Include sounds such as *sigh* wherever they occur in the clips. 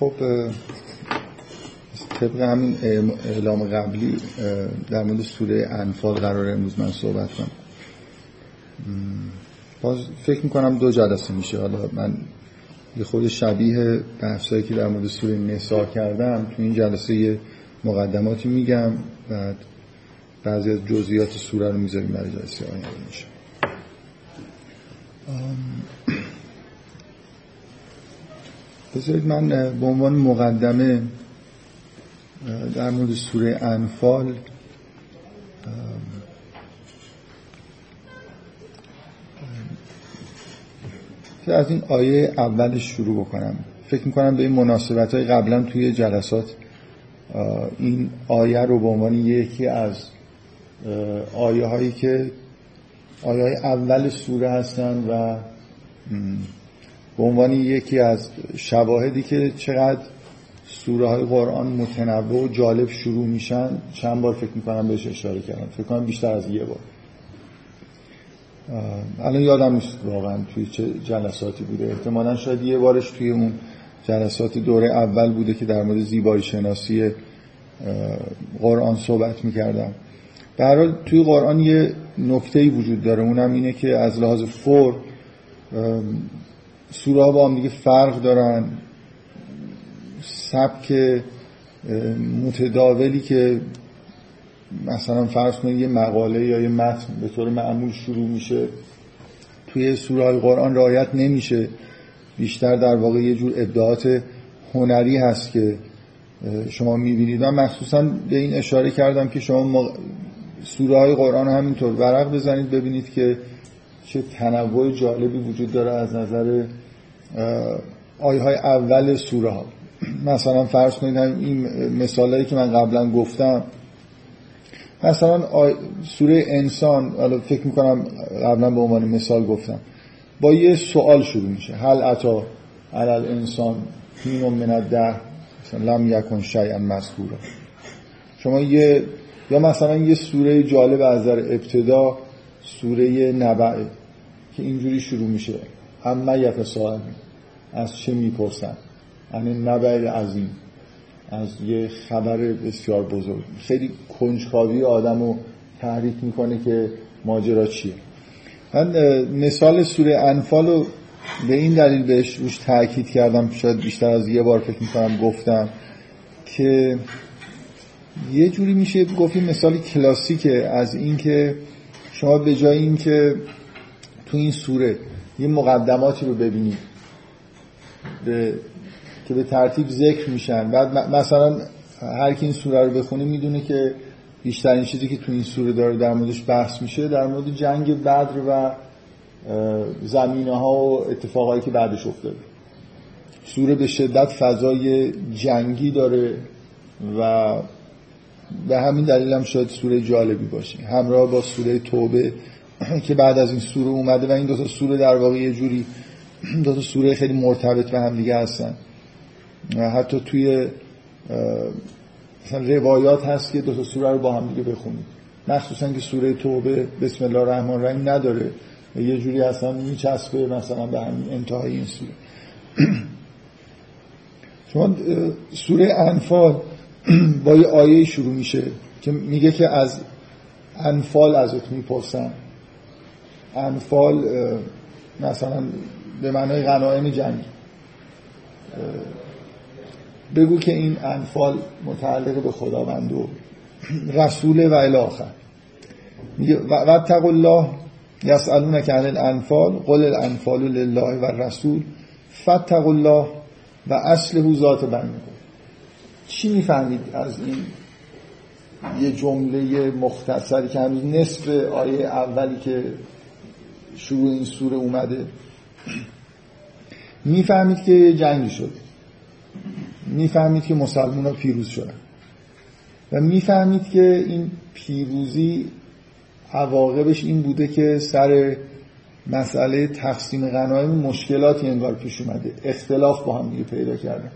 خب طبق همین اعلام قبلی در مورد سوره انفال قرار امروز من صحبت کنم. باز فکر می‌کنم دو جلسه میشه. حالا من یه خود شبیه بحثایی که در مورد سوره نسا کردم تو این جلسه یه مقدماتی میگم بعد بعضی از جزئیات سوره رو می‌ذاریم برای جلسه آینده میشه. بذارید من به عنوان مقدمه در مورد سوره انفال از این آیه اولش شروع بکنم. فکر می‌کنم به این مناسبت های قبلا توی جلسات این آیه رو به عنوان یکی از آیه هایی که آیه های اول سوره هستن و به عنوان یکی از شواهدی که چقدر سوره های قرآن متنوع و جالب شروع میشن چند بار فکر می‌کنم بهش اشاره کردم. فکر کنم بیشتر از یه بار. الان یادم نیست واقعا توی چه جلساتی بوده. احتمالا شاید یه بارش توی اون جلسات دوره اول بوده که در مورد زیبایی شناسی قرآن صحبت می‌کردم. به توی قرآن یه نکته وجود داره. اونم اینه که از لحاظ فور سوره ها با هم دیگه فرق دارن سبک متداولی که مثلا فرض کنید یه مقاله یا یه متن به طور معمول شروع میشه توی سوره های قرآن رعایت نمیشه بیشتر در واقع یه جور ابداعات هنری هست که شما می‌بینید و مخصوصا به این اشاره کردم که شما. سوره های قرآن همینطور ورق بزنید ببینید که چه تنوع جالبی وجود داره از نظر آیه های اول سوره ها مثلا فرض کنید این مثالهایی که من قبلا گفتم مثلا سوره انسان حالا فکر می‌کنم قبلا به عنوان مثال گفتم. با یه سوال شروع میشه. هل عطا علال انسان هین من ده مثلا لم یکن شیئا مذکورا. شما یه یا مثلا یه سوره جالب از در ابتدا سوره نبعه که اینجوری شروع میشه. اما یک سوال از چه می‌پرسن یعنی نبعه عظیم. از یه خبر بسیار بزرگ. خیلی کنجکاوی آدم رو تحریک می‌کنه که ماجرا چیه. من مثال سوره انفال رو به این دلیل بهش روش تاکید کردم. شاید بیشتر از یه بار فکر می‌کنم گفتم که یه جوری میشه گفتیم مثال کلاسیکه از اینکه شما به جای اینکه تو این سوره یه مقدماتی رو ببینید به که به ترتیب ذکر میشن بعد مثلا هر کی این سوره رو بخونه می‌دونه که بیشترین چیزی که تو این سوره داره در موردش بحث میشه در مورد جنگ بدر و زمینه ها و اتفاقایی که بعدش افتاده. سوره به شدت فضای جنگی داره و به همین دلیل هم شاید سوره جالبی باشه. همراه با سوره توبه *clears throat* که بعد از این سوره اومده و این دو تا سوره در واقع یه جوری *clears throat* دو تا سوره خیلی مرتبط به هم دیگه هستن. حتی توی مثلا روایات هست که دو تا سوره رو با هم دیگه بخونید مخصوصا که سوره توبه بسم الله الرحمن الرحیم نداره یه جوری اصلا میچسبه مثلا به همین انتهای این سوره. *clears throat* شما سوره انفال *clears throat* با یه آیه شروع میشه که میگه که از انفال ازت می‌پرسن. انفال مثلا به معنای غنایم جنگی بگو که این انفال متعلق به خداوند و رسول و الاخر میگه و الله یسالون که عن الانفال قل الانفال لله و رسول فتق الله و اصله ذات بینکم. چی می‌فهمید از این یه جمله مختصری که هنوز نصف آیه اولی که شروع این سوره اومده؟ می‌فهمید که جنگی شد. می‌فهمید که مسلمان ها پیروز شدن. و می‌فهمید که این پیروزی عواقبش این بوده که سر مسئله تقسیم غنایم مشکلاتی انگار پیش اومده. اختلاف با هم دیگه پیدا کردن.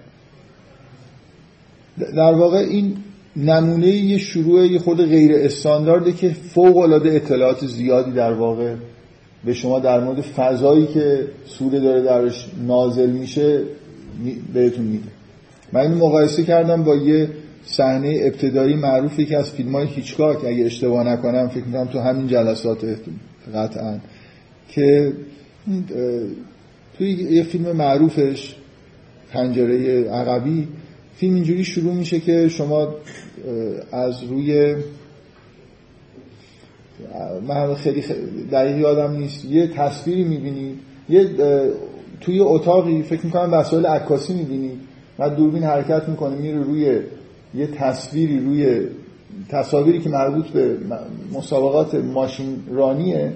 در واقع این نمونه یه شروع یه خود غیر استاندارده که فوق العاده اطلاعات زیادی در واقع به شما در مورد فضایی که سوره داره درش نازل میشه بهتون میده. من اینو مقایسه کردم با یه صحنه ابتدایی معروفی که از فیلم های هیچکاک اگه اشتباه نکنم فکر می‌کنم تو همین جلسات قطعا که توی یه فیلم معروفش پنجره عقبی فیلم اینجوری شروع میشه که شما از روی من خیلی دقیق یادم نیست. یه تصویری می‌بینید یه توی اتاقی فکر می‌کنم وسایل عکاسی می‌بینید و دوربین حرکت می‌کنه میره روی یه تصویری روی تصاویری که مربوط به مسابقات ماشین رانیه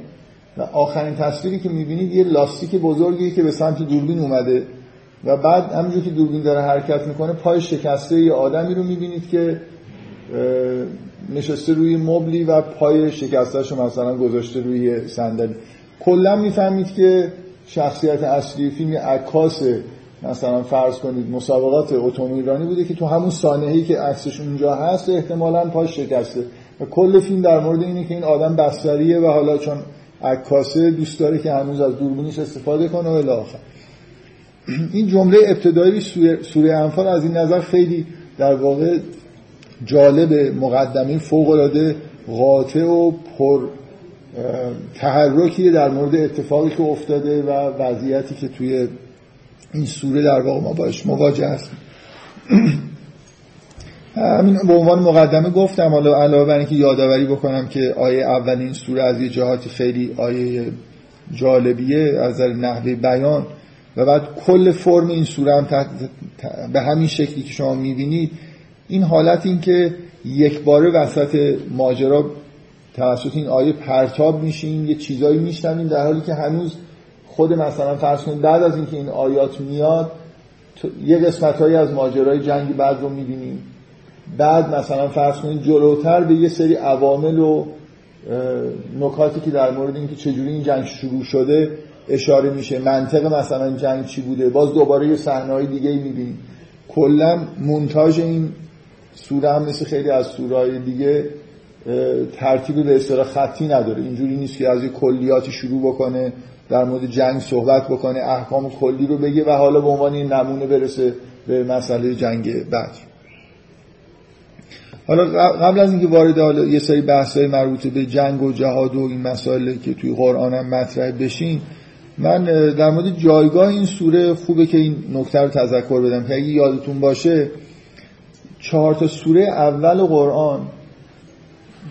و آخرین تصویری که می‌بینید یه لاستیک بزرگی که به سمت دوربین اومده. و بعد همینجور که دوربین داره حرکت می‌کنه پای شکسته یه آدمی رو می‌بینید که نشسته روی مبلی و پای شکستش رو مثلا گذاشته روی صندلی. کلا می‌فهمید که شخصیت اصلی فیلم عکاس مثلا فرض کنید مسابقات اتومبیلرانی بوده که تو همون سانحه‌ای که عکسش اونجا هست احتمالاً پاش شکسته. و کل فیلم در مورد اینه که این آدم بستریه و حالا چون عکاسه دوست داره که هنوز از دوربینش استفاده کنه و الی *clears throat* این جمله ابتدایی سوره انفال از این نظر خیلی در واقع جالب مقدمه فوق العاده قاطع و پر تحرکی در مورد اتفاقی که افتاده و وضعیتی که توی این سوره در واقع ما باش مواجه هستیم. *clears throat* همین به عنوان مقدمه گفتم حالا علاوه بر اینکه یادآوری بکنم که آیه اول این سوره از یه جهاتی خیلی آیه جالبیه از نحوه بیان. و بعد کل فرم این سوره هم به همین شکلی که شما می‌بینید این حالت این که یک باره وسط ماجرا توسط این آیه پرتاب میشین یه چیزایی میشنویم در حالی که هنوز خود مثلا فرض کنید بعد از اینکه این آیات میاد یه قسمت از ماجرای جنگ بعد رو می‌بینیم. بعد مثلا فرض کنید جلوتر به یه سری عوامل و نکاتی که در مورد اینکه چجوری این جنگ شروع شده اشاره میشه. منطق مثلا جنگ چی بوده؟ باز دوباره یه صحنه‌های دیگه می‌بینیم. کلا مونتاژ این سوره هم مثل خیلی از سورهای دیگه ترتیب به اصطلاح خطی نداره. اینجوری نیست که از یه کلیاتی شروع بکنه در مورد جنگ صحبت بکنه احکام کلی رو بگه و حالا به عنوان نمونه برسه به مسئله جنگ بعد. حالا قبل از اینکه وارد حالا یه سری بحث‌های مربوط به جنگ و جهاد و این مسائل که توی قرآن هم مطرح بشین من در مورد جایگاه این سوره خوبه که این نکته رو تذکر بدم که اگه یادتون باشه چهار تا سوره اول قرآن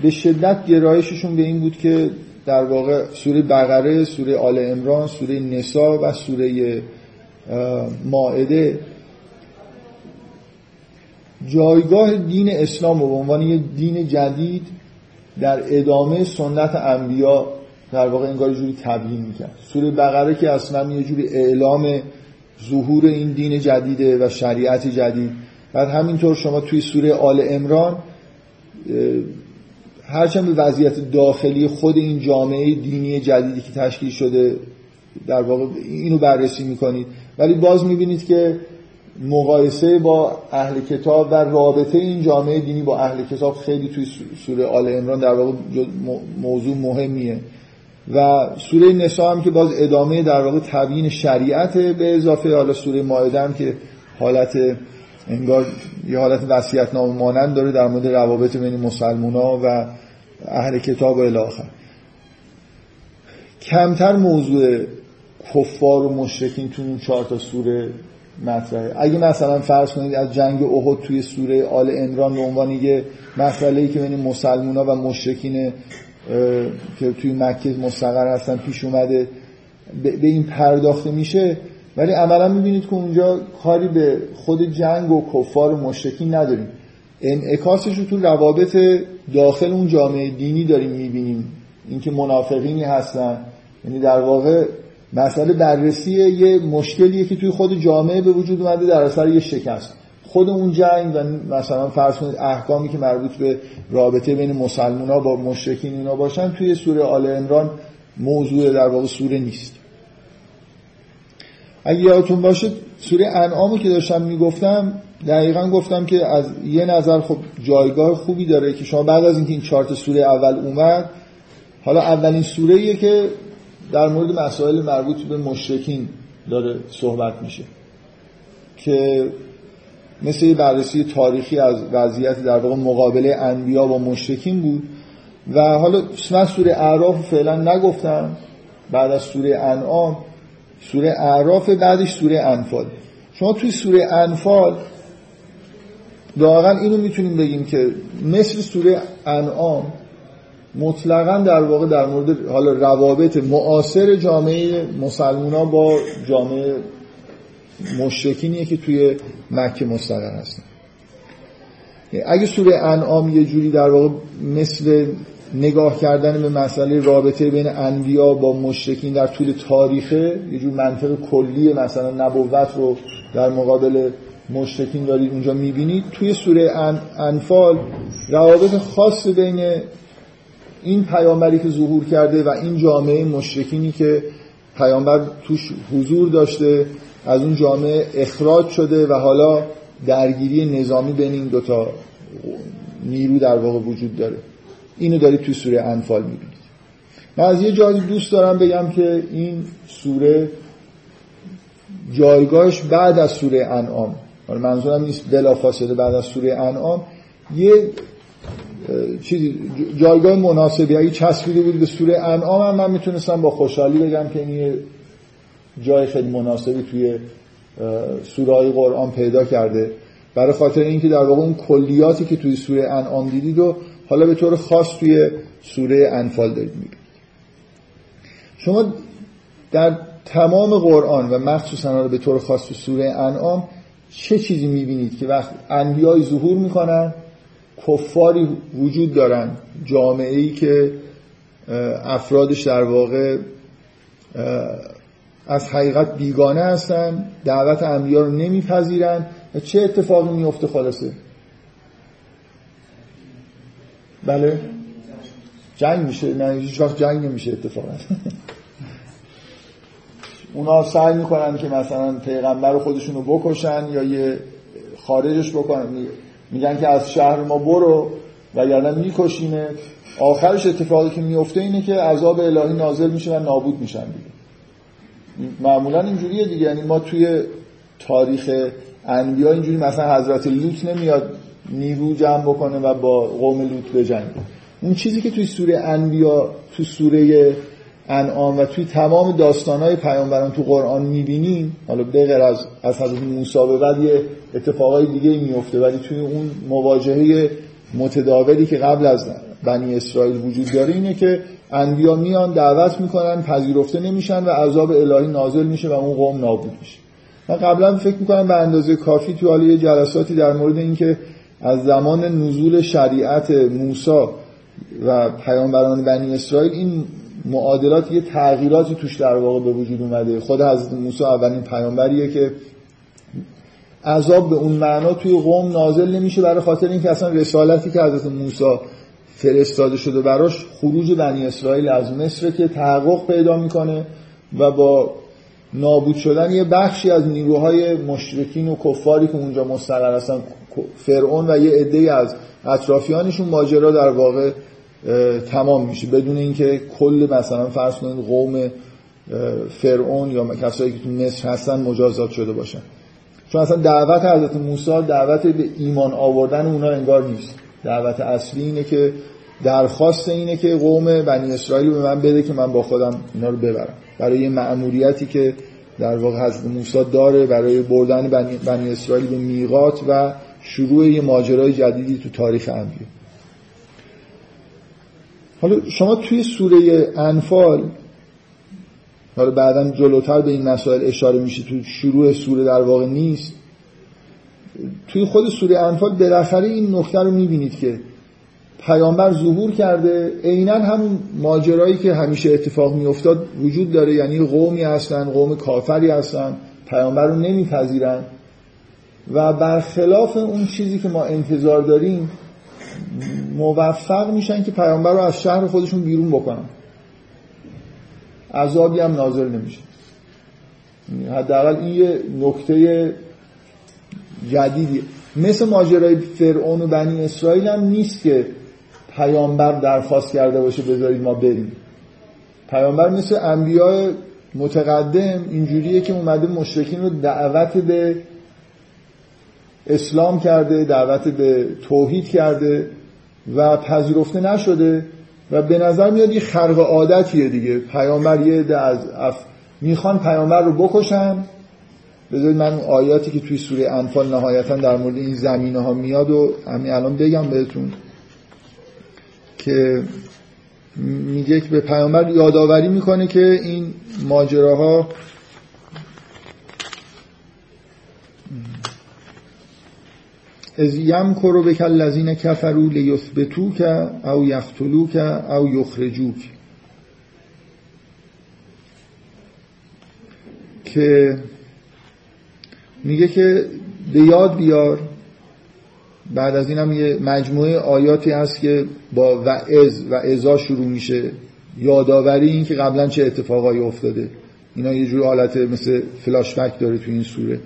به شدت گرایششون به این بود که در واقع سوره بقره، سوره آل امران، سوره نسا و سوره ماعده. جایگاه دین اسلام و به عنوان یک دین جدید در ادامه سنت انبیا در واقع انگار جوری تبیین می‌کرد. سوره بقره که اصلا یه جوری اعلام ظهور این دین جدیده و شریعت جدید. بعد همینطور شما توی سوره آل امران هرچند به وضعیت داخلی خود این جامعه دینی جدیدی که تشکیل شده در واقع اینو بررسی می‌کنید. ولی باز می‌بینید که مقایسه با اهل کتاب و رابطه این جامعه دینی با اهل کتاب خیلی توی سوره آل امران در واقع موضوع مهمیه. و سوره نسا هم که باز ادامه در واقع تبیین شریعت به اضافه حالا سوره مائده هم که حالت انگار یه حالت وصیت مانند داره در مورد روابط بین مسلمونا و اهل کتاب و الاخر کمتر موضوع کفار و مشرکین تو این چهار تا سوره مطرحه. اگه مثلا فرض کنید از جنگ احد توی سوره آل عمران به عنوان یه مسئله که بین مسلمونا و مشرکین که توی مکه مستقر هستن پیش اومده به این پرداخته میشه. ولی عملا می‌بینید که اونجا کاری به خود جنگ و کفار و مشرکین نداریم. انعکاسش رو تو روابط داخل اون جامعه دینی داریم می‌بینیم. اینکه منافقینی هستن. یعنی در واقع مسئله بررسی یه مشکلیه که توی خود جامعه به وجود اومده در اثر یه شکست. خود اون جنگ و مثلا فرض کنید احکامی که مربوط به رابطه بین مسلمان ها با مشرکین اینا باشن توی سوره آل عمران موضوع در واقع سوره نیست. اگه یادتون باشه سوره انعامو که داشتم می‌گفتم دقیقا گفتم که از یه نظر خب جایگاه خوبی داره که شما بعد از اینکه این چارت سوره اول اومد حالا اولین سوره که در مورد مسائل مربوط به مشرکین داره صحبت میشه. که مثل یه بررسی تاریخی از وضعیت در واقع مقابله انبیا با مشرکین بود و حالا من سوره اعراف فعلا نگفتم بعد از سوره انعام سوره اعراف بعدش سوره انفال. شما توی سوره انفال واقعا اینو می‌تونیم بگیم که مثل سوره انعام مطلقا در واقع در مورد حالا روابط معاصر جامعه مسلمونا با جامعه مشرکینیه که توی مکه مستقر هستن. اگه سوره انعام یه جوری در واقع مثل نگاه کردن به مسئله رابطه بین انبیا با مشرکین در طول تاریخه یه جور منطق کلی مثلا نبوت رو در مقابل مشرکین دارید اونجا می‌بینید. توی سوره انفال روابط خاص بین این پیامبری که ظهور کرده و این جامعه مشرکینی که پیامبر توش حضور داشته از اون جامعه اخراج شده و حالا درگیری نظامی بین این دوتا نیرو در واقع وجود داره. اینو دارید توی سوره انفال می‌بینید. من از یه جایی دوست دارم بگم که این سوره جایگاهش بعد از سوره انعام. منظورم نیست بلا فاصله بعد از سوره انعام. یه چیزی جایگاه مناسبی اگه چسبیده بود به سوره انعام هم من می‌تونستم با خوشحالی بگم که این جای خیلی مناسبی توی سوره قرآن پیدا کرده. برای خاطر اینکه در واقع اون کلیاتی که توی سوره انعام دیدید و حالا به طور خاص توی سوره انفال دارید می‌بینید. شما در تمام قرآن و مخصوصا به طور خاص تو سوره انعام چه چیزی می‌بینید که وقت انبیای ظهور می‌کنن کفاری وجود دارن جامعه ای که افرادش در واقع از حقیقت بیگانه هستن دعوت انبیا رو نمیپذیرن و چه اتفاقی میفته خلاصه؟ بله؟ جنگ میشه نه هیچ وقت جنگ نمیشه اتفاقا. *laughs* اونا سعی می‌کنن که مثلا پیغمبر خودشون رو بکشن یا یه خارجش بکنن. میگن که از شهر ما برو و یعنی میکشینه. آخرش اتفاقی که میفته اینه که عذاب الهی نازل میشه و نابود میشن دیگه. معمولا اینجوریه دیگه. یعنی ما توی تاریخ انبیا اینجوری مثلا حضرت لوط نمیاد نیرو جمع بکنه و با قوم لوط بجنگه اون چیزی که توی سوره انبیا تو سوره انعام و توی تمام داستانهای پیامبران تو قرآن می‌بینیم حالا به از از حضرت موسی به بعد یه اتفاقای دیگه میفته ولی توی اون مواجهه متداولی که قبل از بنی اسرائیل وجود داره اینه که انبیا میان دعوت می‌کنن پذیرفته نمیشن و عذاب الهی نازل میشه و اون قوم نابود میشه. من قبلا فکر می‌کنم به اندازه کافی تو حالا یه جلساتی در مورد اینکه از زمان نزول شریعت موسی و پیامبران بنی اسرائیل این معادلات یه تغییراتی توش در واقع به وجود اومده. خود حضرت موسی اولین پیامبریه که عذاب به اون معنا توی قوم نازل نمیشه برای خاطر اینکه اصلا رسالتی که حضرت موسی فرستاده شده براش خروج بنی اسرائیل از مصر که تحقق پیدا می‌کنه و با نابود شدن یه بخشی از نیروهای مشرکین و کفاری که اونجا مستقر هستن فرعون و یه عده از اطرافیانشون ماجرا در واقع تمام میشه. بدون اینکه کل مثلا فرض کنید قوم فرعون یا کسایی که تو مصر هستن مجازات شده باشن. چون اصلا دعوت حضرت موسی دعوت به ایمان آوردن اونا انگار نیست. دعوت اصلی اینه که درخواست اینه که قوم بنی اسرائیل به من بده که من با خودم اینا رو ببرم. برای یه مأموریتی که در واقع حضرت موسی داره برای بردن بنی, بنی اسرائیل به میقات و شروع یه ماجرای جدیدی تو تاریخ انبیا. حالا شما توی سوره انفال حالا بعدا جلوتر به این مسائل اشاره میشه تو شروع سوره در واقع نیست. توی خود سوره انفال بالاخره این نکته رو می‌بینید که پیامبر ظهور کرده. عینا همون ماجرایی که همیشه اتفاق میافتاد وجود داره یعنی قومی هستن قوم کافری هستن پیامبر رو نمیپذیرن. و برخلاف اون چیزی که ما انتظار داریم موفق میشن که پیامبر رو از شهر خودشون بیرون بکنن. عذابی هم نازل نمیشه. حداقل این یه نکته جدیدی. مثل ماجرای فرعون و بنی اسرائیل هم نیست که پیامبر درخواست کرده باشه بذارید ما بریم. پیامبر مثل انبیاء متقدم اینجوریه که اومده مشرکین رو دعوت به اسلام کرده دعوت به توحید کرده و پذیرفته نشده و به نظر میاد یه خرق عادتیه دیگه. پیامبر یه از اف... می‌خوان پیامبر رو بکشن بذارید من آیاتی که توی سوره انفال نهایتا در مورد این زمینه ها میاد و همین الان بگم بهتون که میگه که به پیامبر یادآوری می‌کنه که این ماجراها از یمکروا بک الذین کفروا لیثبتوک او یقتلوک او یخرجوک. که میگه که به یاد بیار. بعد از این هم یه مجموعه آیاتی هست که با وعظ و ازا شروع میشه. یادآوری این که قبلا چه اتفاقایی افتاده. اینا یه جور حالت مثل فلاشبک داره تو این سوره.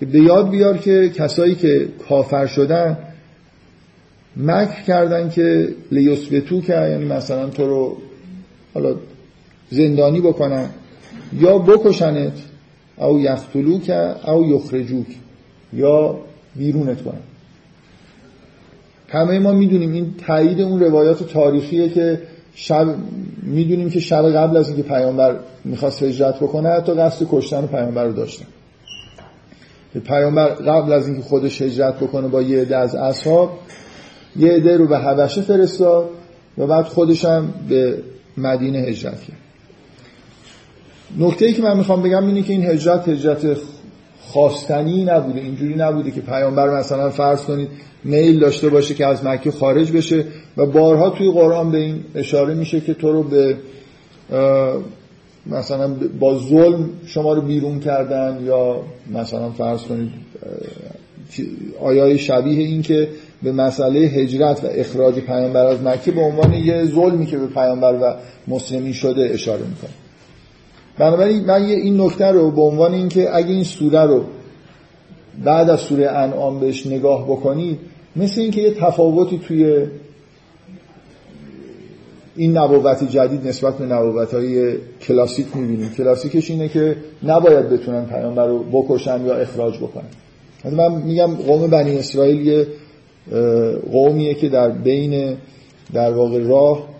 که به یاد بیار که کسایی که کافر شدن مکر کردن که لیوسبتو که یعنی مثلا تو رو حالا زندانی بکنن یا بکشنت. او یختلو که او یخرجوک یا بیرونت کنن همه ما می‌دونیم این تایید اون روایات تاریخیه که شب می‌دونیم که شب قبل از اینکه پیامبر می‌خواست هجرت بکنه حتی قصد کشتن پیامبر رو داشتن پیامبر قبل از اینکه خودش هجرت بکنه با یه عده از اصحاب یه عده رو به حبشه فرستاد و بعد خودش هم به مدینه هجرت کرد. نکته ای که من می‌خوام بگم اینه که این هجرت هجرت خواستنی نبوده اینجوری نبوده که پیامبر مثلا فرض کنید میل داشته باشه که از مکه خارج بشه و بارها توی قرآن به این اشاره میشه که تو رو به مثلا با ظلم شما رو بیرون کردن یا مثلا فرض کنید آیای شبیه این که به مسئله هجرت و اخراج پیامبر از مکه به عنوان یه ظلمی که به پیامبر و مسلمین شده اشاره می‌کنه. بنابراین من این نکته رو به عنوان اینکه اگه این سوره رو بعد از سوره انعام بهش نگاه بکنید مثل اینکه یه تفاوتی توی این نبوت جدید نسبت به نبوت های کلاسیک می‌بینیم. کلاسیکش اینه که نباید بتونن پیامبر رو بکشن یا اخراج بکنن. من میگم قوم بنی اسرائیل یه قومیه که در بین در واقع راه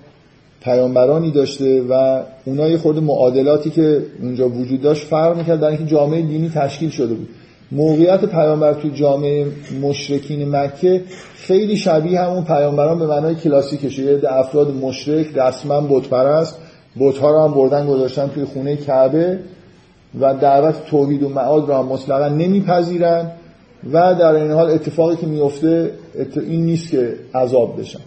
پیامبرانی داشته و اونها یه خورده معادلاتی که اونجا وجود داشت فرق می‌کرد در اینکه جامعه دینی تشکیل شده بود. موقعیت پیامبر تو جامعه مشرکین مکه خیلی شبیه همون پیامبران به معنای کلاسیکشه. یه افراد مشرک رسما بت پرست بت ها رو هم بردن گذاشتن توی خونه کعبه و دعوت توحید و معاد رو هم مطلقا نمیپذیرن و در این حال اتفاقی که میفته این نیست که عذاب بشن.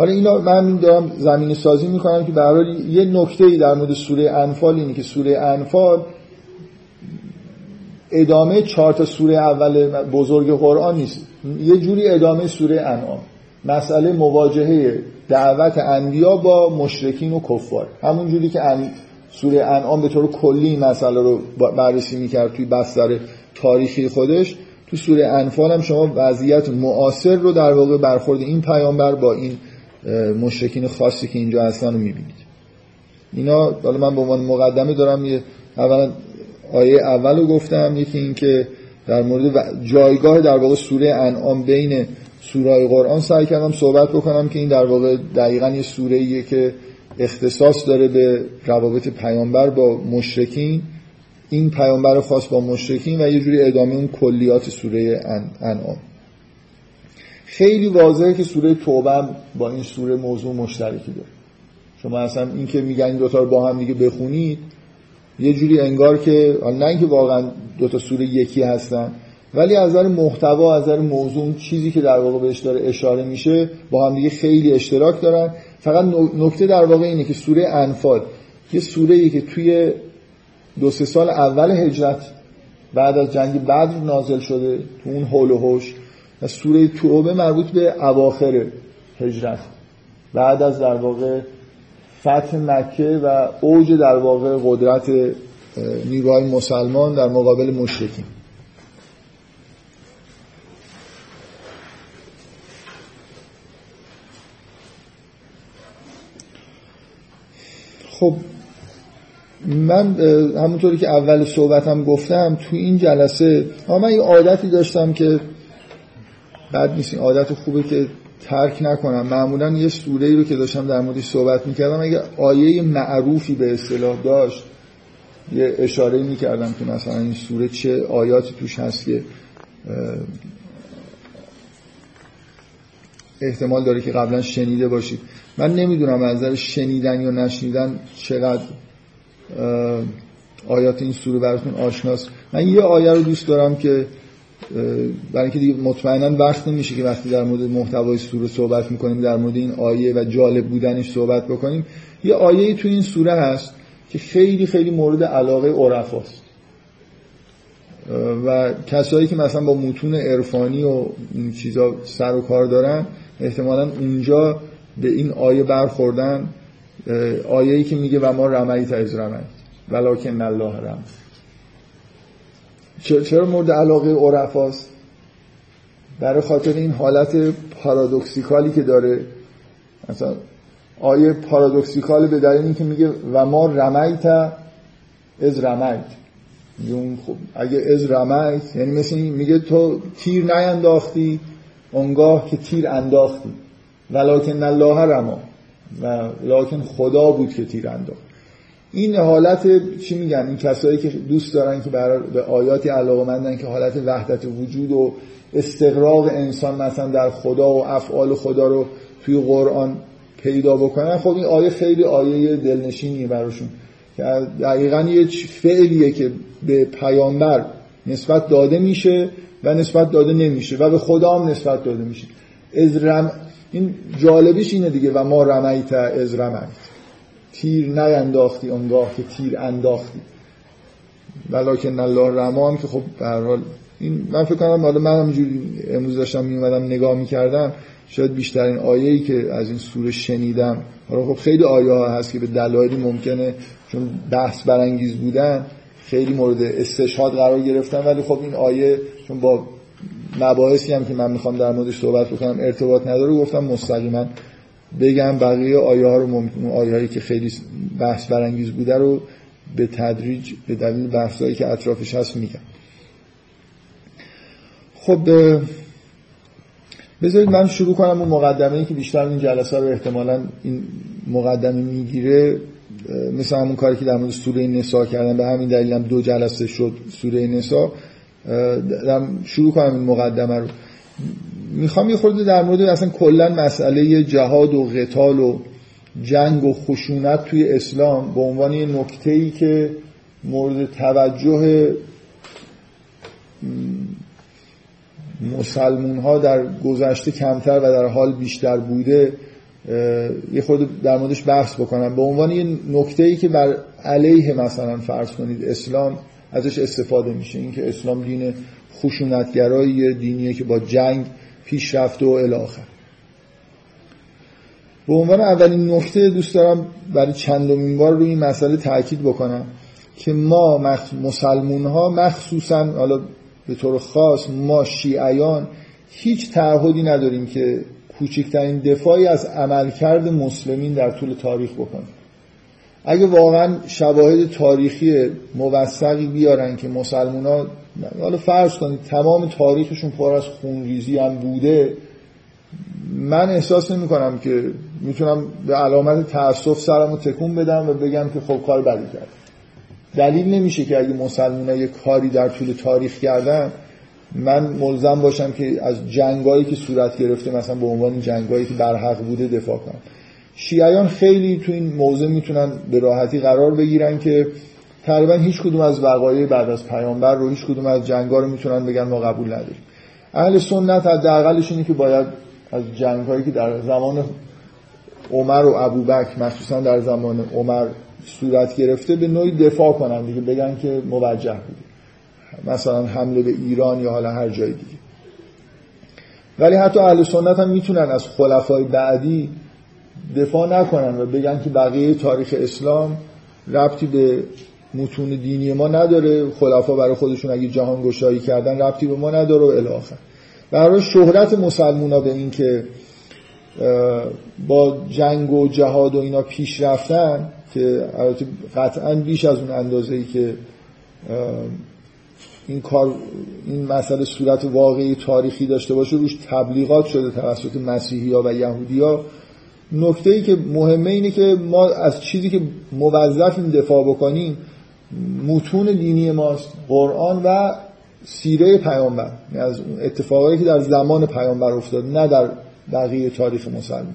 حالا اینا من دارم زمین سازی می‌کنم که به یه نکته ای در مورد سوره انفال اینه که سوره انفال ادامه چهار تا سوره اول بزرگ قرآن نیست. یه جوری ادامه سوره انعام. مسئله مواجهه دعوت انبیا با مشرکین و کفار. همون جوری که ان... سوره انعام به طور کلی این مسئله رو بررسی می‌کرد توی بستر تاریخی خودش. تو سوره انفال هم شما وضعیت معاصر رو در واقع برخورد این پیامبر با این مشرکین خاصی که اینجا هستن رو می‌بینید. اینا حالا من به عنوان مقدمه دارم یه اولا آیه اول رو گفتم یکی این که در مورد جایگاه در واقع سوره انعام بین سوره قرآن سعی کردم صحبت بکنم که این در واقع دقیقا یه سوره ایه که اختصاص داره به روابط پیامبر با مشرکین. این پیامبر خاص با مشرکین و یه جوری ادامه اون کلیات سوره انعام. خیلی واضحه که سوره توبه با این سوره موضوع مشترکی داره. شما اصلا این که میگن دوتا رو با هم دیگه بخونید یه جوری انگار که نه اینکه واقعا دو تا سوره یکی هستن ولی از نظر محتوا از نظر موضوع چیزی که در واقع بهش داره اشاره میشه با هم دیگه خیلی اشتراک دارن. فقط نکته در واقع اینه که سوره انفال یه سوره ای که توی دو سه سال اول هجرت بعد از جنگ بدر نازل شده تو اون هول و هوش و سوره توبه مربوط به اواخر هجرت. بعد از در واقع فتح مکه و اوج در واقع قدرت نیروهای مسلمان در مقابل مشرکین. خب من همونطوری که اول صحبتم گفتم تو این جلسه من یه عادتی داشتم که بعد نیست. این عادت خوبه که ترک نکنم. معمولا یه سوره رو که داشتم در موردش صحبت می‌کردم اگه آیه معروفی به اصطلاح داشت یه اشاره می‌کردم که مثلا این سوره چه آیاتی توش هست که احتمال داره که قبلا شنیده باشید. من نمی‌دونم از نظر شنیدن یا نشنیدن چقدر آیات این سوره براتون آشناست. من یه آیه رو دوست دارم که برای اینکه دیگه مطمئنا وقت نمیشه که وقتی در مورد محتوای سوره صحبت می‌کنیم در مورد این آیه و جالب بودنش صحبت بکنیم یه آیه تو این سوره هست که خیلی خیلی مورد علاقه عرفاست. و کسایی که مثلا با متون عرفانی و این چیزا سر و کار دارن احتمالا اونجا به این آیه برخوردن آیه‌ای که میگه و ما رمیت از رمیت ولکن الله رم چرا مورد علاقه عرفاست؟ برای خاطر این حالت پارادوکسیکالی که داره. مثلا آیه پارادوکسیکال به دلیل اینکه میگه و ما رمیت از رمیت. اون خب اگه از رمیت یعنی مثل میگه تو تیر نینداختی اونگاه که تیر انداختی. ولکن الله رما و لکن خدا بود که تیر انداخت. این حالت چی میگن؟ این کسایی که دوست دارن که به آیاتی علاقه که حالت وحدت وجود و استقراق انسان مثلا در خدا و افعال خدا رو توی قرآن پیدا بکنن. خب این آیه خیلی آیه دلنشینیه براشون. دقیقا یه فعلیه که به پیامبر نسبت داده میشه و نسبت داده نمیشه و به خدا هم نسبت داده میشه. از این جالبیش اینه دیگه و ما رمیت از رمیت تیر نینداختی اونگاه که تیر انداختی. ولکن الله رما هم که خب به حال این من فکر کنم حالا من همینجوری امروز داشتم می اومدم نگاه می‌کردم شاید بیشترین آیه‌ای که از این سوره شنیدم. حالا خب خیلی آیه ها هست که به دلایلی ممکنه چون بحث برانگیز بودن خیلی مورد استشهاد قرار گرفتن ولی خب این آیه چون با مباحثی هم که من می‌خوام در موردش صحبت بکنم ارتباط نداره گفتم مستقیما بگم بقیه آیه ها رو ممکن آیه هایی که خیلی بحث برانگیز بوده رو به تدریج به دلیل بحثایی که اطرافش هست میگم. خب بذارید من شروع کنم اون مقدمه ای که بیشتر این جلسه رو احتمالا این مقدمه می‌گیره. مثل همون کاری که در مورد سوره نسا کردن به همین دلیل هم دو جلسه شد سوره نسا. شروع کنم این مقدمه رو. می‌خوام یه خورده در مورد اصلا کلا مسئله جهاد و قتال و جنگ و خشونت توی اسلام به عنوان یه نکته ای که مورد توجه مسلمون ها در گذشته کمتر و در حال بیشتر بوده یه خود در موردش بحث بکنم. به عنوان یه نکته ای که بر علیه مثلا فرض کنید اسلام ازش استفاده میشه اینکه اسلام دین خشونتگرایی دینیه که با جنگ پیش رفته و الاخر به عنوان اولین نکته دوست دارم برای چندمین بار روی این مسئله تاکید بکنم که ما مسلمون ها مخصوصا حالا به طور خاص ما شیعیان هیچ تعهدی نداریم که کوچکترین دفاعی از عملکرد مسلمین در طول تاریخ بکنیم. اگه واقعا شواهد تاریخی موثقی بیارن که مسلمان ها حالا فرض کنید تمام تاریخشون پر از خونریزی هم بوده من احساس نمی کنم که می‌تونم به علامت تاسف سرم رو تکون بدم و بگم که خب کار بدی کرد. دلیل نمیشه که اگه مسلمان یه کاری در طول تاریخ کردن من ملزم باشم که از جنگایی که صورت گرفته مثلا به عنوان جنگایی که برحق بوده دفاع کنم. شیعیان خیلی تو این موضع می‌تونن به راحتی قرار بگیرن که تقریبا هیچ کدوم از وقایع بعد از پیامبر رو هیچ کدوم از جنگا رو می‌تونن بگن ما قبول نداریم. اهل سنت حداقلش اینه که باید از جنگ که در زمان عمر و ابوبکر مخصوصا در زمان عمر صورت گرفته به نوعی دفاع کنن دیگه بگن که موجه بوده مثلا حمله به ایران یا حالا هر جای دیگه. ولی حتی اهل سنت هم می‌تونن از خلفای بعدی دفاع نکنن و بگن که بقیه تاریخ اسلام ربطی به متون دینی ما نداره. خلفا برای خودشون اگه جهان گشایی کردن ربطی به ما نداره و الاخر برای شهرت مسلمونا به این که با جنگ و جهاد و اینا پیش رفتن که البته قطعا بیش از اون اندازه ای که این کار این مسئله صورت واقعی تاریخی داشته باشه روش تبلیغات شده توسط مسیحی ها و یهودی ها نکته ای که مهمه اینه که ما از چیزی که موظفیم دفاع بکنیم متون دینی ماست قرآن و سیره پیامبر. یعنی از اتفاقایی که در زمان پیامبر افتاد نه در بقیه تاریخ مسلمان.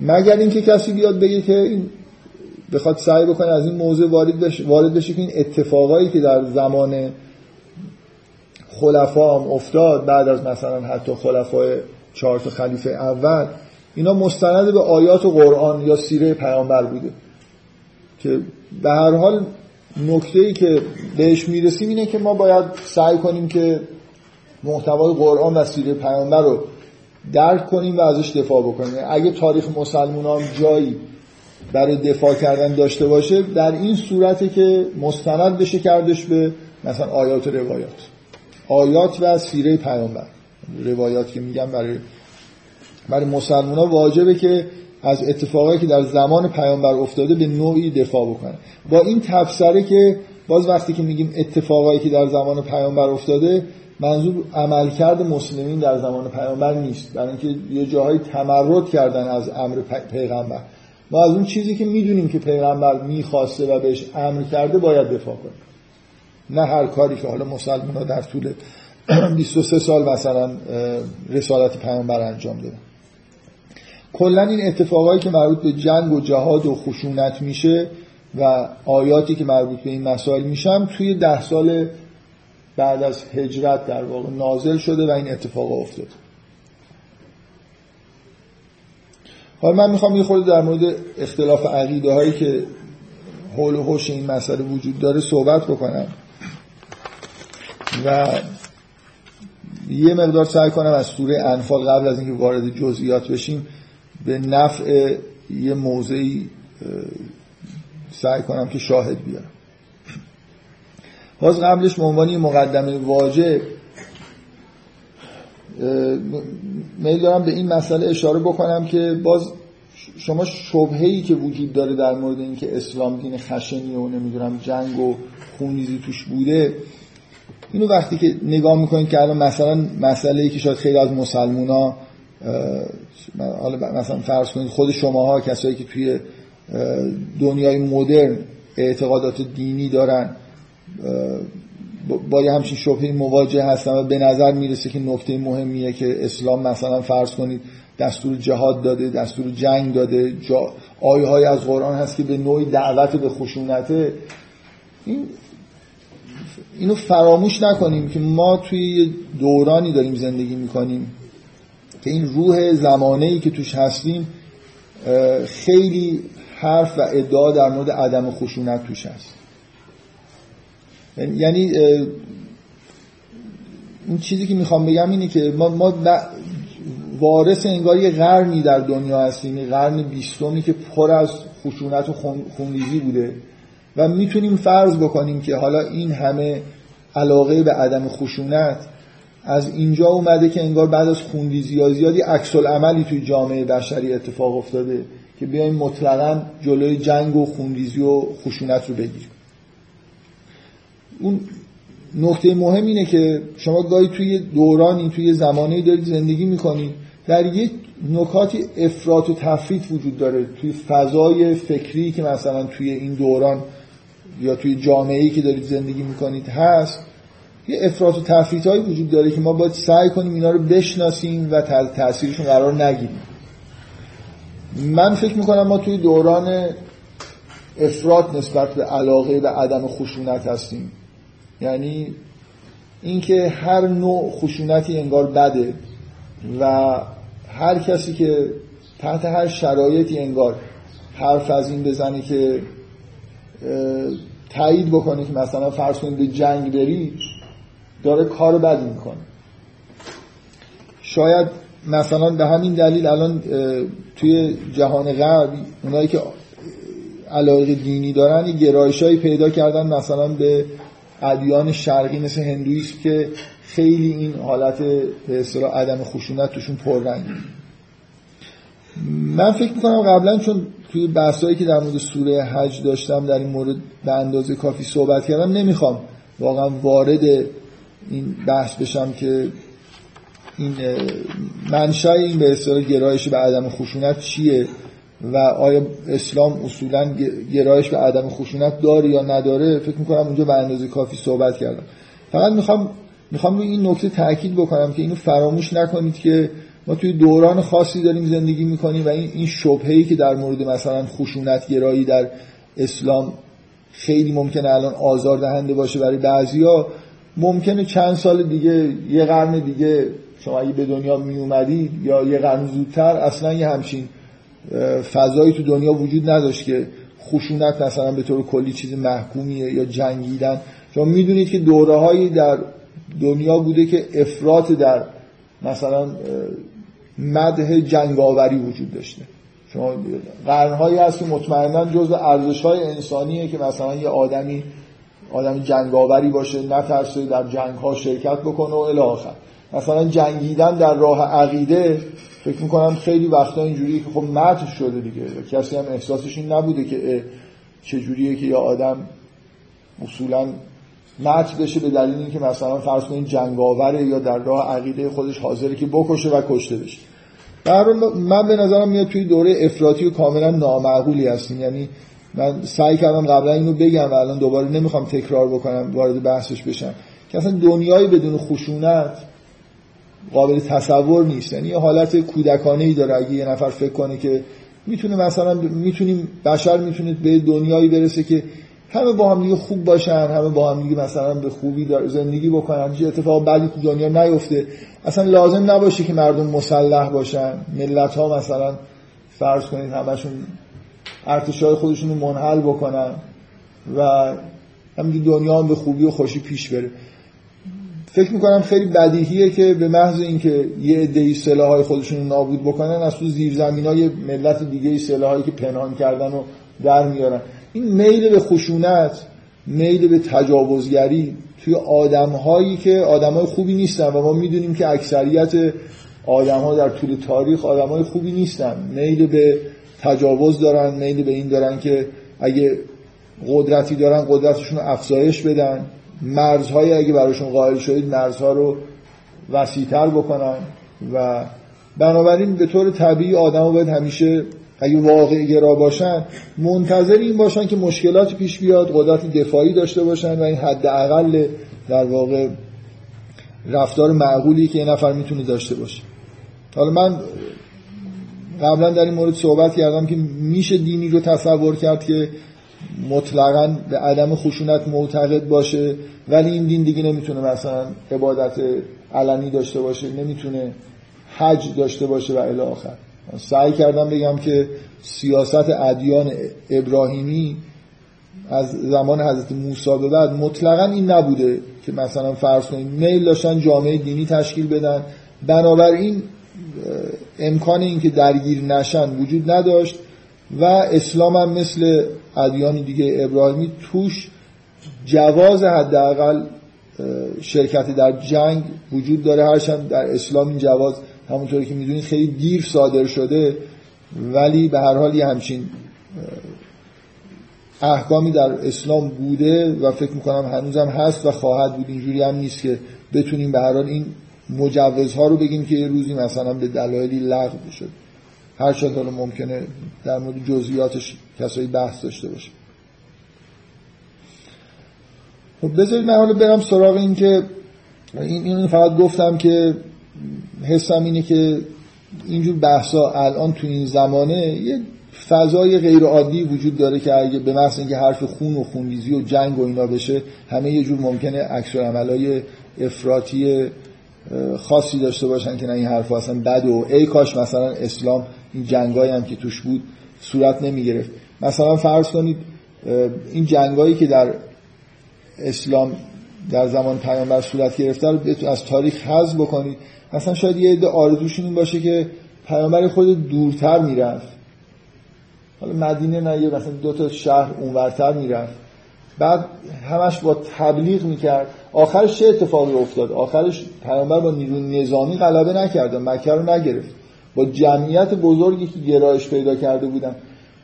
مگر اینکه کسی بیاد بگه که این بخواد سعی بکنه از این موضوع وارد بشه, وارد بشه که این اتفاقایی که در زمان خلفا هم افتاد بعد از مثلا حتی خلفای چهار تا خلیفه اول اینا مستند به آیات و قرآن یا سیره پیامبر بوده. که به هر حال نکته ای که بهش می‌رسیم اینه که ما باید سعی کنیم که محتوای قرآن و سیره پیامبر رو درک کنیم و ازش دفاع بکنیم. اگه تاریخ مسلمان هم جایی برای دفاع کردن داشته باشه در این صورته که مستند بشه کردش به مثلا آیات و روایات. آیات و سیره پیامبر. روایات که میگم برای برای مسلمان ها واجبه که از اتفاقایی که در زمان پیامبر افتاده به نوعی دفاع بکنه. با این تفسره که باز وقتی که میگیم اتفاقایی که در زمان پیامبر افتاده منظور عملکرد مسلمین در زمان پیامبر نیست. برای اینکه یه جاهای تمرد کردن از امر پیغمبر. ما از اون چیزی که می‌دونیم که پیغمبر می‌خواسته و بهش امر کرده باید دفاع کنیم. نه هر کاری که حالا مسلمان ها در طول *clears throat* 23 سال مثلا رسالت پیامبر انجام دادن. کلا این اتفاقایی که مربوط به جنگ و جهاد و خشونت میشه و آیاتی که مربوط به این مسائل میشن توی ده سال بعد از هجرت در واقع نازل شده و این اتفاق افتاد. حالا من می‌خوام یه خورده در مورد اختلاف عقیده هایی که حول و حوش این مسئله وجود داره صحبت بکنم. و یه مقدار سعی کنم از سوره انفال قبل از اینکه وارد جزئیات بشیم به نفع یه موضعی سعی کنم که شاهد بیارم. باز قبلش به عنوان مقدمه واجب میل دارم به این مسئله اشاره بکنم که باز شما شبهه‌ای که وجود داره در مورد اینکه اسلام دین خشنی و نمی‌دونم جنگ و خونریزی توش بوده اینو وقتی که نگاه می‌کنید که الان مثلا مسئله ای که شاید خیلی از مسلمونا حالا مثلا فرض کنید خود شماها کسایی که توی دنیای مدرن اعتقادات دینی دارن با یه همچین شبهی مواجه هستن و به نظر می‌رسه که نکته مهمیه که اسلام مثلا فرض کنید دستور جهاد داده دستور جنگ داده جا آیه های از قرآن هست که به نوعی دعوت به خشونته. این اینو فراموش نکنیم که ما توی دورانی داریم زندگی می‌کنیم. که این روح زمانه ای که توش هستیم خیلی حرف و ادعا در مورد عدم خشونت توش هست. یعنی این چیزی که می‌خوام بگم اینه که ما, ما وارث انگار یه قرنی در دنیا هستیم قرن بیستمی که پر از خشونت و خونریزی بوده و می‌تونیم فرض بکنیم که حالا این همه علاقه به عدم خشونت از اینجا اومده که انگار بعد از خونریزی یا زیادی عکس عملی توی جامعه بشری اتفاق افتاده که بیایم مطلقا جلوی جنگ و خونریزی و خشونت رو بگیریم. اون نقطه مهم اینه که شما گاهی توی دورانی توی زمانی دارید زندگی می‌کنید در یک نکاتی افراط و تفریط وجود داره. توی فضای فکری که مثلا توی این دوران یا توی جامعه‌ای که دارید زندگی می‌کنید هست یه افراط و تفریط هایی وجود داره که ما باید سعی کنیم اینا رو بشناسیم و تاثیرشون قرار نگیریم. من فکر می‌کنم ما توی دوران افراط نسبت به علاقه به عدم خشونت هستیم. یعنی اینکه هر نوع خشونتی انگار بده و هر کسی که تحت هر شرایطی انگار حرف از این بزنه که تایید بکنه که مثلا فرض کنید به جنگ بری داره کار بدی می‌کنه. شاید مثلا به همین دلیل الان توی جهان غرب اونایی که علاقه دینی دارن گرایشایی پیدا کردن مثلا به ادیان شرقی مثل هندویسم که خیلی این حالت به اصطلاح عدم خشونت توشون پررنگه من فکر می‌کنم قبلا چون توی بحثایی که در مورد سوره حج داشتم در این مورد به اندازه کافی صحبت کردم نمی‌خوام واقعا وارد این بحث بشم که این منشأ این به اصطلاح گرایش به عدم خشونت چیه و آیا اسلام اصولا گرایش به عدم خشونت داره یا نداره؟ فکر می‌کنم اونجا به اندازه کافی صحبت کردم. فقط می‌خوام می‌خوام روی این نکته تاکید بکنم که اینو فراموش نکنید که ما توی دوران خاصی داریم زندگی می‌کنیم و این این شبهه‌ای که در مورد مثلا خشونت گرایی در اسلام خیلی ممکنه الان آزار دهنده باشه برای بعضیا ممکنه چند سال دیگه یه قرن دیگه شما اگه به دنیا می اومدید یا یه قرن زودتر اصلا یه همچین فضایی تو دنیا وجود نداشت که خشونت مثلا به طور کلی چیز محکومیه یا جنگیدن. شما می‌دونید که دوره هایی در دنیا بوده که افراط در مثلا مده جنگاوری وجود داشته. شما قرنهایی هست که مطمئنا جز ارزش های انسانیه که مثلا یه آدمی آدم جنگاوری باشه نترسه در جنگ ها شرکت بکنه و الی مثلا جنگیدن در راه عقیده فکر می‌کنم خیلی وقتا اینجوریه که خب مت شده دیگه. کسی هم احساسش این نبوده که چجوریه که یا آدم اصولا مت بشه به دلیل اینکه مثلا فرض کنید جنگاوره یا در راه عقیده خودش حاضره که بکشه و کشته بشه. در من به نظرم میاد توی دوره افراطی و کاملا نامعقولی هستیم. یعنی من سعی کردم قبلا اینو بگم و الان دوباره نمی‌خوام تکرار بکنم وارد بحثش بشم. که اصلا دنیای بدون خشونت قابل تصور نیست. یعنی یه حالت کودکانه ای داره. اگه یه نفر فکر کنه که می‌تونه مثلا می‌تونیم بشر می‌تونه به دنیایی برسه که همه با هم دیگه خوب باشن همه با هم دیگه مثلا به خوبی زندگی بکنن هیچ اتفاق بدی تو دنیا نیفته. اصلا لازم نباشه که مردم مسلح باشن. ملت ها مثلا فرض کنید همشون ارتشای خودشون رو منحل بکنن و همین دنیا هم به خوبی و خوشی پیش بره. فکر می‌کنم خیلی بدیهیه که به محض اینکه یه عده‌ای سلاح‌های خودشون رو نابود بکنن از تو زیرزمینای ملت دیگه سلاحایی که پنهان کردن و در میارن. این میل به خشونت میل به تجاوزگری توی آدمهایی که آدمای خوبی نیستن و ما می‌دونیم که اکثریت آدمها در طول تاریخ آدمای خوبی نیستن. میل به تجاوز دارن میل به این دارن که اگه قدرتی دارن قدرتشون رو افزایش بدن. مرزهای اگه براشون قائل شدید مرزها رو وسیعتر بکنن. و بنابراین به طور طبیعی آدم باید همیشه اگه واقع گرا باشن منتظر این باشن که مشکلات پیش بیاد قدرت دفاعی داشته باشن و این حد اقل در واقع رفتار معقولی که یه نفر می‌تونه داشته باشه. حالا من قبلا در این مورد صحبت کردم که میشه دینی رو تصور کرد که مطلقا به عدم خشونت معتقد باشه ولی این دین دیگه نمی‌تونه مثلا عبادت علنی داشته باشه نمی‌تونه حج داشته باشه و الی آخر. سعی کردم بگم که سیاست ادیان ابراهیمی از زمان حضرت موسی به بعد مطلقا این نبوده که مثلا فرض کنید میل داشتن جامعه دینی تشکیل بدن. بنابراین امکان اینکه درگیر نشن وجود نداشت و اسلام هم مثل ادیان دیگه ابراهیمی توش جواز حداقل شرکت در جنگ وجود داره. هرچند در اسلام این جواز همونطوری که می‌دونید خیلی دیر صادر شده ولی به هر حال یه همچین احکامی در اسلام بوده و فکر می‌کنم هنوزم هست و خواهد بود. اینجوری هم نیست که بتونیم به هر حال این مجوزها رو بگیم که یه روزی مثلا به دلایلی لغو بشه. هر حالا ممکنه در مورد جزئیاتش کسایی بحث داشته باشه. خب بذارید من حالا برم سراغ این که این, این فقط گفتم که حسم اینه که اینجور بحثا الان تو این زمانه یه فضای غیر عادی وجود داره که اگه به محض اینکه حرف خون و خونریزی و جنگ و اینا بشه همه یه جور ممکنه عکس عملای افراطی خاصی داشته باشن که نه این حرف اصلا بد و ای کاش مثلا اسلام این جنگایی هم که توش بود صورت نمی گرفت مثلا فرض کنید این جنگایی که در اسلام در زمان پیامبر صورت گرفته رو از تاریخ حذف بکنید. مثلا شاید یه عده آرزوشون این باشه که پیامبر خود دورتر می‌رفت. حالا مدینه نه یه مثلا دو تا شهر اونورتر می‌رفت. بعد همش با تبلیغ می‌کرد. آخرش چه اتفاقی افتاد؟ آخرش پیامبر با نیروی نظامی غلبه نکرد مکه رو نگرفت. با جمعیت بزرگی که گرایش پیدا کرده بودن.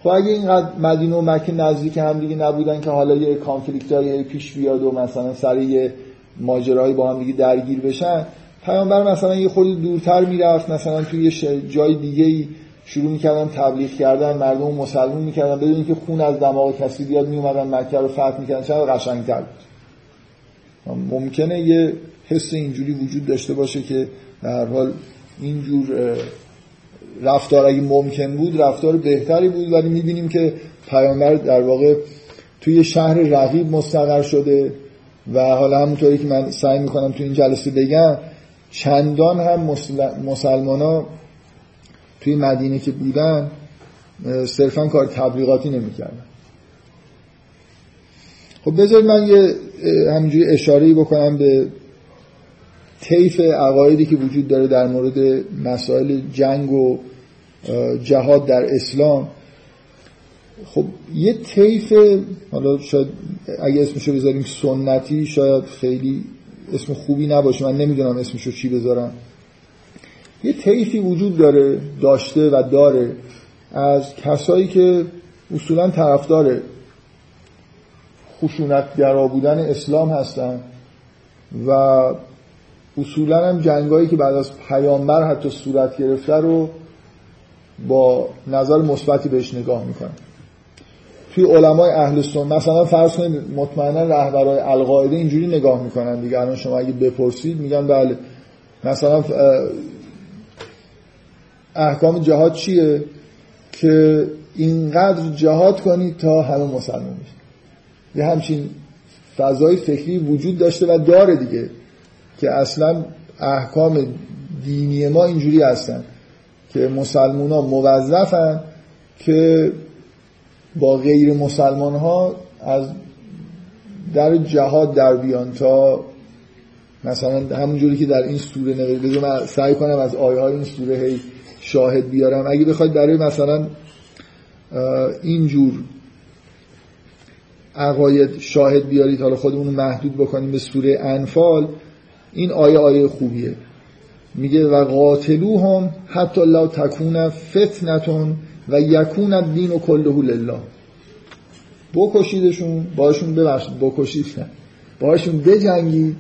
خب اگه اینقدر مدینه و مکه نزدیک هم دیگه نبودن که حالا یه کانفلیکت های پیش بیاد و مثلا سر یه ماجرایی با هم دیگه درگیر بشن پیامبر مثلا یه خورده دورتر می‌رفت مثلا توی یه جای دیگه شروع می‌کردن تبلیغ کردن مردم مسلمون می‌کردن بدون اینکه خون از دماغ کسی بیاد میومدن مکه رو فتح می‌کردن. چرا قشنگتر بود. ممکنه یه حس اینجوری وجود داشته باشه که در حال اینجور رفتار اگه ممکن بود رفتار بهتری بود. ولی می‌بینیم که پیامبر در واقع توی شهر رقیب مستقر شده و حالا همونطوری که من سعی می‌کنم توی این جلسه بگم چندان هم مسلمان ها توی مدینه که بودن صرفا کار تبلیغاتی نمی‌کردن. خب بذارید من یه همینجوری اشاره بکنم به طیف عقایدی که وجود داره در مورد مسائل جنگ و جهاد در اسلام. خب یه طیف حالا شاید اگه اسمشو بذاریم سنتی شاید خیلی اسم خوبی نباشه. من نمی‌دونم اسمشو چی بذارم. یه طیفی وجود داره داشته و داره از کسایی که اصولا طرفدار خشونتگرا بودن اسلام هستن و اصولا هم جنگایی که بعد از پیامبر حتی صورت گرفته رو با نظر مثبتی بهش نگاه می‌کنن. توی علمای اهل سنت مثلا فرض کنید مطمئنا رهبرای القاعده اینجوری نگاه می‌کنن دیگه. الان شما اگه بپرسید میگن بله. مثلا احکام جهاد چیه؟ که اینقدر جهاد کنید تا همه مسلمان بشید یه همچین فضای فکری وجود داشته و داره دیگه که اصلا احکام دینی ما اینجوری هستن که مسلمان ها موظفن که با غیر مسلمان ها از در جهاد در بیان تا مثلا همونجوری که در این سوره نوشته من سعی کنم از آیه های این سوره هی شاهد بیارم. اگه بخواید برای مثلا اینجور عقاید شاهد بیارید حالا خودمون محدود بکنیم به سوره انفال این آیه آیه خوبیه. میگه و قاتلو هم حتی لا تکون فتنتون و یکون الدین و کله لله. بکشیدشون باشون ببخشید بکشید باشون بجنگید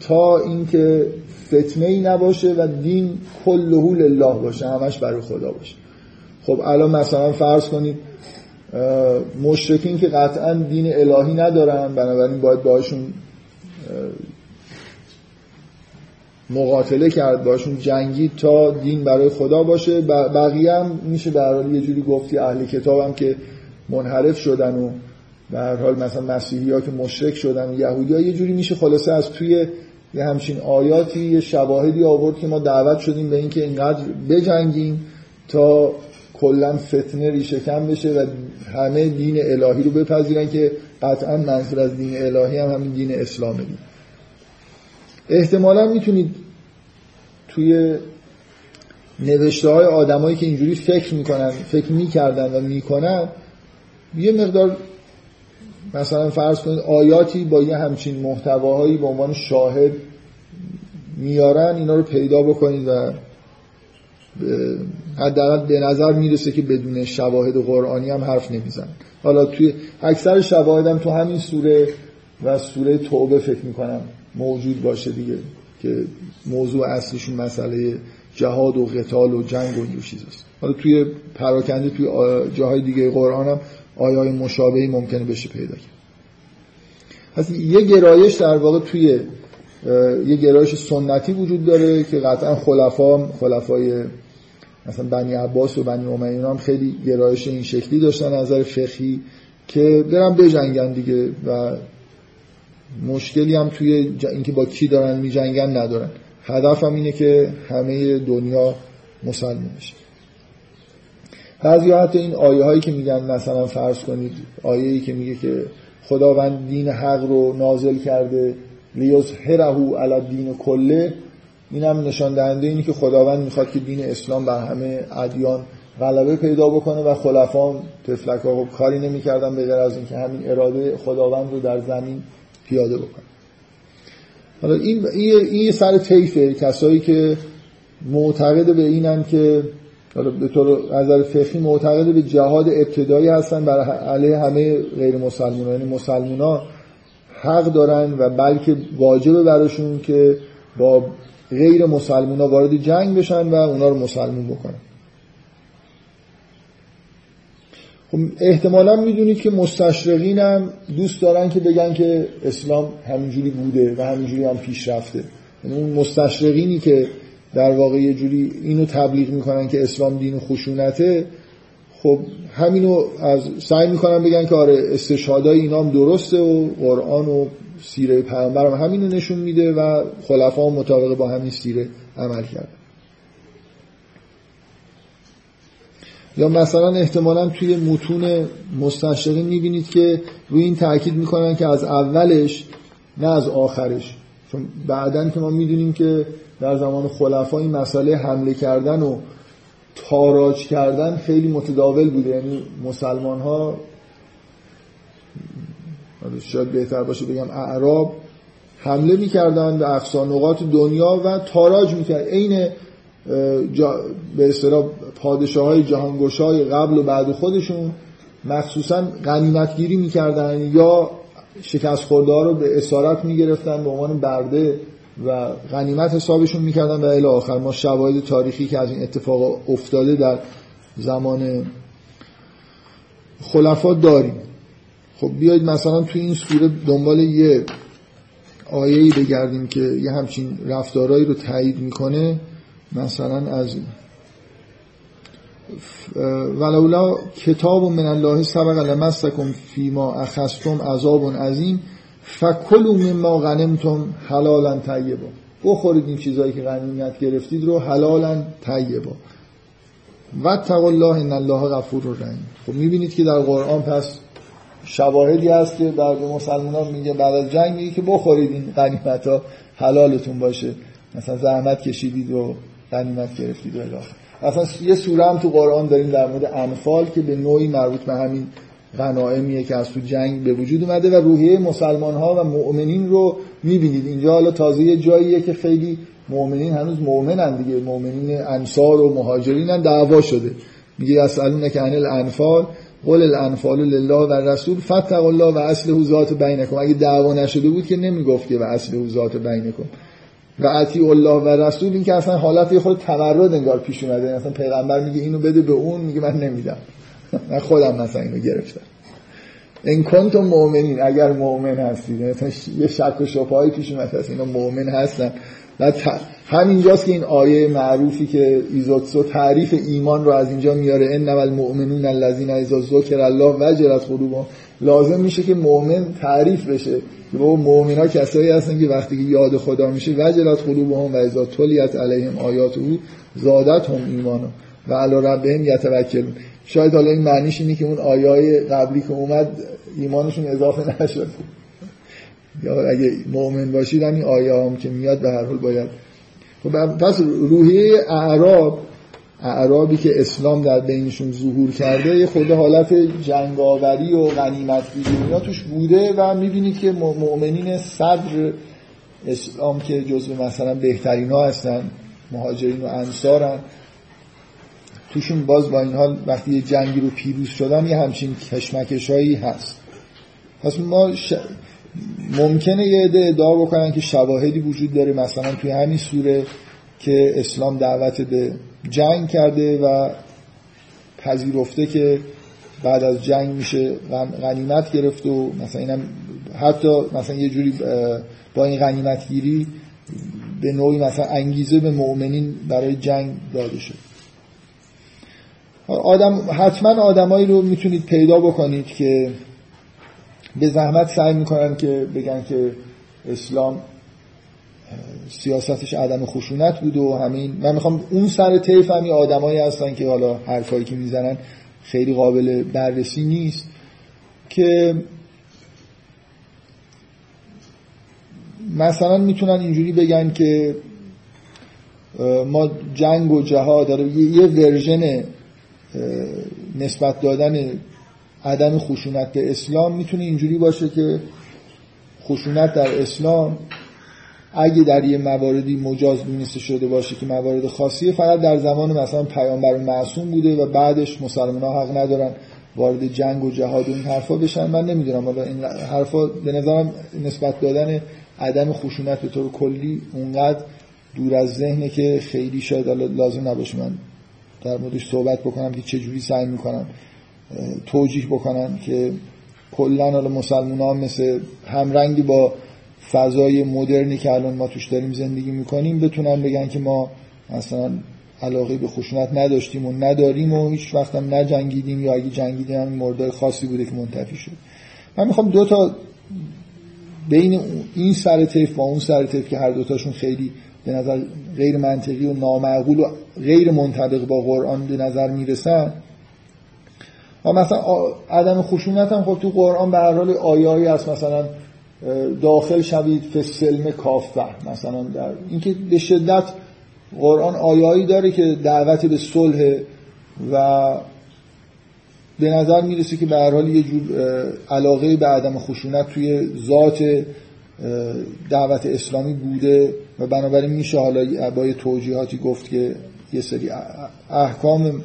تا اینکه فتنه ای نباشه و دین کله لله باشه همش برای خدا باشه. خب الان مثلا فرض کنید مشرکین که قطعا دین الهی ندارن بنابراین باید باشون مقاتله کرد باشون جنگید تا دین برای خدا باشه. بقیه هم میشه در حال یه جوری گفتی اهل کتاب هم که منحرف شدن و در حال مثلا مسیحی که مشرک شدن یهودی یه جوری میشه خلاصه از توی یه همچین آیاتی یه شواهدی آورد که ما دعوت شدیم به اینکه اینقدر بجنگیم تا کلا فتنه ریشه کم بشه و همه دین الهی رو بپذیرن که قطعا منظور از دین الهی هم همین دین اسلامه دید. احتمالا می‌تونید توی نوشته های آدمایی که اینجوری فکر می‌کنن فکر می‌کردن و می‌کنن یه مقدار مثلا فرض کنید آیاتی با یه همچین محتواهایی به عنوان شاهد میارن اینا رو پیدا بکنید و حداقل به نظر می‌رسه که بدون شواهد قرآنی هم حرف نمیزن حالا توی اکثر شواهدم تو همین سوره و سوره توبه فکر می‌کنم موجود باشه دیگه که موضوع اصلیشون مسئله جهاد و قتال و جنگ و اینجور چیزاست. حالا توی پراکنده توی جاهای دیگه قرآن هم آیای مشابهی ممکنه بشه پیدا کرد. پس یه گرایش در واقع توی یه گرایش سنتی وجود داره که قطعا خلفا خلفای مثلا بنی عباس و بنی امیین هم خیلی گرایش این شکلی داشتن نظر فقهی که برن بجنگن دیگه و مشکلی هم توی اینکه با کی دارن میجنگن ندارن. هدف هم اینه که همه دنیا مسلمان بشه. بعضی حتی این آیه هایی که میگن مثلا فرض کنید آیه ای که میگه که خداوند دین حق رو نازل کرده لیظهره علی دین کله این هم نشان دهنده اینه که خداوند می‌خواد که دین اسلام بر همه ادیان غلبه پیدا بکنه و خلفان تفلک ها کاری نمی‌کردن به از اینکه همین اراده خداوند رو در زمین پیاده بکنه. حالا این این سر طیفه. کسایی که معتقد به اینن که به طور نظر فقهی معتقد به جهاد ابتدایی هستن برای علیه همه غیر مسلمان یعنی مسلمان ها حق دارن و بلکه واجبه براشون که با غیر مسلمان ها وارد جنگ بشن و اونا رو مسلمون بکنن. خب احتمالا می‌دونید که مستشرقین هم دوست دارن که بگن که اسلام همینجوری بوده و همینجوری هم پیش رفته یعنی اون مستشرقینی که در واقع یه جوری اینو تبلیغ می‌کنن که اسلام دین خشونته. خب همینو از سعی می‌کنن بگن که آره استشهادای هم درسته و قرآن و سیره پیامبر هم همینو نشون میده و خلفا هم مطابق با همین سیره عمل کرد یا مثلا احتمالا توی متون مستشرقین می‌بینید که روی این تاکید می‌کنن که از اولش نه از آخرش. چون بعدا که ما می‌دونیم که در زمان خلفا این مسئله حمله کردن و تاراج کردن خیلی متداول بوده. یعنی مسلمان ها شاید بهتر باشه بگم اعراب حمله می‌کردن به افسانقات دنیا و تاراج می‌کرد عین به اصطلاح پادشاه های جهانگوشای قبل و بعد خودشون مخصوصا غنیمتگیری می‌کردن یا شکست خورده رو به اسارت می‌گرفتن به عنوان برده و غنیمت حسابشون می‌کردن و الی آخر ما شواهد تاریخی که از این اتفاق افتاده در زمان خلفا داریم. خب بیایید مثلا توی این سوره دنبال یه آیه‌ای بگردیم که یه همچین رفتارهایی رو تایید می‌کنه مثلا از ولولا کتاب من الله سبق لمستکم فیما اخستم عذاب عظیم. فکلوا مما غنمتم حلالا طیبا. بخورید این چیزایی که غنیمت گرفتید رو حلالا طیبا. و الله ان الله غفور رحیم. خب می‌بینید که در قرآن پس شواهدی هست که در مسلمان میگه بعد از جنگ میگه که بخورید این غنیمت ها حلالتون باشه. مثلا زحمت کشیدید و غنیمت گرفتید و اصلا یه سوره هم تو قرآن داریم در مورد انفال که به نوعی مربوط به همین غنائمیه که از تو جنگ به وجود اومده و روحیه مسلمان ها و مؤمنین رو می‌بینید. اینجا حالا تازه یه جاییه که خیلی مؤمنین هنوز مؤمنن دیگه. مؤمنین انصار و مهاجرین دعوا شده. میگه اسالون که عن الانفال قول الانفال لله و رسول فتق الله و اصله ذات بینکم. اگه دعوا نشده بود که نمی‌گفت که و اصله ذات بینکم. و عطی الله و رسول این که اصلا حالت خود تمرد انگار پیش اومده. اصلا پیغمبر میگه اینو بده به اون میگه من نمیدم. من خودم مثلا اینو گرفتم. این کنتم مؤمنین اگر مؤمن هستید مثلا یه شک و شبهه‌ای پیش اومده اینا مؤمن هستن. بعد همینجاست که این آیه معروفی که ایزوتسو تعریف ایمان رو از اینجا میاره. ان المؤمنون الذين اذا ذکر الله وجلت قلوبهم. لازم میشه که مؤمن تعریف بشه. که بابا مؤمنا کسایی هستن که وقتی که یاد خدا میشه وجلت قلوبهم و اذا تلیت علیهم آیاته زادتهم ایمانا. و علی ربهم یتوکلون. شاید حالا این معنیش اینه که اون آیای قبلی که اومد ایمانشون اضافه نشد. یا اگه مؤمن باشید این آیه هم که میاد به هر حال باید. خب پس روحیه اعراب اعرابی که اسلام در بینشون ظهور کرده یه خود حالت جنگاوری و غنیمت اینا توش بوده و می‌بینید که مؤمنین صدر اسلام که جزو مثلا بهترین ها هستن مهاجرین و انصارن توشون باز با این حال وقتی جنگی رو پیروز شدن یه همچین کشمکش هایی هست. پس ما ش... ممکنه یه عده ادعا بکنن که شواهدی وجود داره مثلا توی همین سوره که اسلام دعوت به جنگ کرده و پذیرفته که بعد از جنگ میشه غنیمت گرفت و مثلا اینم حتی مثلا یه جوری با این غنیمت گیری به نوعی مثلا انگیزه به مؤمنین برای جنگ داده شد. آدم حتما آدمایی رو می‌تونید پیدا بکنید که به زحمت سعی می‌کنن که بگن که اسلام سیاستش عدم خشونت بود و همین. من می‌خوام اون سر طیف همی آدمایی هستن که حالا حرفایی که می‌زنن خیلی قابل بررسی نیست که مثلا می‌تونن اینجوری بگن که ما جنگ و جهاد داره یه ورژن نسبت دادن عدم خشونت به اسلام می‌تونه اینجوری باشه که خشونت در اسلام اگه در یه مواردی مجاز دونسته شده باشه که موارد خاصیه فقط در زمان مثلا پیامبر معصوم بوده و بعدش مسلمان ها حق ندارن وارد جنگ و جهاد و این حرفا بشن. من نمی‌دونم حالا این حرفا به نظرم نسبت دادن عدم خشونت به طور کلی اونقدر دور از ذهنه که خیلی شاید لازم نباشه. من در موردش صحبت بکنم که چجوری سعی می‌کنن توجیح بکنن که کلا حالا مسلمان ها مثل همرنگی با فضای مدرنی که الان ما توش داریم زندگی می‌کنیم بتونن بگن که ما مثلا علاقه به خشونت نداشتیم و نداریم و هیچ وقت هم نجنگیدیم یا اگه جنگیدیم هم مورد خاصی بوده که منتفی شد. من می‌خوام دو تا بین این سر طیف و اون سر طیف که هر دوتاشون خیلی به نظر غیر منطقی و نامعقول و غیر منطبق با قرآن به نظر می‌رسن و مثلا عدم خشونت هم خب تو قرآن به هر حال آیایی هست. مثلا داخل شوید فسلم کافه. مثلا در اینکه به شدت قرآن آیایی داره که دعوت به صلح و به نظر می‌رسه که به هر حال یه جور علاقه به عدم خشونت توی ذات دعوت اسلامی بوده و بنابراین میشه حالا با توجیهاتی گفت که یه سری احکام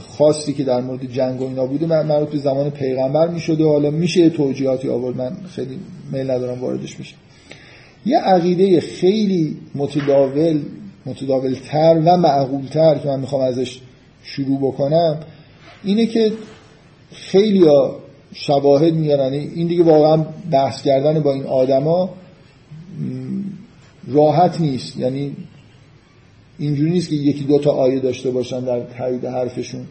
خاصی که در مورد جنگ و اینا بوده مربوط به زمان پیغمبر می‌شده حالا میشه توجیهاتی آورد. من خیلی میل ندارم واردش میشه یه عقیده خیلی متداول متداولتر و معقولتر که من می‌خوام ازش شروع بکنم اینه که خیلی شواهد میارن این دیگه واقعا بحث کردن با این آدما راحت نیست. یعنی اینجوری نیست که یکی دو تا آیه داشته باشن در تایید حرفشون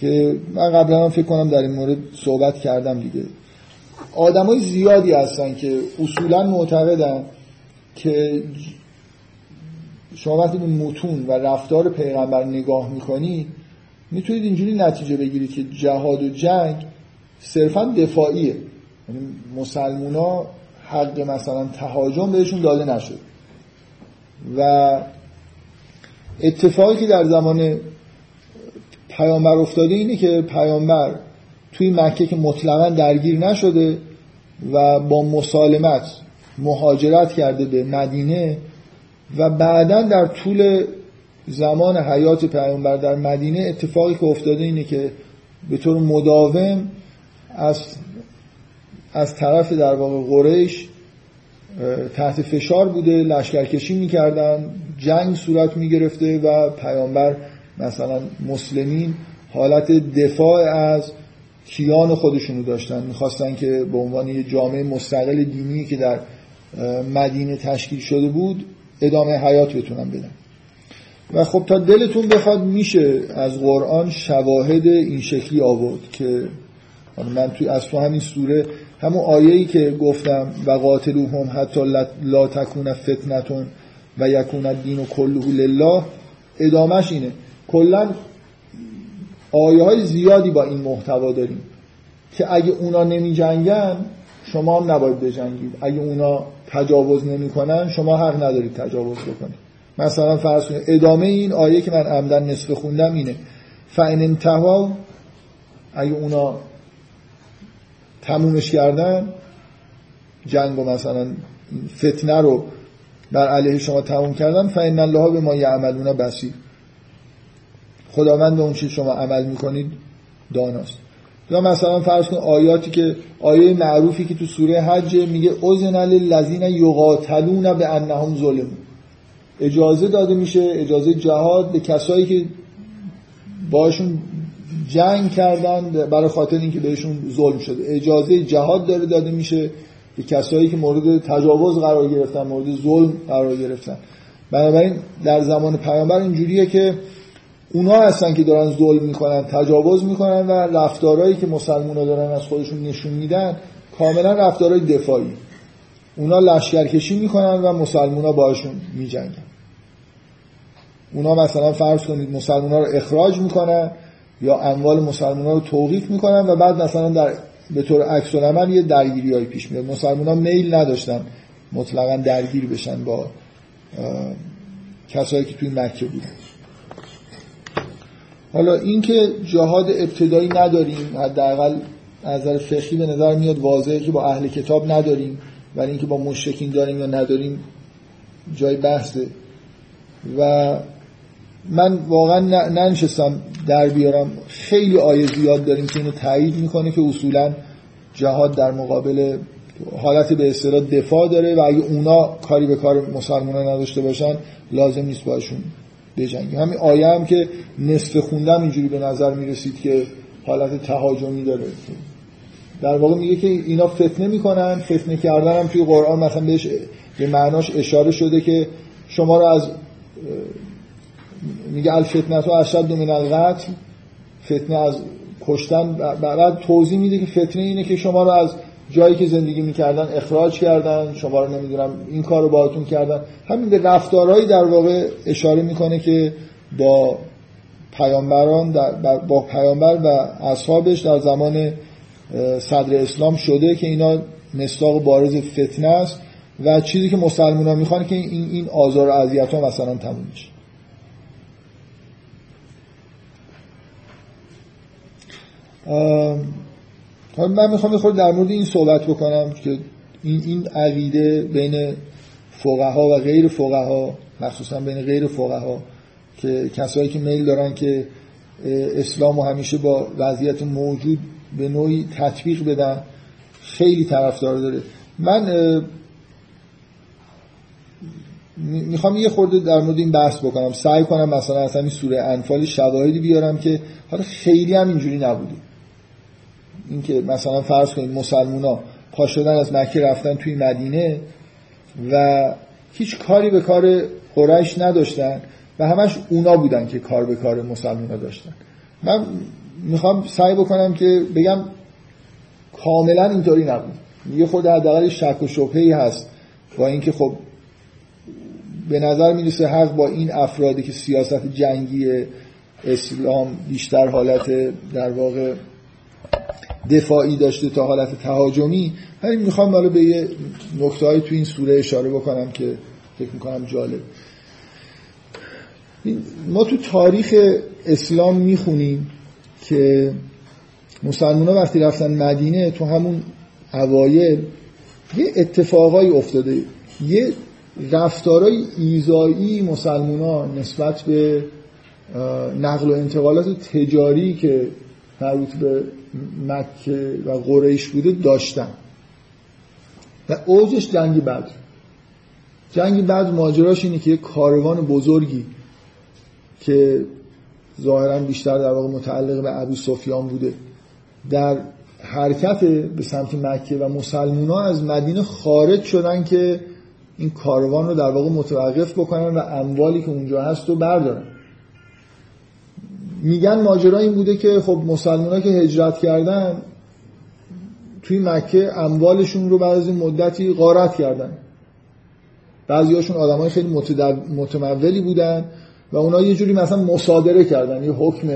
که من قبلا هم فکر کنم در این مورد صحبت کردم دیگه. آدمای زیادی هستن که اصولا معتقدن که شما وقتی به متون و رفتار پیغمبر نگاه می‌کنی می‌تونید اینجوری نتیجه بگیرید که جهاد و جنگ صرفا دفاعیه. یعنی مسلمونا حق مثلا تهاجم بهشون داده نشد. و اتفاقی که در زمان پیامبر افتاده اینه که پیامبر توی مکه که مطلقا درگیر نشده و با مسالمت مهاجرت کرده به مدینه و بعدا در طول زمان حیات پیامبر در مدینه اتفاقی که افتاده اینه که به طور مداوم از از طرف در واقع قریش تحت فشار بوده لشکرکشی می‌کردن جنگ صورت می‌گرفته و پیامبر مثلا مسلمین حالت دفاع از کیان خودشونو داشتن. می‌خواستن که به عنوان یه جامعه مستقل دینی که در مدینه تشکیل شده بود ادامه حیات بتونن بدن. و خب تا دلتون بخواد میشه از قرآن شواهد این شکلی آورد که من توی از تو همین سوره همون آیه‌ای که گفتم و قاتلوهم حتی لا تکون فتنتون و یکون الدین و کله لله. ادامش اینه. کلا آیه های زیادی با این محتوا داریم که اگه اونا نمی جنگن شما هم نباید بجنگید. اگه اونا تجاوز نمی‌کنن شما حق ندارید تجاوز بکنید. مثلا فرض ادامه این آیه که من عمدن نصف خوندم اینه. فان انتها اگه اونا تمومش کردن جنگ و مثلا فتنه رو بر علیه شما تموم کردن فان الله به ما یعملون بسیر خداوند به اون چیز شما عمل می‌کنید داناست. یا مثلا فرض کن آیاتی که آیه معروفی که تو سوره حج میگه اذن للذین یقاتلون به انهم ظلم اجازه داده میشه اجازه جهاد به کسایی که باشون جنگ کردن برای خاطر اینکه بهشون ظلم شده. اجازه جهاد داره داده میشه به کسایی که مورد تجاوز قرار گرفتن مورد ظلم قرار گرفتن. بنابراین در زمان پیامبر اینجوریه که اونا هستن که دارن ظلم می‌کنن تجاوز می‌کنن و رفتارهایی که مسلمونا دارن از خودشون نشون میدن کاملا رفتارهای دفاعی. اونا لشکرکشی می‌کنن و مسلمونا باشون میجنگن. اونا مثلا فرض کنید مسلمونا رو اخراج می‌کنن. یا اموال مسلمونا رو توقیف می‌کنن و بعد مثلا در به طور عکس العمل یه درگیری های پیش میاد. مسلمان میل نداشتن مطلقا درگیر بشن با کسایی که توی مکه بودن. حالا اینکه جهاد ابتدایی نداریم حداقل از نظر فقهی به نظر میاد واضحه که با اهل کتاب نداریم ولی اینکه با مشرکین داریم یا نداریم جای بحثه. و من واقعا ننشستم در بیارم. خیلی آیه زیاد داریم که اینو تایید می‌کنه که اصولا جهاد در مقابل حالت به اصطلاح دفاع داره و اگه اونا کاری به کار مسلمان نداشته باشن لازم نیست باشون بجنگیم. همین آیه هم که نصف خوندم اینجوری به نظر می‌رسید که حالت تهاجمی داره. در واقع میگه که اینا فتنه می‌کنن فتنه کردن هم توی قرآن مثلا بهش به معناش اشاره شده که شما رو از میگه الفتنه تو اشد من القتل. فتنه از کشتن بعد توضیح میده که فتنه اینه که شما رو از جایی که زندگی می‌کردن اخراج کردن. شما رو نمی‌دونم این کار رو باهاتون کردن. همین به رفتارهایی در واقع اشاره می‌کنه که با پیامبران با پیامبر و اصحابش در زمان صدر اسلام شده که اینا مستاق بارز فتنه است و چیزی که مسلمان ها می‌خوان که این, این آزار و اذیت ها مثلا تموم میشه من می‌خوام یه در مورد این صحبت بکنم که این این عقیده بین فقها و غیر فقها مخصوصا بین غیر فقها که کسایی که میل دارن که اسلام و همیشه با وضعیت موجود به نوعی تطبیق بدن خیلی طرفدار داره. من می‌خوام یه خورده در مورد این بحث بکنم. سعی کنم مثلا اصلا این سوره انفال شواهدی بیارم که حالا خیلی هم اینجوری نبوده. اینکه مثلا فرض کنید مسلمونا پا شدن از مکه رفتن توی مدینه و هیچ کاری به کار قریش نداشتن و همش اونا بودن که کار به کار مسلمونا داشتن. من می‌خوام سعی بکنم که بگم کاملا اینطوری نبود. یه خود حداقل شک و شبهه هست با اینکه خب به نظر می‌رسه حق با این افرادی که سیاست جنگی اسلام بیشتر حالت در واقع دفاعی داشته تا حالت تهاجمی. همین می‌خوام حالا به یه نکته تو این سوره اشاره بکنم که فکر می‌کنم جالب. ما تو تاریخ اسلام می‌خونیم که مسلمان وقتی رفتن مدینه تو همون اوایل یه اتفاقایی افتاده. یه رفتارهای ایزایی مسلمان نسبت به نقل و انتقالات تجاری که مربوط به مکه و قریش بوده داشتن. و اوجش جنگ بدر. جنگ بدر ماجراش اینه که یه کاروان بزرگی که ظاهرا بیشتر در واقع متعلق به ابو سفیان بوده در حرکت به سمت مکه و مسلمونا از مدینه خارج شدن که این کاروان رو در واقع متوقف بکنن و اموالی که اونجا هست رو بردارن. میگن ماجرا این بوده که خب مسلمان که هجرت کردن توی مکه اموالشون رو بعد از این مدتی غارت کردن. بعضی هاشون آدم های خیلی متمولی بودن و اونا یه جوری مثلا مصادره کردن یه حکم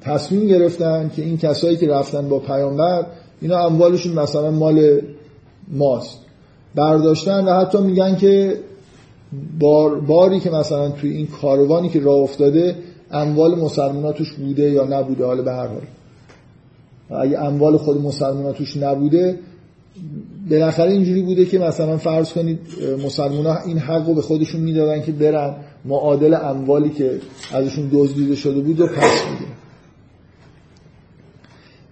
تصمیم گرفتن که این کسایی که رفتن با پیامبر اینا اموالشون مثلا مال ماست. برداشتن و حتی میگن که بار باری که مثلا توی این کاروانی که راه افتاده اموال مسلمان توش بوده یا نبوده؟ حالا به هر حال. اگه اموال خود مسلمان توش نبوده بالاخره اینجوری بوده که مثلا فرض کنید مسلمان این حق رو به خودشون می‌دادن که برن معادل اموالی که ازشون دزدیده شده بود و پس میده.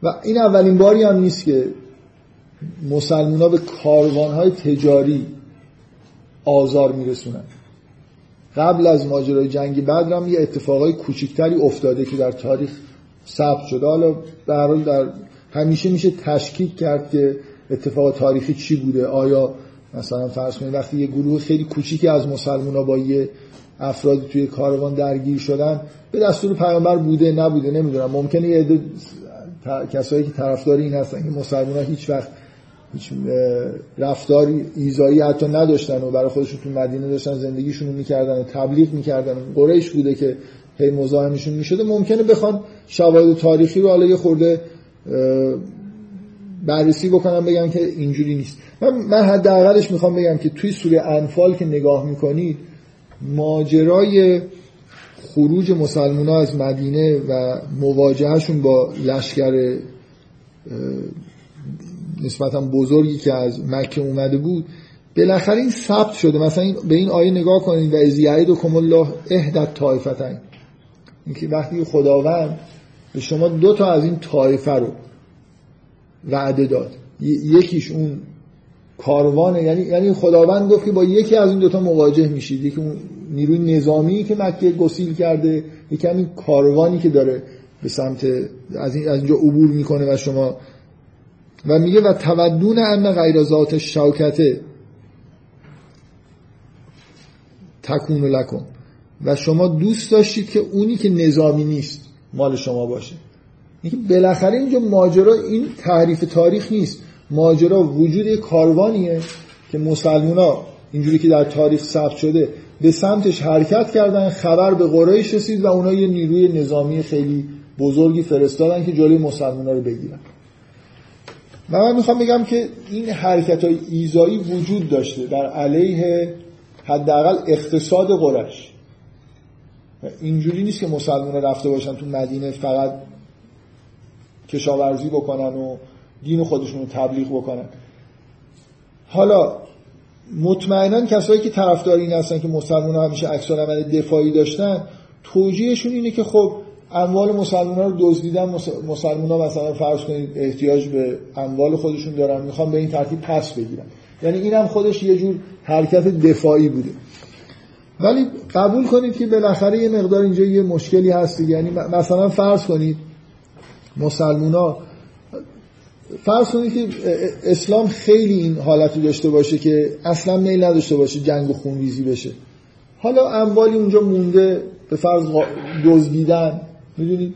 و این اولین باری هم نیست که مسلمان به کاروان های تجاری آزار میرسونن. قبل از ماجرای جنگی بعد هم یه اتفاقای کوچکتری افتاده که در تاریخ ثبت شده. حالا در در همیشه میشه تشکیک کرد که اتفاق تاریخی چی بوده. آیا مثلا فرض کنید وقتی یه گروه خیلی کوچیکی از مسلمان ها با یه افراد توی کاروان درگیر شدن به دستور پیامبر بوده نبوده نمی‌دونم. ممکنه یه کسایی که طرفدار این هستن که مسلمان ها هیچ وقت هیچ رفتاری ایزایی حتی نداشتن و برای خودشون تو مدینه داشتن زندگیشون رو می‌کردن و تبلیغ می‌کردن. قریش بوده که هی مزاحمشون می‌شده. ممکنه بخوان شواهد تاریخی رو حالا یه خورده بررسی بکنم بگم که اینجوری نیست. من, من حداقلش می‌خوام بگم که توی سوره انفال که نگاه می‌کنید ماجرای خروج مسلمان از مدینه و مواجههشون با لشکر نسبتا بزرگی که از مکه اومده بود بالاخره این ثبت شده. مثلا این به این آیه نگاه کنید و از یعیدکم الله احدت طایفتین اینکه وقتی خداوند به شما دو تا از این طایفه رو وعده داد. یکیش اون کاروانه یعنی یعنی خداوند گفت که با یکی از این دوتا مواجه میشید. یکی اون نیروی نظامی که مکه گسیل کرده یکی همین کاروانی که داره به سمت از, این از اینجا عبور می‌کنه و شما و میگه و تودون ان غیر ذات شوکته تکون لکن و شما دوست داشتید که اونی که نظامی نیست مال شما باشه. اینکه بالاخره اینجا ماجرا این تعریف تاریخ نیست. ماجرا وجود یک کاروانیه که مسلمونا اینجوری که در تاریخ ثبت شده به سمتش حرکت کردن خبر به قریش رسید و اونا یه نیروی نظامی خیلی بزرگی فرستادن که جلوی مسلمونا رو بگیرن. و من می‌خوام بگم که این حرکت های ایزایی وجود داشته در علیه حداقل اقتصاد قرش اینجوری نیست که مسلمان رفته باشن تو مدینه فقط کشاورزی بکنن و دین خودشون رو تبلیغ بکنن. حالا مطمئنا کسایی که طرفدار این هستن که مسلمان همیشه عکس عمل دفاعی داشتن توجیهشون اینه که خب اموال مسلمان ها رو دزدیدن مسلمان ها مثلا فرض کنید احتیاج به اموال خودشون دارن می‌خوام به این ترتیب پس بگیرن. یعنی اینم خودش یه جور حرکت دفاعی بوده. ولی قبول کنید که بالاخره یه مقدار اینجا یه مشکلی هست یعنی مثلا فرض کنید مسلمونا فرض کنید که اسلام خیلی این حالتی داشته باشه که اصلا میل نداشته باشه جنگ و خونریزی بشه. حالا اموالی اونجا مونده به فرض دزدیدن می‌دونید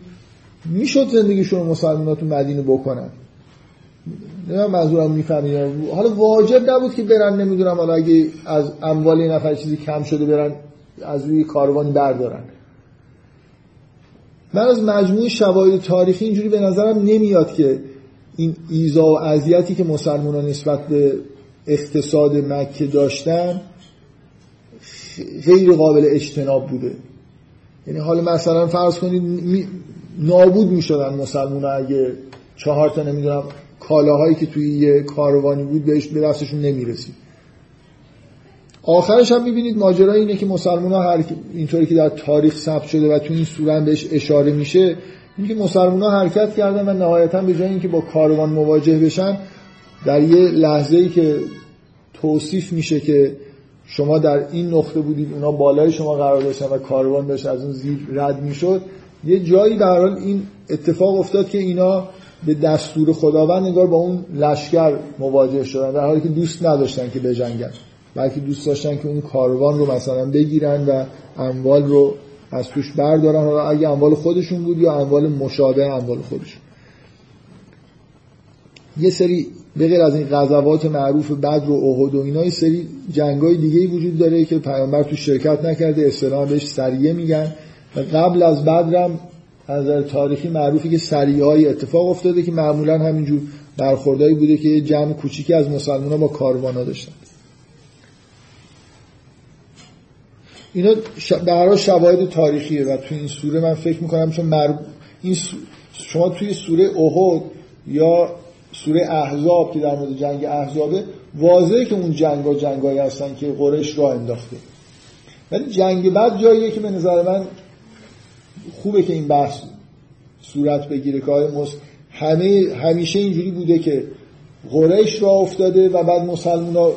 می‌شد زندگیشون مسلمان تو مدینه بکنن. نه منظورم می‌فهمی. حالا واجب نبود که برن نمی‌دونم حالا اگه از اموال نفر چیزی کم شده برن از روی کاروانی بردارن. من از مجموع شواهد تاریخی اینجوری به نظرم نمیاد که این ایزا و اذیتی که مسلمان نسبت به اقتصاد مکه داشتن غیر قابل اجتناب بوده. یعنی حالا مثلا فرض کنید نابود می‌شدن مسلمان اگه چهار تا نمی‌دونم کالاهایی که توی یه کاروانی بود بهش به دستشون نمی‌رسید. آخرش هم می‌بینید ماجرا اینه که مسلمان ها هر... اینطوری که در تاریخ ثبت شده و تو این سوره بهش اشاره میشه اینکه مسلمان ها حرکت کردن و نهایتا به جای اینکه با کاروان مواجه بشن در یه لحظه ای که توصیف میشه که شما در این نقطه بودید اونا بالای شما قرار داشتن و کاروان داشت از اون زیر رد می‌شد. یه جایی در حال این اتفاق افتاد که اینا به دستور خداوند انگار با اون لشکر مواجه شدن در حالی که دوست نداشتن که بجنگن بلکه دوست داشتن که اون کاروان رو مثلا بگیرن و اموال رو از توش بردارن. حالا اگه اموال خودشون بود یا اموال مشابه اموال خودشون. یه سری به غیر از این غزوات معروف بدر و احد و اینا سری جنگای دیگه وجود داره که پیامبر تو شرکت نکرده اصطلاحا بهش سریه میگن. و قبل از بدرم از نظر تاریخی معروفی که سریه های اتفاق افتاده که معمولا همینجور برخوردایی بوده که یه جمع کوچیکی از مسلمان ها با کاروانا داشتن. اینا برای شواهد تاریخیه و توی این سوره من فکر می‌کنم چون مر... این شما توی سوره احد یا سوره احزاب که در مورد جنگ احزابه واضحه که اون جنگ ها جنگایی هستن که قرش را انداخته. ولی جنگ بعد جاییه که به نظر من خوبه که این بحث صورت بگیره که مس... همه همیشه اینجوری بوده که قریش را افتاده و بعد مسلمان ها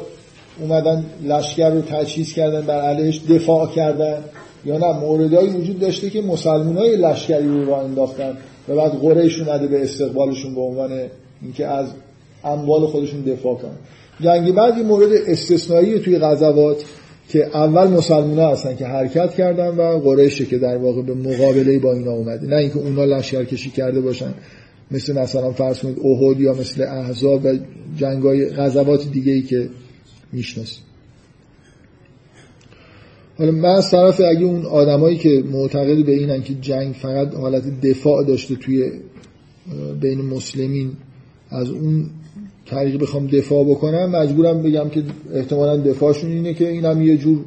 اومدن لشکر رو تجهیز کردن بر علیهش دفاع کردن. یا نه موردهایی وجود داشته که مسلمان های لشکری رو را انداختن و بعد قریش اومده به استقبالشون به عنوان اینکه از اموال خودشون دفاع کنن. جنگ بعد یه مورد استثنایی توی غزوات که اول مسلمان هستن که حرکت کردن و قریشه که در واقع به مقابله با اینا اومده. نه اینکه اونا لشکر کشی کرده باشن. مثل مثلا فرض کنید احد یا مثل احزاب و جنگای غزوات دیگه ای که می‌شناسیم. حالا من از طرف اگه اون آدمایی که معتقد به اینن که جنگ فقط حالت دفاع داشته توی بین مسلمین از اون طریق بخوام دفاع بکنم مجبورم بگم که احتمالا دفاعشون اینه که این هم یه جور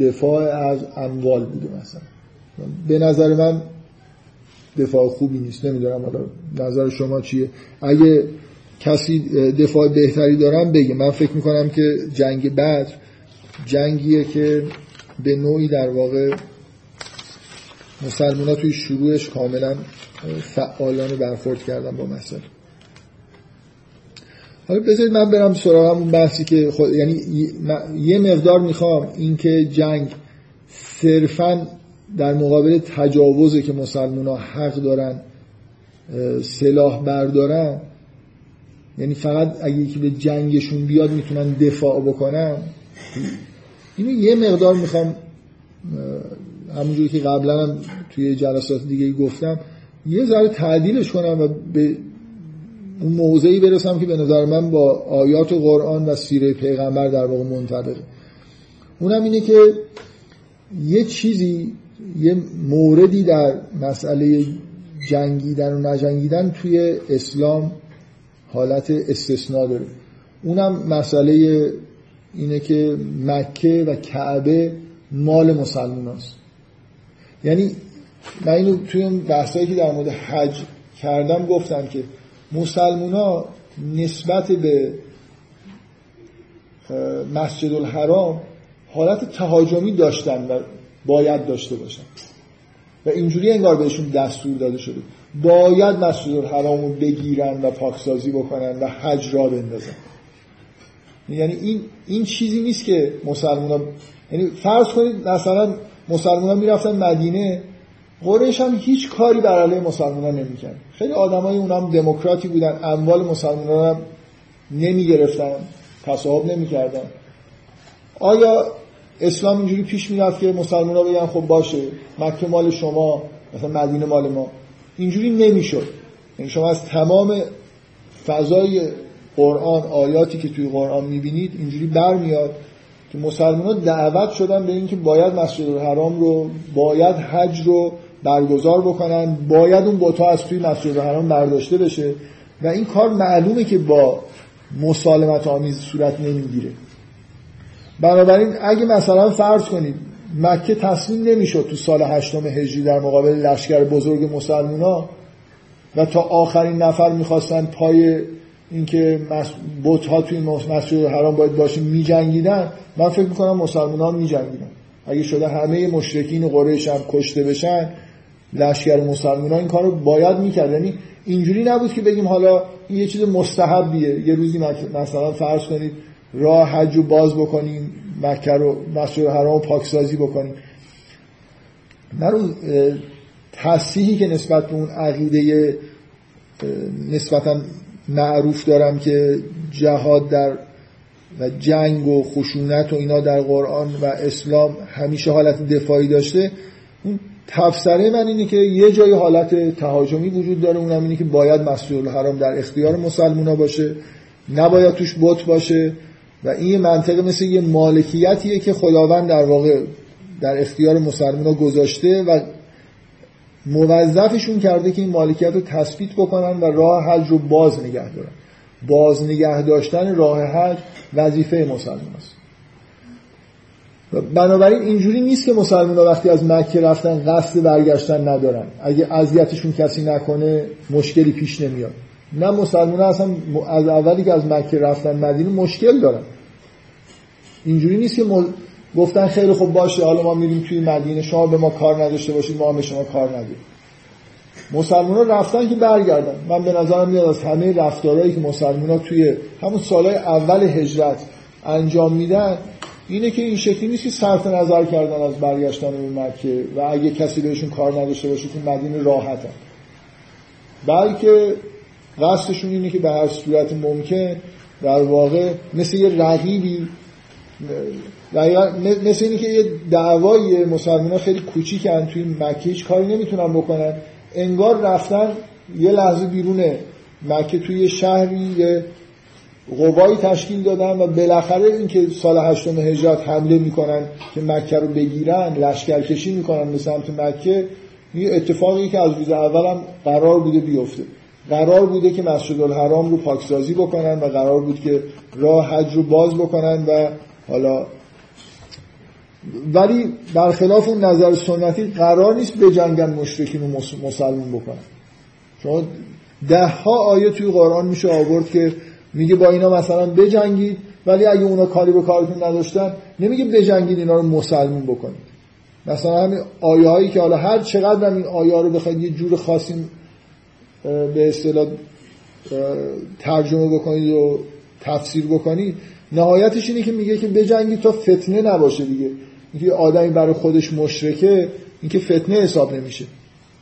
دفاع از اموال بوده مثلا. به نظر من دفاع خوبی نیست نمی‌دونم حالا نظر شما چیه. اگه کسی دفاع بهتری دارم بگه. من فکر می‌کنم که جنگ بعد جنگیه که به نوعی در واقع مسلمان ها توی شروعش کاملا فعالانه برخورد کردن با مسئله. حالا بذارید من برم سراغ اون بحثی که خود یعنی یه مقدار می‌خوام اینکه جنگ صرفا در مقابل تجاوزه که مسلمان ها حق دارن سلاح بردارن یعنی فقط اگه یکی به جنگشون بیاد می‌تونن دفاع بکنن. اینو یه مقدار می‌خوام همونجوری که قبلا هم توی جلسات دیگه گفتم یه ذره تعدیلش کنم و به اون موضعی برسم که به نظر من با آیات و قرآن و سیره پیغمبر در واقع منطبقه اونم اینه که یه چیزی یه موردی در مسئله جنگیدن و نجنگیدن توی اسلام حالت استثناء داره اونم مسئله اینه که مکه و کعبه مال مسلمان هست. یعنی من اینو توی بحثایی که در مورد حج کردم گفتم که مسلمان ها نسبت به مسجد الحرام حالت تهاجمی داشتن و باید داشته باشن. و اینجوری انگار بهشون دستور داده شده. باید مسجد الحرام رو بگیرن و پاکسازی بکنن و حج را بندازن. یعنی این این چیزی نیست که مسلمان یعنی فرض کنید مثلا مسلمان ها می‌رفتن مدینه قریش هم هیچ کاری بر علیه مسلمان ها نمی‌کرد. خیلی آدمای اونها هم دموکراتی بودن. اموال مسلمان ها هم نمی‌گرفتن. تصاحب نمی‌کردن. آیا اسلام اینجوری پیش می‌رفت که مسلمان ها بگن خب باشه مکه مال شما مثلا مدینه مال ما؟ اینجوری نمی‌شد. یعنی شما از تمام فضای قرآن آیاتی که توی قرآن می‌بینید اینجوری برمیاد که مسلمان ها دعوت شدن به اینکه باید مسجد الحرام رو باید حج رو برگزار بکنن باید اون بوتا از توی مسجد الحرام برداشته بشه و این کار معلومه که با مسالمت آمیز صورت نمی‌گیره. بنابراین اگه مثلا فرض کنید مکه تصمیم نمی‌شد تو سال هشتم هجری در مقابل لشکر بزرگ مسلمونا و تا آخرین نفر می‌خواستن پای اینکه بوت ها توی مسجد حرام باید باشه میجنگیدن. من فکر می‌کنم مسلمان ها میجنگیدن. اگه شده همه مشرکین قریش هم کشته بشن لشکر مسلمان این کار رو باید می‌کرد. یعنی اینجوری نبود که بگیم حالا این یه چیز مستحبیه. یه روزی مثلا فرض کنید راه حج رو باز بکنیم مکه رو مسجد حرام پاکسازی بکنیم. من اون تصحیحی که نسبت به اون عقیده نسبتا معروف دارم که جهاد در و جنگ و خشونت و اینا در قرآن و اسلام همیشه حالت دفاعی داشته اون تفسره من اینه که یه جای حالت تهاجمی وجود داره اونم اینه که باید مسجد الحرام در اختیار مسلمونا باشه نباید توش بت باشه و این منطقه مثل یه مالکیتیه که خداوند در واقع در اختیار مسلمان گذاشته و موظفشون کرده که این مالکیت رو تثبیت بکنن و راه حج رو باز نگه دارن. باز نگه داشتن راه حج وظیفه مسلمان است. بنابراین اینجوری نیست که مسلمان وقتی از مکه رفتن قصد برگشتن ندارن. اگه اذیتشون کسی نکنه مشکلی پیش نمیاد. نه مسلمان اصلا از اولی که از مکه رفتن مدینه مشکل دارن. اینجوری نیست که گفتن خیلی خوب باشه حالا ما میریم توی مدینه شما به ما کار نداشته باشید ما به شما کار نداریم. مسلمان ها رفتن که برگردن. من به نظرم میاد از همه رفتارهایی که مسلمان ها توی همون سالهای اول هجرت انجام میدن اینه که این شکلی نیست که صرف نظر کردن از برگشتن به مکه و اگه کسی بهشون کار نداشته باشه تو مدینه راحتن بلکه قصدشون اینه که به هر صورت ممکن در واقع مثل یه رقیبی مثل اینه که یه دعوای مسلمان خیلی کوچیکن توی مکه هیچ کاری نمی‌تونن بکنن. انگار رفتن یه لحظه بیرون مکه توی شهری یه قوایی تشکیل دادن و بالاخره اینکه سال هشتم هجرت حمله می‌کنن که مکه رو بگیرن لشکرکشی می‌کنن به سمت مکه یه اتفاقی که از روز اولم قرار بوده بیفته. قرار بوده که مسجد الحرام رو پاکسازی بکنن و قرار بود که راه حج رو باز بکنن و حالا ولی برخلاف اون نظر سنتی قرار نیست به جنگن مشرکین رو مسلمون بکنن. شما ده ها آیه توی قرآن میشه آورد که میگه با اینا مثلا بجنگید ولی اگه اونا کاری به کارتون نداشتن نمیگه بجنگید اینا رو مسلمون بکنید. مثلا همین آیه هایی که حالا هر چقدر هم این آیه رو بخواید یه جور خاصی به اصطلاح ترجمه بکنید و تفسیر بکنید نهایتش اینه که میگه که بجنگید تا فتنه نباشه دیگه. اینکه آدمی برای خودش مشرکه اینکه فتنه حساب نمیشه.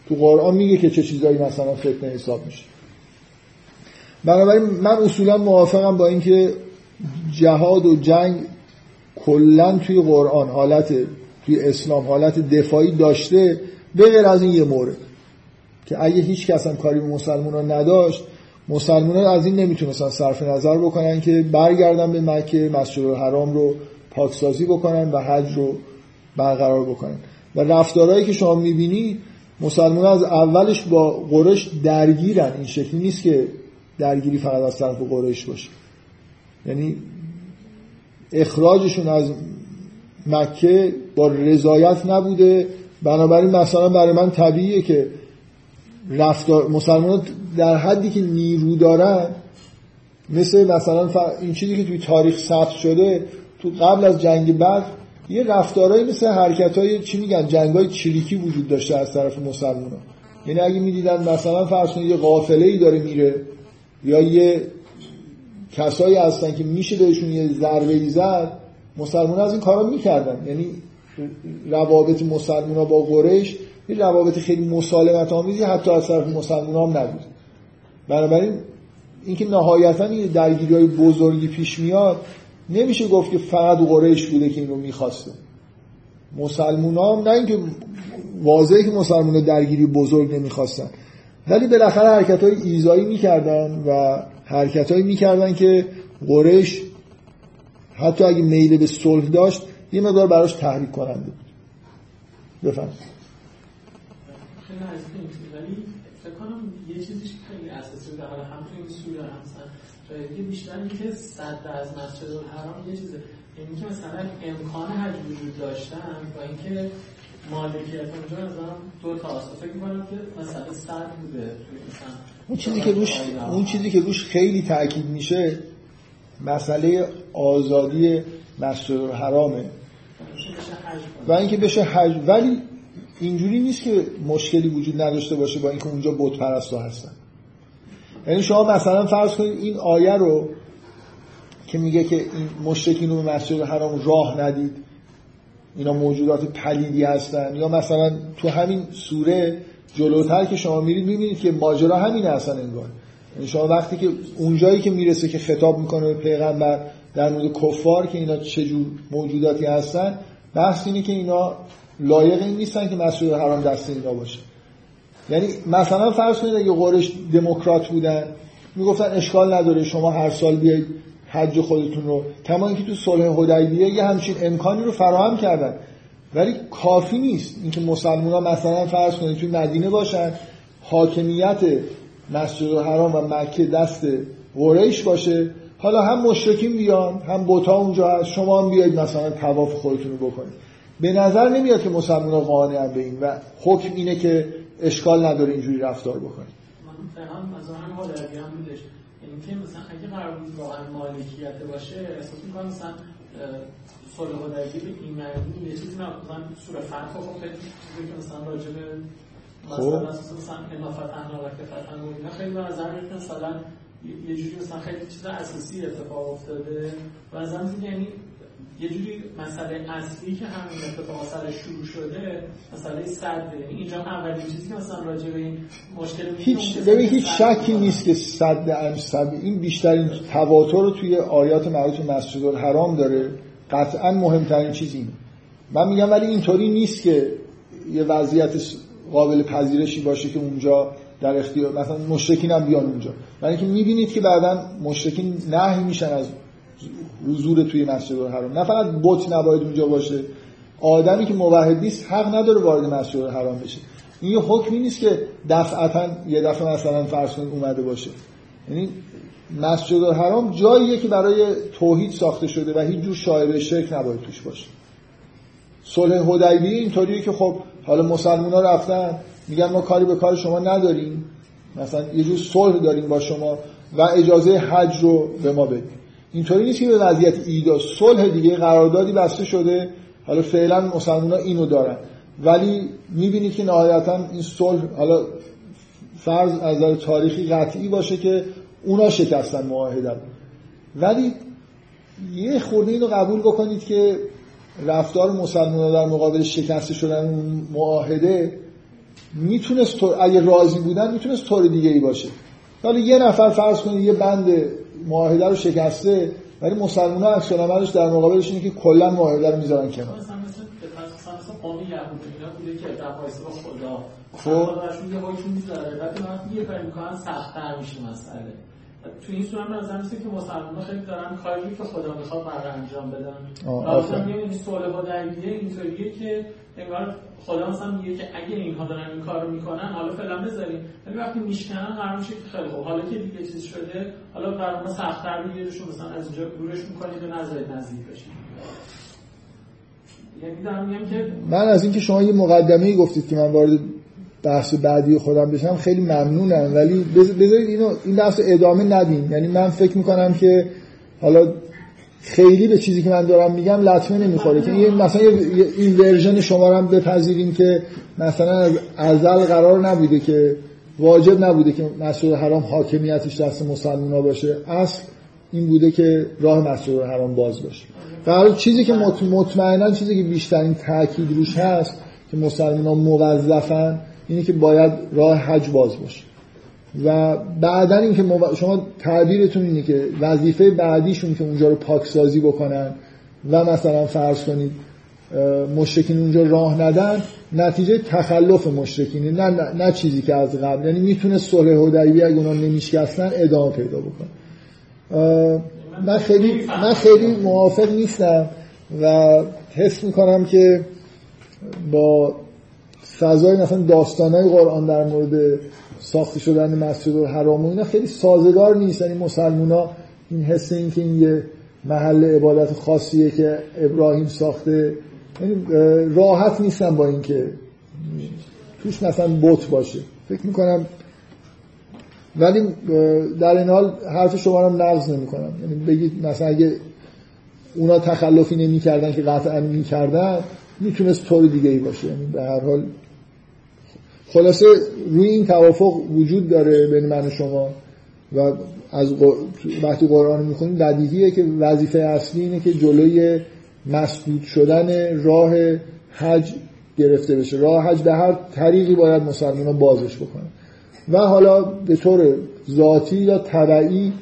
تو قرآن میگه که چه چیزایی مثلا فتنه حساب میشه. بنابراین من اصولا موافقم با اینکه جهاد و جنگ کلا توی قرآن حالت توی اسلام حالت دفاعی داشته به غیر از این یه مورد که اگه هیچ کس هم کاری به مسلمان ها نداشت مسلمان ها از این نمی‌تونستن صرف نظر بکنن که برگردن به مکه مسجد الحرام رو پاکسازی بکنن و حج رو برقرار بکنن. و رفتارهایی که شما می‌بینی مسلمان از اولش با قرش درگیرن. این شکلی نیست که درگیری فقط از طرف قرش باشه. یعنی اخراجشون از مکه با رضایت نبوده. بنابراین مثلا برای من طبیعیه که رفتار مسلمان در حدی که نیرو دارن مثل مثلا این چیزی که توی تاریخ ثبت شده تو قبل از جنگ بعد یه رفتارهایی مثل حرکت های چی میگن؟ جنگ های چریکی وجود داشته از طرف مسلمان ها. یعنی اگه می‌دیدن مثلا فرض یه قافله ای داره میره یا یه کسایی هستن که میشه بهشون یه ضربه ای زد مسلمان از این کارا می‌کردن. یعنی روابط مسلمان با قریش یه روابط خیلی مسالمت آمیزی حتی از طرف مسلمان هم نبود. بنابراین اینکه نهایتا این درگیری های بزرگی پیش میاد نمیشه گفت که فقط قریش بوده که این رو می‌خواسته. مسلمان هم نه اینکه واضحه که مسلمان درگیری بزرگ نمی‌خواستن. ولی بالاخره حرکت های ایزایی می‌کردن و حرکت هایی می‌کردن که قریش حتی اگه میل به صلح داشت یه مقدار براش تحریک کننده بود. بفرمایید. خیلی ولی کنم یه چیزیش خیلی اساسی در حال هم توی سوره هم یه بیشتر که صد از مسجد الحرام یه چیزه. یعنی که مثلا امکان حج وجود داشتن و اینکه مالکیت اونجا از دو تا فکر می‌کنم که مثلا صد بوده. اون چیزی که روش اون چیزی که روش خیلی تاکید میشه مسئله آزادی مسجد الحرامه و اینکه بشه حج ولی اینجوری نیست که مشکلی وجود نداشته باشه با اینکه اونجا بت پرستا هستن. یعنی شما مثلا فرض کنید این آیه رو که میگه که این مشرکین رو به مسجد حرام راه ندید. اینا موجودات پلیدی هستن. یا مثلا تو همین سوره جلوتر که شما میرید می‌بینید که ماجرا همین اصلا انگار. یعنی شما وقتی که اونجایی که می‌رسه که خطاب می‌کنه به پیغمبر در مورد کفار که اینا چجور موجوداتی هستن بحث اینه که اینا لایق این نیستن که مسجد حرام دست اینا باشه. یعنی مثلا فرض کنید اگه قریش دموکرات بودن می‌گفتن اشکال نداره شما هر سال بیاید حج خودتون رو. کما اینکه تو صلح حدیبیه یه همچین امکانی رو فراهم کردن. ولی کافی نیست اینکه مسلمان ها مثلا فرض کنید تو مدینه باشن حاکمیت مسجد الحرام و مکه دست قریش باشه. حالا هم مشرکین بیان هم بوتا اونجا هست. شما هم بیاید مثلا تواف خودتون رو بکنید. به نظر نمیاد که مسلمان ها قانع به این و حکم اینه که اشکال نداره اینجوری رفتار بکنید. یعنی که مثلا اگه قرار بود واقعا مالکیت باشه احساس می‌کنم مثلا صلح حدیبیه به این معنی یه چیزی مثلا سوره فتح خب خیلی چیزی که مثلا راجع به مثلا اساس مثلا انا فتحنا لك فتحا اینا خیلی به نظر میاد مثلا یه جوری مثلا خیلی چیز اساسی اتفاق افتاده. و از یعنی یه جوری مسئله اصلی که همین اتفاق سر شروع شده مسئله صد یعنی اینجا اولین چیزی که مثلا راجع به این مشکل هیچ ببین هیچ شکی نیست که صد امسب این بیشترین تواتر رو توی آیات مربوط به مسجد الحرام داره. قطعا مهمترین چیز این من میگم ولی اینطوری نیست که یه وضعیت قابل پذیرشی باشه که اونجا در اختیار مثلا مشرکین هم بیان اونجا. ولی اینکه می‌بینید که بعدا مشرکین نهی میشن از حضور توی مسجد الحرام. نه فقط بت نباید اونجا باشه. آدمی که موحد نیست حق نداره وارد مسجد الحرام بشه. این یه حکمی نیست که دفعتا یه دفعه مثلا فرض اومده باشه. یعنی مسجد الحرام جاییه که برای توحید ساخته شده و هیچ جور شایبه شرک نباید توش باشه. صلح حدیبیه اینطوریه که خب حالا مسلمان ها رفتن میگن ما کاری به کار شما نداریم. مثلا یه جور صلح داریم با شما و اجازه حج رو به ما بدیم اینطوری نیست که وضعیت ایدا صلح دیگه قراردادی بسته شده. حالا فعلا مسلمان اینو دارن. ولی می‌بینید که نهایتا این صلح حالا فرض از نظر تاریخی قطعی باشه که اونا شکستن معاهده ولی یه خورده اینو قبول بکنید که رفتار مسلمان در مقابل شکست شدن اون معاهده می‌تونست اگه راضی بودن می‌تونست طور دیگه ای باشه. ولی یه نفر فرض کنید یه بند معاهده رو شکسته ولی مسلمان ها عکس در مقابلش اینه که کلا معاهده رو می‌ذارن کنار. با خدا. خب. تو این صورت نظر میسه که مسلمان خیلی دارن کاری که خدا می‌خواد بر انجام بدن. لازم این صلح با درگیری اینطوریه که انگار خدا مثلا میگه که اگه اینها دارن این کارو می‌کنن حالا فعلا بذاریم ولی وقتی میشکنن قرار میشه که خیلی خوب. حالا که دیگه چیز شده حالا برای ما سخت‌تر بگیرشون مثلا از اینجا دورش می‌کنید و نظر نزدیک بشید یعنی من از اینکه شما یه مقدمه گفتید که من وارد بحث بعدی خودم بشم خیلی ممنونم. ولی بذارید اینو این بحث ادامه ندیم. یعنی من فکر می‌کنم که حالا خیلی به چیزی که من دارم میگم لطمه نمی‌خوره. که این مثلا این ورژن شما رو بپذیریم که مثلا از ازل قرار نبوده که واجب نبوده که مسجد حرام حاکمیتش دست مسلمان باشه. اصل این بوده که راه مسجد حرام باز باشه. در چیزی که مطمئنا چیزی که بیشترین تاکید روش هست که مسلمان موظفن اینه که باید راه حج باز باشه. و بعدا اینکه شما تعبیرتون اینه که وظیفه بعدیشون که اونجا رو پاکسازی بکنن و مثلا فرض کنید مشرکین اونجا راه ندن نتیجه تخلف مشرکینه نه, نه, نه چیزی که از قبل. یعنی می‌تونه صلح حدیبیه اگه اونا نمیشکستن ادامه پیدا بکنه. من خیلی من خیلی موافق نیستم و حس می‌کنم که با فضای مثلا داستانهای قرآن در مورد ساخته شدن مسجد الحرام و اینا خیلی سازگار نیست. یعنی مسلمونا این حس این که این یه محل عبادت خاصیه که ابراهیم ساخته. یعنی راحت نیستم با اینکه توش مثلا بوت باشه. فکر می‌کنم ولی در این حال حرف شما رو نقض نمی یعنی بگید مثلا اگه اونا تخلفی نمی کردن که قطعا می کردن می‌تونست طور دیگه ای باشه. یعنی به هر حال خلاصه روی این توافق وجود داره بین من و شما و از وقتی قرآن می‌خونیم بدیهیه که وظیفه اصلی اینه که جلوی مسدود شدن راه حج گرفته بشه. راه حج به هر طریقی باید مسلمان بازش بکنن و حالا به طور ذاتی یا طبعی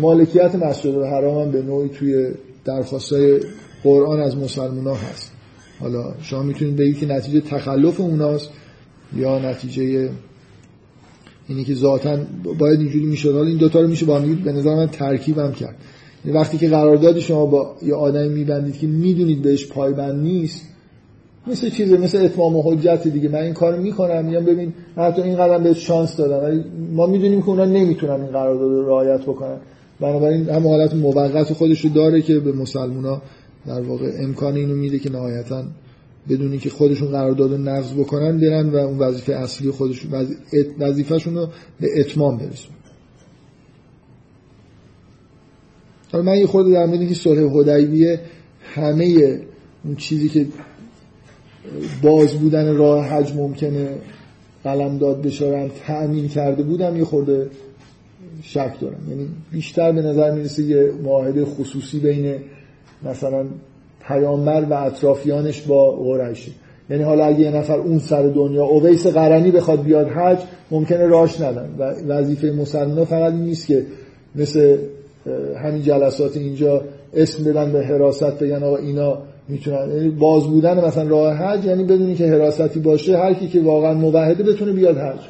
مالکیت مسجد الحرام هم به نوعی توی درخواستای قرآن از مسلمان هست. حالا شما می‌تونید بگید که نتیجه تخلف اوناست یا نتیجه اینی که ذاتا باید اینجوری می‌شد. حالا این دوتا رو میشه با هم به نظر من ترکیب هم کرد. یعنی وقتی که قرارداد شما با یه آدمی میبندید که می‌دونید بهش پایبند نیست مثل چیزه مثل اتمام و حجت دیگه. من این کارو می‌کنم میگم ببین حتی این قدم به شانس دادم. ولی ما می‌دونیم که اونا نمی‌تونن این قرارداد رو رعایت بکنن. بنابراین هم حالت موقت خودش رو داره که به مسلمونا در واقع امکان اینو میده که نهایتا بدونی که خودشون قرارداد نقض بکنن برن و اون وظیفه اصلی خودشون وظیفهشون رو به اتمام برسون حالا من یه خود در مورد که صلح حدیبیه همه اون چیزی که باز بودن راه حج ممکنه قلم داد بشارن تأمین کرده بودم یه خورده شک دارم. یعنی بیشتر به نظر می‌رسه یه معاهده خصوصی بین مثلا پیامبر و اطرافیانش با قریشه یعنی حالا اگه یه نفر اون سر دنیا اویس قرنی بخواد بیاد حج ممکنه راش ندن. و وظیفه مسلمان فقط این نیست که مثل همین جلسات اینجا اسم بدن به حراست بگن آقا اینا می‌تونن. یعنی باز بودن مثلا راه حج یعنی بدونی که حراستی باشه هر کی که واقعا موحده بتونه بیاد حج.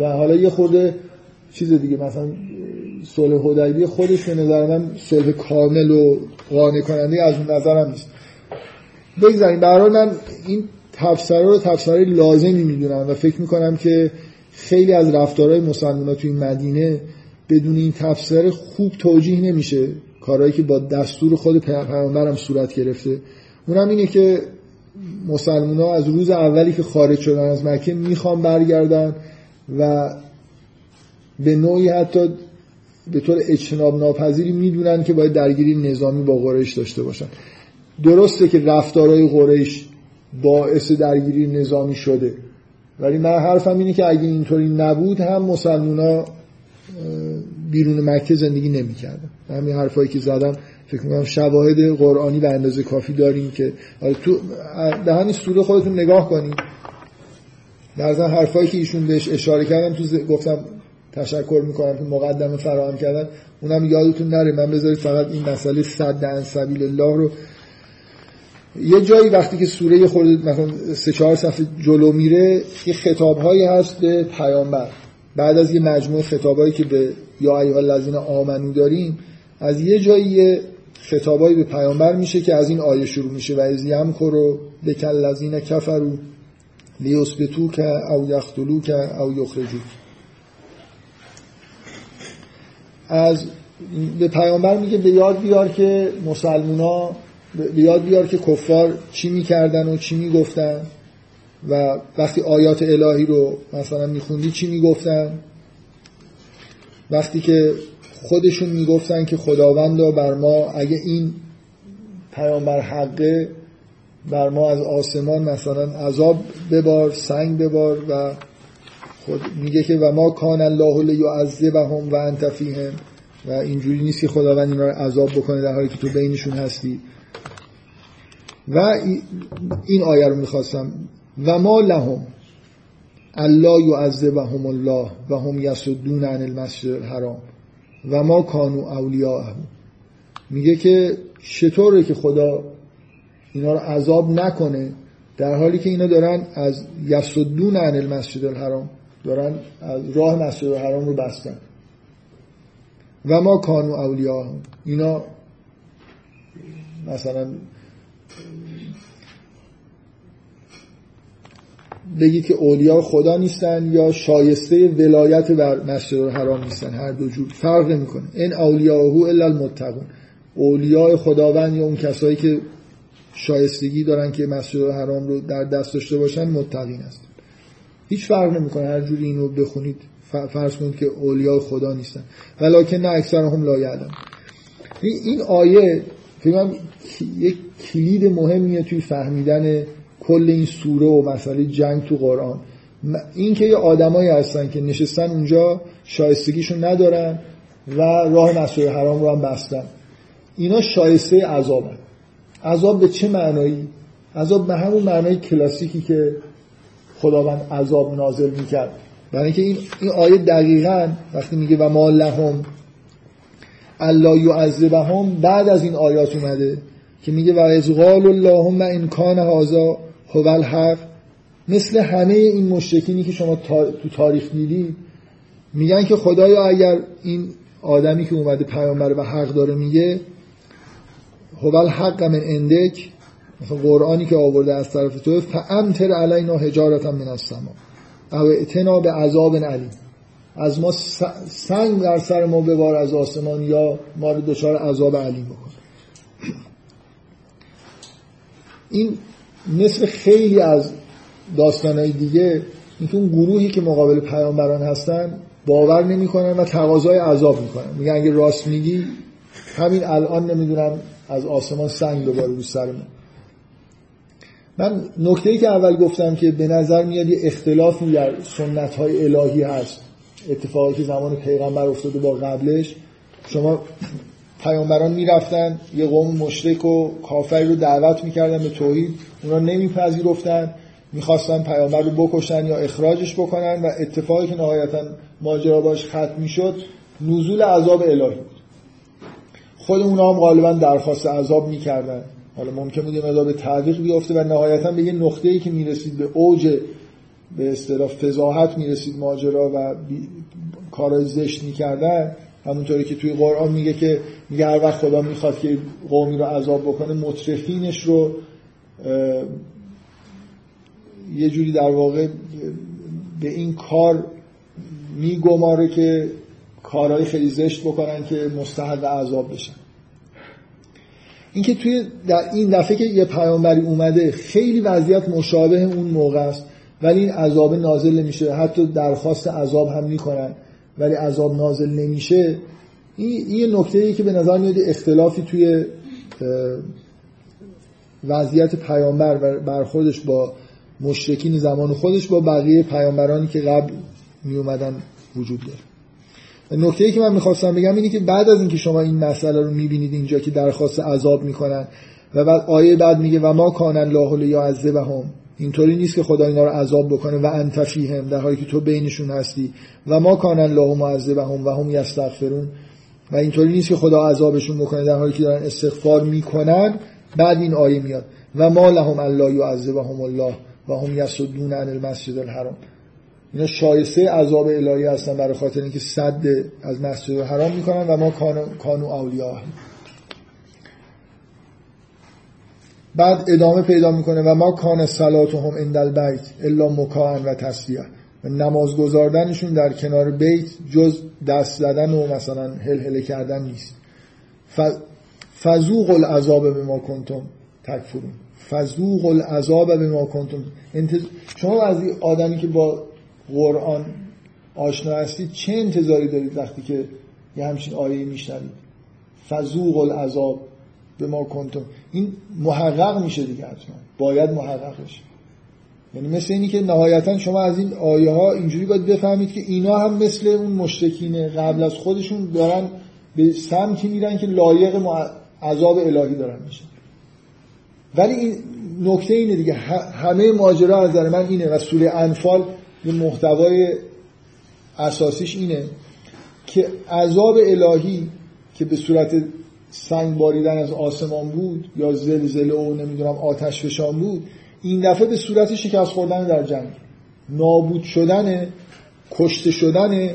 و حالا یه خورده چیز دیگه مثلا صلح حدیبیه خودش به نظر من صلح کامل و قانع کننده از اون نظرم نیست. بگذاریم. برای من این تفسیر رو تفسیر لازمی می‌دونم و فکر می‌کنم که خیلی از رفتارهای مسلمان توی مدینه بدون این تفسیر خوب توجیه نمیشه. کارهایی که با دستور خود پیغمبرم صورت گرفته. اونم اینه که مسلمان ها از روز اولی که خارج شدن از مکه می‌خوان برگردن و به نوعی حتی به طور اجتناب ناپذیری می‌دونن که باید درگیری نظامی با قریش داشته باشن. درسته که رفتارهای قریش باعث درگیری نظامی شده. ولی من حرفم اینه که اگه اینطوری نبود هم مسلمان بیرون مکه زندگی نمی‌کردن. همین حرفایی که زدم فکر می‌کنم شواهد قرآنی به اندازه کافی داریم که تو به همین سوره خودتون نگاه کنید در حرفایی که ایشون بهش اشاره کردم تو گفتم تشکر می‌کنم که مقدمه فراهم کردن. اونم یادتون نره من بذارید فقط این مسئله صد عن سبیل الله رو. یه جایی وقتی که سوره خود مثلا سه چهار صفحه جلو میره یه خطاب هایی هست به پیامبر. بعد از یه مجموعه خطابایی که به یا ایها الذین آمنو داریم از یه جایی خطابایی به پیامبر میشه که از این آیه شروع میشه. و از یمکرو بکل الذین کفروا لیثبتوک او یقتلوک او یخرجوک. از به پیامبر میگه به یاد بیار که مسلمونا به یاد بیار که کفار چی می‌کردن و چی می‌گفتن و وقتی آیات الهی رو مثلا میخوندی چی می‌گفتن؟ وقتی که خودشون می‌گفتن که خداوند بر ما اگه این پیامبر حقه بر ما از آسمان مثلا عذاب ببار سنگ ببار و خود میگه که و ما کان الله لیعذبهم و انت فیهم. و اینجوری نیست که خداوند اینا رو عذاب بکنه در حالی که تو بینشون هستی. و این آیه رو می‌خواستم. و ما لهم الله یعذبهم الله و هم یسدون عن المسجد الحرام و ما کانو اولیاء میگه که چطوره که خدا اینا رو عذاب نکنه در حالی که اینا دارن از یسدون عن المسجد الحرام دارن راه مسجد الحرام رو بستن. و ما کانو اولیاء اینا مثلا بگید که اولیا خدا نیستن یا شایسته ولایت بر مسجد الحرام نیستن هر دو جور. فرق نمی‌کنه. این اولیاءه الا المتقون. اولیاء خداوند یا اون کسایی که شایستگی دارن که مسجد الحرام رو در دست داشته باشن متقین هستن هیچ فرق نمی‌کنه هر جوری اینو بخونید فرض کنید که اولیاء خدا نیستن. ولکن نه اکثرهم لا یعلم. این آیه فکر یک کلید مهمیه توی فهمیدن کل این سوره و مسئله جنگ تو قرآن. این که یه آدمایی هستن که نشستن اونجا شایستگیشون ندارن و راه مسجد حرام رو هم بستن. اینا شایسته عذابن. عذاب به چه معنایی؟ عذاب به همون معنای کلاسیکی که خداوند عذاب نازل می‌کرد. برای اینکه این این آیه دقیقا وقتی میگه و ما لهم الله یعذبهم بعد از این آیات اومده که میگه و از قال اللهم ان کان هذا هو الحق مثل همه این مشرکینی که شما تو تاریخ دیدید میگن که خدایا اگر این آدمی که اومده پیامبر و حق داره میگه هو الحق من اندک مثلا قرآنی که آورده از طرف تو فامتر علینا حجارتا من السما او اتنا به عذاب علیم. از ما سنگ در سر ما ببار از آسمان یا ما رو دچار عذاب علیم بکن. این مثل خیلی از داستانهای دیگه اینکه اون گروهی که مقابل پیامبران هستن باور نمی‌کنن و تقاضای عذاب می‌کنن. میگن اگه راست میگی همین الان نمی‌دونم از آسمان سنگ بباره رو سر ما. من نکته ای که اول گفتم که به نظر میاد یه اختلافی در سنت های الهی هست. اتفاقی که زمان پیغمبر افتاده با قبلش. شما پیامبران می‌رفتن یه قوم مشرک و کافری رو دعوت می‌کردن به توحید. اونا نمیپذیرفتن. می‌خواستن پیامبر رو بکشن یا اخراجش بکنن و اتفاقی که نهایتا ماجرا باش ختم می‌شد نزول عذاب الهی بود. خود اونا هم غالبا درخواست عذاب می‌کردن. حالا ممکن بود یه مقدار به تعویق بیفته و نهایتا به یه نقطه ای که می‌رسید به اوج به اصطلاح فضاحت می‌رسید ماجرا و کارهای زشت می‌کردن. همونطوری که توی قرآن میگه که میگه هر وقت خدا می‌خواد که قومی رو عذاب بکنه مطرفینش رو یه جوری در واقع به این کار میگماره که کارهای خیلی زشت بکنن که مستحق عذاب بشن. اینکه توی در این دفعه که یه پیامبری اومده خیلی وضعیت مشابه اون موقع است. ولی این عذاب نازل نمیشه. حتی درخواست عذاب هم می‌کنن. ولی عذاب نازل نمیشه. این یه نکته ای که به نظر میاد اختلافی توی وضعیت پیامبر و برخوردش با مشرکین زمان خودش با بقیه پیامبرانی که قبل می اومدن وجود داره. نکته ای که من می‌خواستم بگم اینه که بعد از اینکه شما این مسئله رو می‌بینید اینجا که درخواست عذاب می‌کنن و بعد آیه بعد میگه و ما کان الله لیعذبهم اینطوری نیست که خدا اینا رو عذاب بکنه و انت فیهم در حالی که تو بینشون هستی و ما کان الله معذبهم و هم یستغفرون و اینطوری نیست که خدا عذابشون بکنه در حالی که دارن استغفار می‌کنن بعد این آیه میاد و ما لهم الله یعذبهم الله و هم یسدون عن المسجد الحرام اینا شایسته عذاب الهی هستن برای خاطر اینکه صد از مسجد الحرام می‌کنن و ما کانو اولیاء بعد ادامه پیدا می‌کنه و ما کان صلاتهم عند البیت الا مکان و تصدیه و نماز گذاردنشون در کنار بیت جز دست زدن و مثلا هل هله کردن نیست. فزوق العذاب به ما کنتم تکفرون. فزوق العذاب به ما کنتم شما از آدمی که با قرآن آشنا هستید چه انتظاری دارید وقتی که یه همچین آیه میشنوید؟ فزوق العذاب به ما کنتم. این محقق میشه دیگه حتما. باید محقق بشه. یعنی مثل اینی که نهایتا شما از این آیه ها اینجوری باید بفهمید که اینا هم مثل اون مشتکین قبل از خودشون دارن به سمتی میرن که لایق عذاب الهی دارن میشن. ولی این نکته اینه دیگه همه ماجرا از نظر من اینه و سوره انفال یه محتوای اساسیش اینه که عذاب الهی که به صورت سنگ باریدن از آسمان بود یا زلزله و نمی‌دونم آتش فشان بود این دفعه به صورت شکست خوردن در جنگ. نابود شدن کشته شدن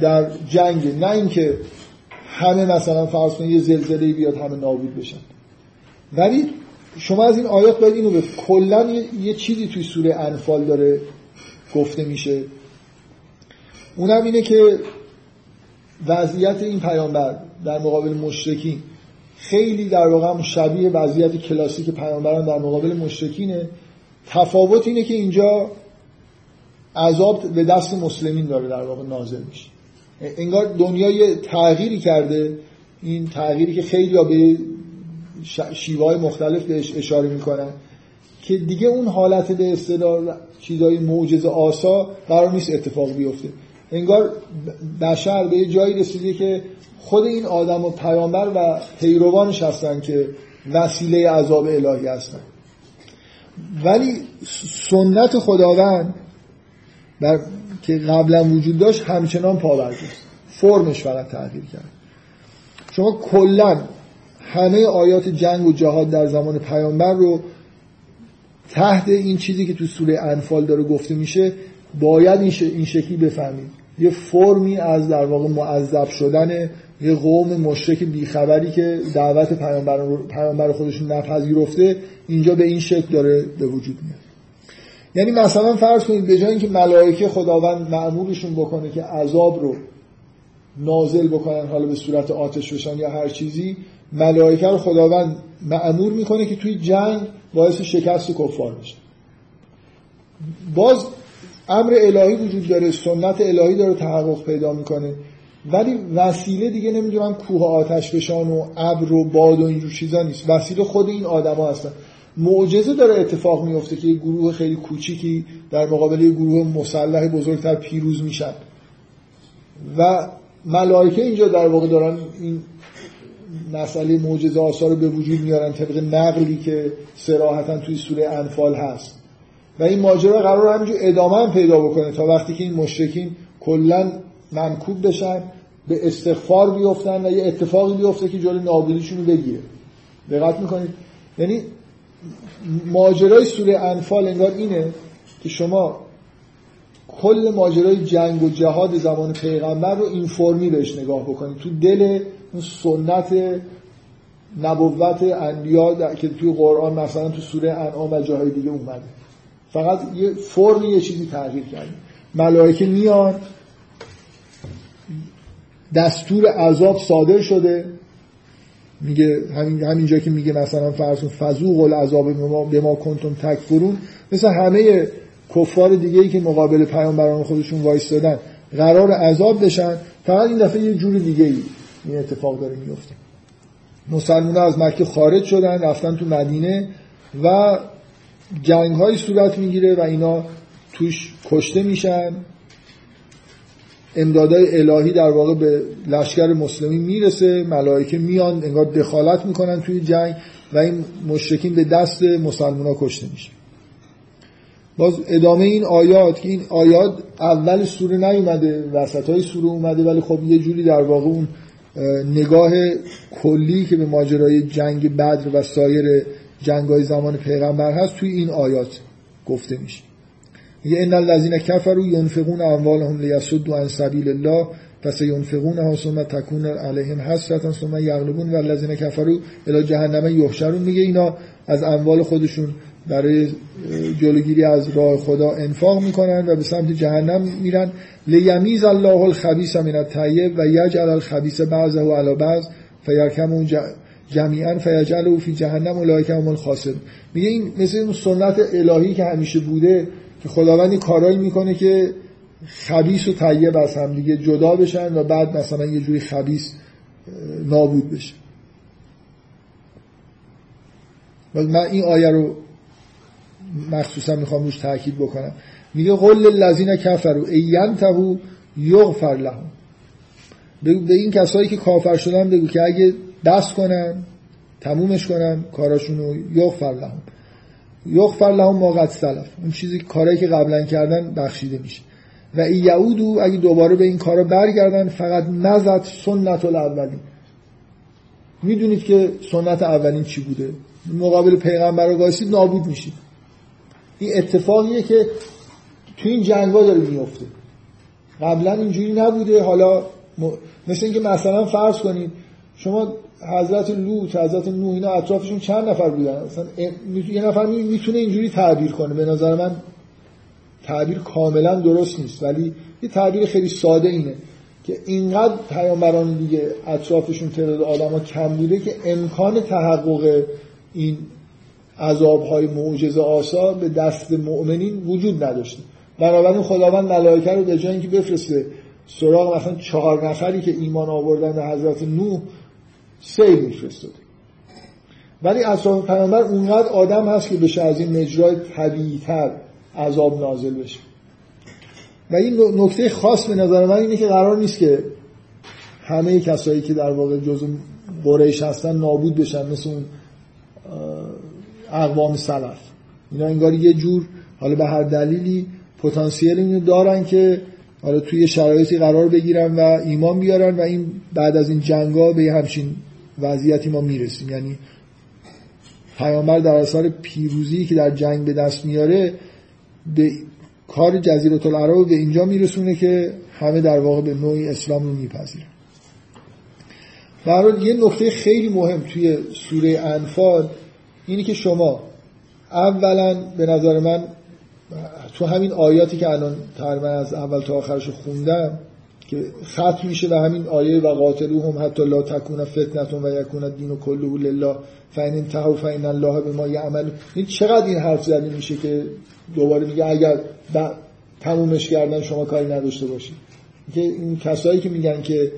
در جنگ. نه اینکه همه مثلا فرض کنید یه زلزله بیاد همه نابود بشن. ولی شما از این آیات باید اینو به کلا یه،, چیزی توی سوره انفال داره گفته میشه. اونم اینه که وضعیت این پیامبر در مقابل مشرکین خیلی در واقع شبیه وضعیت کلاسیک پیامبران در مقابل مشرکینه. تفاوت اینه که اینجا عذاب به دست مسلمین داره در واقع نازل میشه. انگار دنیا یه تغییری کرده. این تغییری که خیلی به شیوه های مختلف بهش اشاره می‌کنن. که دیگه اون حالت به اصطلاح چیزای معجزه آسا قرار نیست اتفاق بیفته. انگار بشر به یه جایی رسیده که خود این آدم و پیامبر و پیروانش هستن که وسیله عذاب الهی هستن. ولی سنت خداوند در که قبلا وجود داشت همچنان پاورجاست فرمش فقط تغییر کرد. شما کلا همه آیات جنگ و جهاد در زمان پیامبر رو تحت این چیزی که تو سوره انفال داره گفته میشه باید این شکلی بفهمید یه فرمی از در واقع معذب شدن یه قوم مشرک بیخبری که دعوت پیامبر, پیامبر خودشون نپذیرفته اینجا به این شکل داره به وجود میاد. یعنی مثلا فرض کنید به جای اینکه ملائکه خداوند معمولشون بکنه که عذاب رو نازل بکنن حالا به صورت آتش بشن یا هر چیزی ملائکه رو خداوند معمول می‌کنه که توی جنگ باعث شکست کفار بشه باز امر الهی وجود داره سنت الهی داره تحقق پیدا می‌کنه. ولی وسیله دیگه نمی‌دونم کوه آتش بشان و ابر و باد و اینجور چیزا نیست. وسیله خود این آدما هستن. معجزه داره اتفاق میفته که یه گروه خیلی کوچیکی در مقابل یه گروه مسلح بزرگتر پیروز میشن. و ملائکه اینجا در واقع دارن این مسئله معجزه آثار رو به وجود میارن طبق نقلی که سراحتا توی سوره انفال هست. و این ماجرا قرار همینجور ادامه هم پیدا بکنه تا وقتی که این مشرکین کلا منکوب بشن به استغفار بیفتن و یه اتفاقی بیفته که جلوی نابودیشون رو بگیره. دقت می‌کنید؟ یعنی ماجرای سوره انفال انگار اینه که شما کل ماجرای جنگ و جهاد زمان پیغمبر رو این فرمی بهش نگاه بکنید. تو دل اون سنت نبوت انبیا که توی قرآن مثلا تو سوره انعام و جاهای دیگه اومده. فقط یه فرمی یه چیزی تغییر کرده. ملائکه میان. دستور عذاب صادر شده. میگه همین همینجا که میگه مثلا فرض فزوق العذاب به ما کنتم تکفرون. مثل همه کفار دیگه ای که مقابل پیامبران خودشون دادن قرار عذاب بشن. فقط این دفعه یه جور دیگه ای این اتفاق داره میفته مسلمان از مکه خارج شدن رفتن تو مدینه و جنگ های صورت می‌گیره و اینا توش کشته میشن. امدادای الهی در واقع به لشکر مسلمین می‌رسه ملائکه میان انگار دخالت می‌کنن توی جنگ و این مشرکین به دست مسلمان ها کشته میشه باز ادامه این آیات که این آیات اول سوره نیومده وسط های سوره اومده ولی خب یه جوری در واقع اون نگاه کلی که به ماجرای جنگ بدر و سایر جنگ های زمان پیغمبر هست توی این آیات گفته میشه. میگه ان الذين كفروا ينفقون اموالهم ليصدوا عن سبيل الله فسينفقونها ثم تكون عليهم حسرة ثم يغلبون والذين كفروا الى جهنم يحشرون میگه اینا از اموال خودشون برای جلوگیری از راه خدا انفاق می‌کنن و به سمت جهنم میرن. لیمیز الله الخبیث من الطیب و یجعل الخبیث بعضه علی بعض فیرکم جمیعا فیجعله فی جهنم اولئک هم الخاسرون. میگه این مثل اون سنت الهی که همیشه بوده که خداوند کارایی می‌کنه که خبیس و طیب از هم دیگه جدا بشن و بعد مثلا یه جوری خبیس نابود بشه. من این آیه رو مخصوصا می‌خوام روش تاکید بکنم. میگه قل للذین کفروا اینتهوا یغفر لهم. به این کسایی که کافر شدن بگو که اگه دست کنن تمومش کنن کاراشون رو یغفر لهم. یغفر لهم ما قد سلف. اون چیزی کارهایی که قبلا کردن بخشیده میشه. و یعودو اگه دوباره به این کارا برگردن فقط نزد سنت الاولین. می‌دونید که سنت اولین چی بوده؟ مقابل پیغمبر رو نابود میشید. این اتفاقیه که تو این جنگا داره میفته قبلا اینجوری نبوده. حالا مثل اینکه مثلا فرض کنید شما حضرت لوط حضرت نوح اینا اطرافشون چند نفر بودن؟ مثلا یه نفر می‌تونه اینجوری تعبیر کنه. به نظر من تعبیر کاملا درست نیست. ولی یه تعبیر خیلی ساده اینه که اینقدر پیامبران دیگه اطرافشون تعداد آدما کم بوده که امکان تحقق این عذابهای معجزه آسا به دست مؤمنین وجود نداشته بنابراین خداوند ملائکه رو به جای اینکه بفرسته سراغ مثلا چهار نفری که ایمان آوردن به حضرت نوح سیل میفرستاده. ولی اصلا پیامبر اونقدر آدم هست که بشه از این مجرای طبیعیتر عذاب نازل بشه. و این نکته خاص به نظر من اینه که قرار نیست که همه کسایی که در واقع جزء قریش هستن نابود بشن مثل اون اقوام سلف اینا انگار یه جور حالا به هر دلیلی پتانسیل اینو دارن که حالا توی شرایطی قرار بگیرن و ایمان بیارن و این بعد از این جنگا به همچین وضعیتی ما می‌رسیم. یعنی پیامبر در اثر پیروزی که در جنگ به دست میاره به کار جزیره العرب به اینجا میرسونه که همه در واقع به نوعی اسلام رو میپذیرن. برای یه نکته خیلی مهم توی سوره انفال اینی که شما اولا به نظر من تو همین آیاتی که الان تقریبا از اول تا آخرش خوندم که ختم میشه و همین آیه و قاتلو هم حتی لا تکون فتنتون و یکون دین و کلهو لله فین انتهو فین الله به ما یعمل این چقدر این حرف زده میشه که دوباره میگه اگر تمومش کردن شما کاری نداشته باشید. که این کسایی که میگن که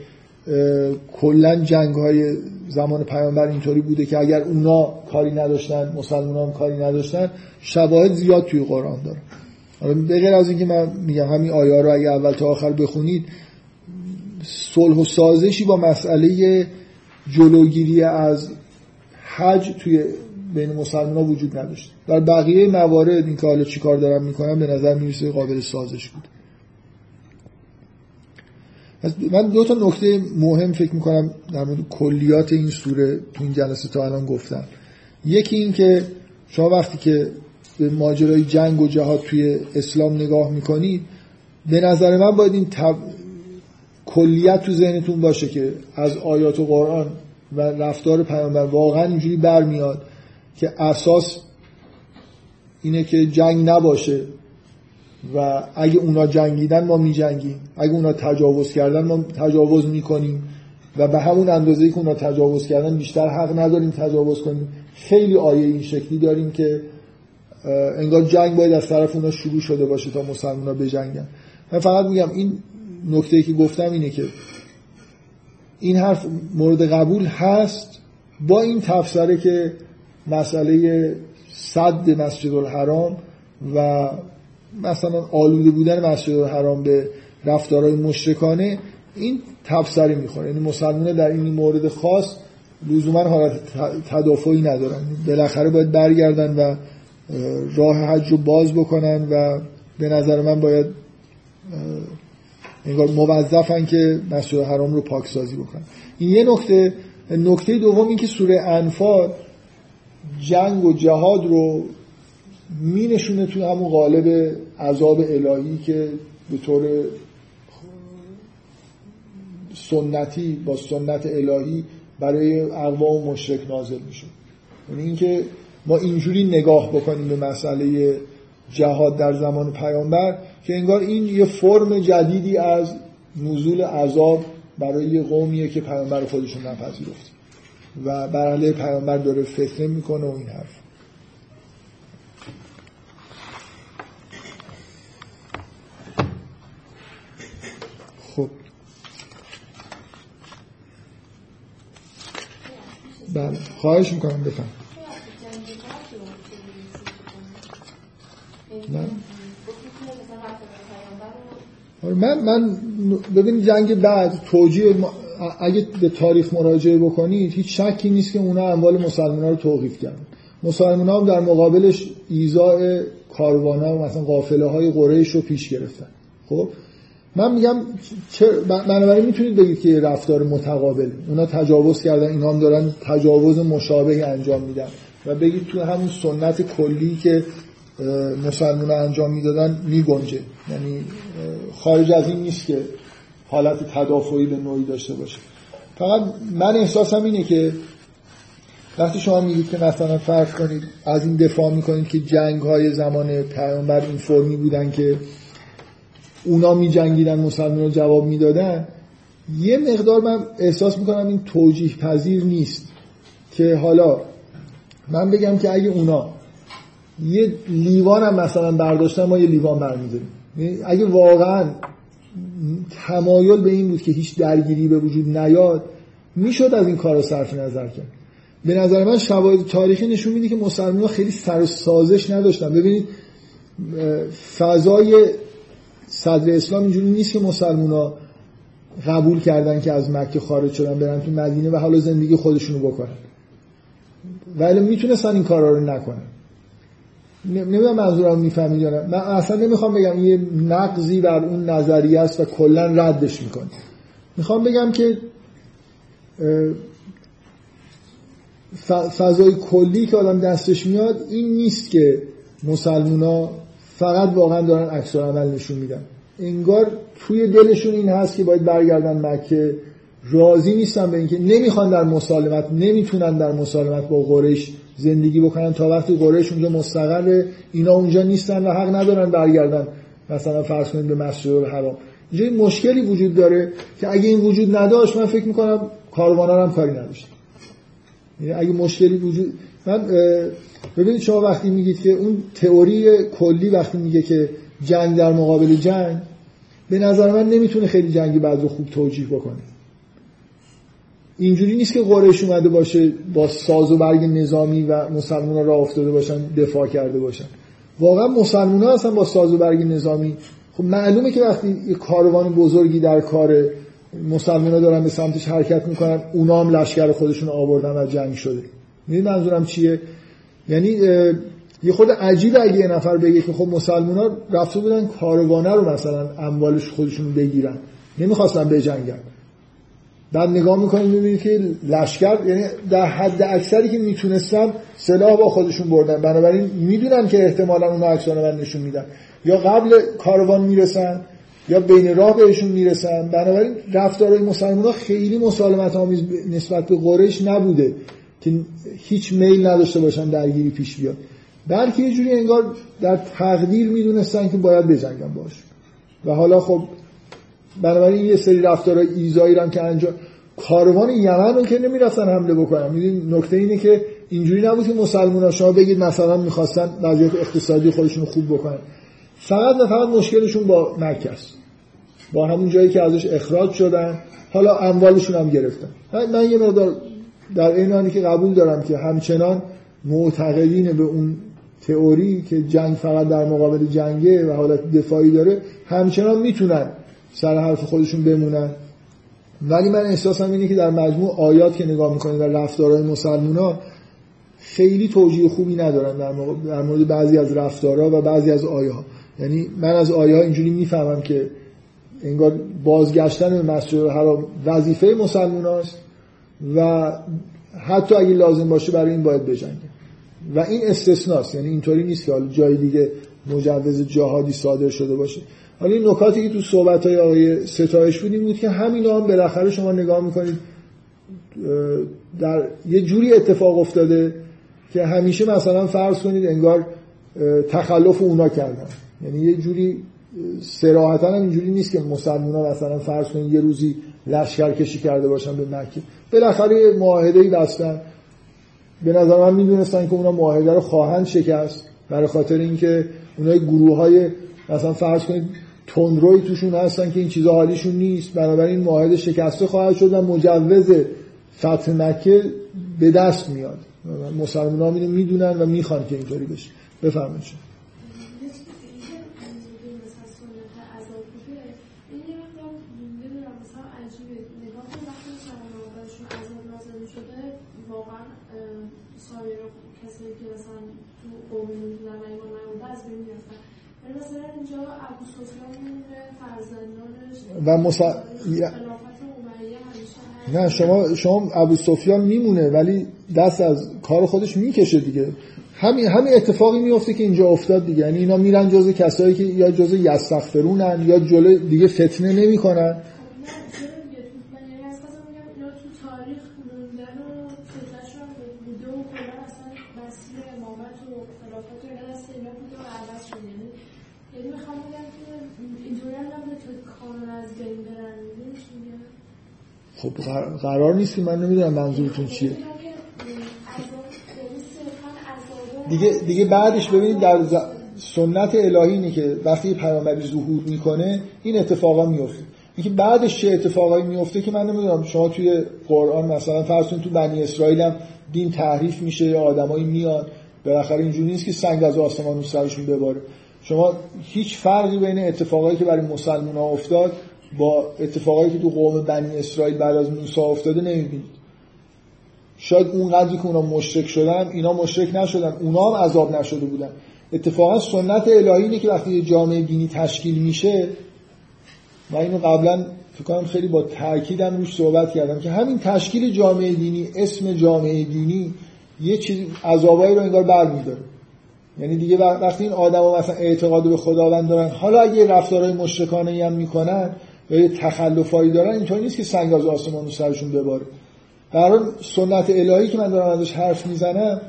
کلا جنگ های زمان پیامبر اینطوری بوده که اگر اونا کاری نداشتن مسلمان هم کاری نداشتن شواهد زیاد توی قرآن داره. حالا به غیر از اینکه من میگم همین آیه رو اگه اول تا آخر بخونید صلح و سازشی با مسئله جلوگیری از حج توی بین مسلمان وجود نداشت. در بقیه موارد این که حالا چی کار دارم می‌کنم به نظر می‌رسه قابل سازش بود. من دو تا نکته مهم فکر می‌کنم در مورد کلیات این سوره تو این جلسه تا الان گفتم. یکی این که شما وقتی که به ماجرای جنگ و جهاد توی اسلام نگاه می‌کنید به نظر من باید این تب... کلیت تو ذهنتون باشه که از آیات و قرآن و رفتار پیامبر واقعا اینجوری برمیاد که اساس اینه که جنگ نباشه. و اگه اونا جنگیدن ما میجنگیم. اگه اونا تجاوز کردن ما تجاوز می‌کنیم. و به همون اندازه که اونا تجاوز کردن بیشتر حق نداریم تجاوز کنیم. خیلی آیه این شکلی داریم که انگار جنگ باید از طرف اونا شروع شده باشه تا مسلمان بجنگن. من فقط میگم این نکته که گفتم اینه که این حرف مورد قبول هست با این تفسره که مسئله صد مسجد الحرام و مثلا آلوده بودن مسجد الحرام به رفتارهای مشرکانه این تفسری می‌خوره. یعنی مسلمان در این مورد خاص لزوما حالت تدافعی ندارن. بالاخره باید برگردن و راه حج رو باز بکنن و به نظر من باید انگار موظفن که مسجد حرام رو پاکسازی بکنن. این یه نکته. نکته دوم این که سوره انفال جنگ و جهاد رو می نشونه توی همون قالب عذاب الهی که به طور سنتی با سنت الهی برای اقوام مشرک نازل میشه یعنی اینکه ما اینجوری نگاه بکنیم به مسئله جهاد در زمان پیامبر که انگار این یه فرم جدیدی از نزول عذاب برای یه قومیه که پیامبر خودشون نپذیرفت. و بر علیه پیامبر داره فتنه می‌کنه و این حرف بله. خواهش می‌کنم بفهم. آره، من من ببین جنگ بعد توجیه اگه به تاریخ مراجعه بکنید هیچ شکی نیست که اونا اموال مسلمان رو توقیف کردن. مسلمان ها در مقابلش ایزای کاروانا و مثلا قافله های قریش رو پیش گرفتن. خب؟ من میگم بنابراین می‌تونید بگید که رفتار متقابل. اونا تجاوز کردن اینا هم دارن تجاوز مشابه انجام میدن. و بگید تو همون سنت کلی که مسلمان انجام می‌دادن میگنجه. یعنی خارج از این نیست که حالت تدافعی به نوعی داشته باشه. فقط من احساسم اینه که وقتی شما میگید که مثلا فرض کنید از این دفاع می‌کنید که جنگ های زمان پیامبر این فرمی بودن که اونا میجنگیدن مسلمان رو جواب می‌دادن. یه مقدار من احساس می‌کنم این توجیه پذیر نیست که حالا من بگم که اگه اونا یه لیوان هم مثلا برداشتن ما یه لیوان برمیداریم. یعنی اگه واقعا تمایل به این بود که هیچ درگیری به وجود نیاد می‌شد از این کار رو صرف نظر کرد. به نظر من شواهد تاریخی نشون میده که مسلمان خیلی سر سازش نداشتن. ببینید فضای صدر اسلام اینجوری نیست که مسلمان قبول کردن که از مکه خارج شدن برن تو مدینه و حالا زندگی خودشونو بکنن. ولی می‌تونستن این کارا رو نکنن. نمی‌دونم منظورم می‌فهمید یا نه. من اصلا نمی‌خوام بگم یه نقضی بر اون نظریه است و کلا ردش می‌کنه. می‌خوام بگم که فضای کلی که آدم دستش میاد این نیست که مسلمونا فقط واقعا دارن عکس عمل نشون میدن. انگار توی دلشون این هست که باید برگردن مکه. راضی نیستن به اینکه نمی‌خوان در مسالمت نمی‌تونن در مسالمت با قریش زندگی بکنن. تا وقتی قریش اونجا مستقر اینا اونجا نیستن و حق ندارن برگردن. مثلا فرض کنید به مسجد الحرام. اینجا این مشکلی وجود داره که اگه این وجود نداشت من فکر می‌کنم کاروانا هم کاری نداشت. یعنی اگه مشکلی وجود من ببینید شما وقتی میگید که اون تئوری کلی وقتی میگه که جنگ در مقابل جنگ به نظر من نمی‌تونه خیلی جنگی بعد رو خوب توجیه بکنه. اینجوری نیست که قریش اومده باشه با ساز و برگ نظامی و مسلمان را افتاده باشن دفاع کرده باشن. واقعا مسلمان ها هستن با ساز و برگ نظامی. خب معلومه که وقتی یه کاروان بزرگی در کار مسلمان ها دارن به سمتش حرکت می‌کنن اونا هم لشکر خودشون آوردن و جنگ شده. می‌دید منظورم چیه؟ یعنی یه خود عجیب اگه یه نفر بگه که خب مسلمان ها رفته بودن کاروانه رو مثلا اموالش خودشون بگیرن. نمی‌خواستن بجنگن بعد نگاه می‌کنیم می‌بینید که لشکر یعنی در حد اکثری که می‌تونستن سلاح با خودشون بردن. بنابراین می‌دونن که احتمالا اون اکسان من نشون میدن. یا قبل کاروان می‌رسن یا بین راه بهشون می‌رسن. بنابراین رفتارهای مسلمان ها خیلی مسالمت آمیز نسبت به قریش نبوده. که هیچ میل نداشته باشن درگیری پیش بیاد. بلکه یه جوری انگار در تقدیر می‌دونستن که باید بجنگن باش و حالا خب بنابراین یه سری رفتارهای ایزایی هم که انجام کاروان یمن رو که نمی‌رفتن حمله بکنن. می‌دونید نکته اینه که اینجوری نبود که مسلمان شما بگید مثلا می‌خواستن وضعیت اقتصادی خودشون خوب بکنن. فقط و فقط مشکلشون با مکه است. با همون جایی که ازش اخراج شدن. حالا اموالشون هم گرفتن. من یه مقدار در این که قبول دارم که همچنان معتقدین به اون تئوری که جنگ فقط در مقابل جنگه و حالت دفاعی داره همچنان می‌تونن سر حرف خودشون بمونن. ولی من احساسم اینه که در مجموع آیات که نگاه می‌کنید و رفتارهای مسلمونا خیلی توجیه خوبی ندارن در, مورد بعضی از رفتارها و بعضی از آیه یعنی من از آیه ها اینجوری می‌فهمم که انگار بازگشتن به مسجد الحرام وظیفه مسلمان است و حتی اگه لازم باشه برای این باید بجنگه. و این استثناست یعنی اینطوری نیست که حالا جای دیگه مجوز جهادی صادر شده باشه. حالا این نکاتی که تو صحبت های آقای ستایش بود این بود که همین هم بالاخره شما نگاه می‌کنید در یه جوری اتفاق افتاده که همیشه مثلا فرض کنید انگار تخلف اونا کردن. یعنی یه جوری سراحتا هم اینجوری نیست که مسلمان ها مثلا فرض کنید یه روزی لشکر کشی کرده باشن به مکه. بالاخره یه معاهده ای بستن. به نظر من می‌دونستن که اونا معاهده رو خواهند شکست برای خاطر اینکه اونای گروه های مثلا فرض کنید تندروی توشون هستن که این چیزا حالیشون نیست. بنابراین معاهده شکسته خواهد شد و مجوز فتح مکه به دست میاد. مسلمان ها می‌دونن و می‌خوان که اینطوری بشه. بفرمایید. و مسا... نه شما شما ابو سفیان میمونه ولی دست از کار خودش می‌کشه دیگه. همین همین اتفاقی میفته که اینجا افتاد دیگه. یعنی اینا میرن جزء کسایی که یا جزء یستغفرونن یا جلو دیگه فتنه نمی‌کنن. خب قرار نیست که من نمی‌دونم منظورتون چیه. دیگه دیگه بعدش ببینید در سنت الهی اینه که وقتی پیامبری ظهور می‌کنه این اتفاقا میفته اینکه بعدش چه اتفاقایی میفته که من نمی‌دونم. شما توی قرآن مثلا فرض تو بنی اسرائیل هم دین تحریف میشه یا آدمایی میاد بالاخره اینجوری نیست که سنگ از آسمان رو سرشون بباره. شما هیچ فرقی بین اتفاقایی که برای مسلمان ها افتاد با اتفاقایی که تو قوم بنی اسرائیل بعد از موسی افتاده نمی‌بینید شاید اون قدری که اونا مشرک شدن اینا مشرک نشدن اونا هم عذاب نشده بودن. اتفاقا سنت الهی اینه که وقتی جامعه دینی تشکیل میشه و اینو قبلا فکر کنم خیلی با تاکیدم روش صحبت کردم که همین تشکیل جامعه دینی اسم جامعه دینی یه چیز عذابایی رو انگار برمیداره. یعنی دیگه وقتی این آدما مثلا اعتقاد به خداوند دارن حالا اگه رفتارهای مشرکانه هم می‌کنن یا یه تخلفایی دارن اینطوری نیست که سنگ از آسمان رو سرشون بباره. در سنت الهی که من دارم ازش حرف می‌زنم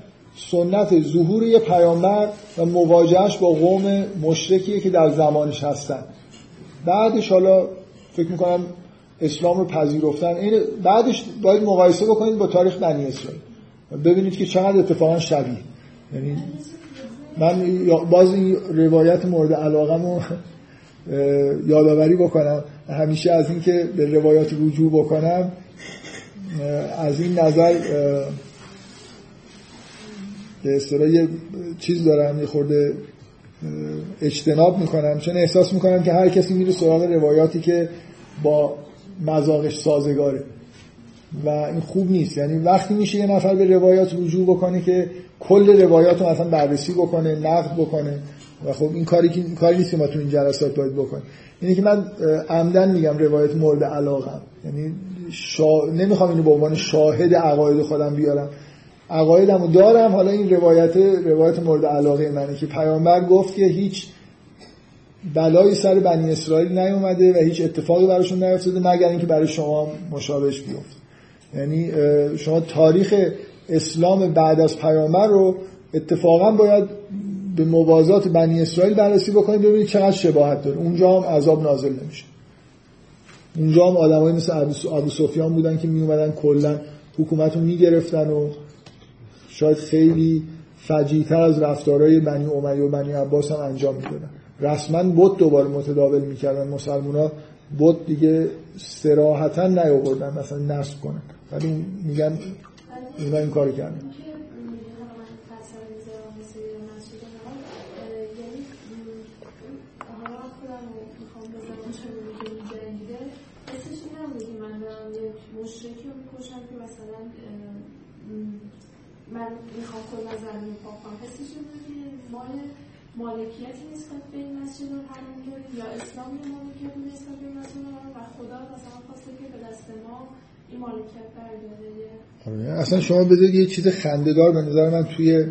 سنت ظهور یه پیامبر و مواجهش با قوم مشرکیه که در زمانش هستن. بعدش حالا فکر می‌کنم اسلام رو پذیرفتن. این بعدش باید مقایسه بکنید با تاریخ بنی اسرائیل. ببینید که چقدر اتفاقا شبیه. یعنی من باز این روایت مورد علاقه یادآوری بکنم. همیشه از اینکه به روایات رجوع بکنم از این نظر به اصطلاح یه چیز دارم یه خورده اجتناب می‌کنم. چون احساس می‌کنم که هر کسی میره سراغ روایاتی که با مزاقش سازگاره. و این خوب نیست. یعنی وقتی میشه یه نفر به روایات رجوع بکنه که کل روایات رو مثلا بررسی بکنه نقد بکنه و خب این کاری که کاری نیست که ما تو این جلسات باید بکنیم. اینه که من عمدن میگم روایت مورد علاقم. یعنی شا... نمی‌خوام اینو به عنوان شاهد عقاید خودم بیارم. عقایدمو دارم. حالا این روایت روایت مورد علاقه منه که پیامبر گفت که هیچ بلایی سر بنی اسرائیل نیومده و هیچ اتفاقی براشون نیفتاده مگر اینکه برای شما مشابهش بیفته. یعنی شما تاریخ اسلام بعد از پیامبر رو اتفاقا باید به موازات بنی اسرائیل بررسی بکنید ببینید چقدر شباهت داره. اونجا هم عذاب نازل نمیشه. اونجا هم آدمایی مثل ابو سفیان بودن که می اومدن کلا حکومت رو می‌گرفتن و شاید خیلی فجیتر از رفتارهای بنی امیه و بنی عباس هم انجام می‌دادن. رسما بود دوباره متداول می‌کردن. مسلمان ها بود دیگه سراحتا نیاوردن مثلا نصب کنن. ولی میگن اینا این کار کردن مشرکی رو می‌کشم که مثلا من می‌خوام خودم زمین پاک کنم حسش مال مالکیتی نسبت به این مسجد الحرام داریم یا اسلام مالکیتی نسبت به مسجد و خدا مثلا خواسته که به دست ما این مالکیت برگرده. اصلا شما بذارید یه چیز خندهدار به نظر من توی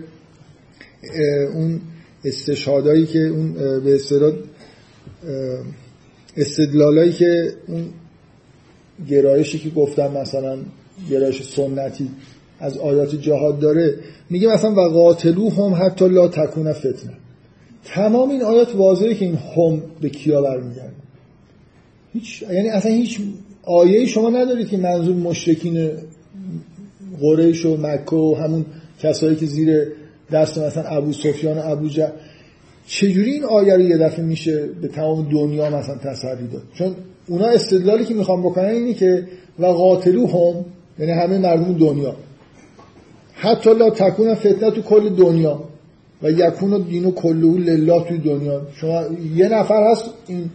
اون استشهادایی که اون به اصطلاح استدلالایی که اون گرایشی که گفتم مثلا گرایش سنتی از آیات جهاد داره میگه مثلا و قاتلو هم حتی لا تکون فتنه. تمام این آیات واضحه که این هم به کیا برمیگرده. هیچ یعنی اصلا هیچ آیه شما ندارید که منظور مشرکین قریش و مکه و همون کسایی که زیر دست مثلا ابو سفیان و ابو جه چجوری این آیه رو یه دفعه میشه به تمام دنیا مثلا تسری داد؟ چون اونا استدلالی که می‌خوام بکنن اینی که و قاتلو هم یعنی همه مردم دنیا. حتی لا تکون فتنه تو کل دنیا. و یکون و دین و کلهو لله توی دنیا. شما یه نفر هست این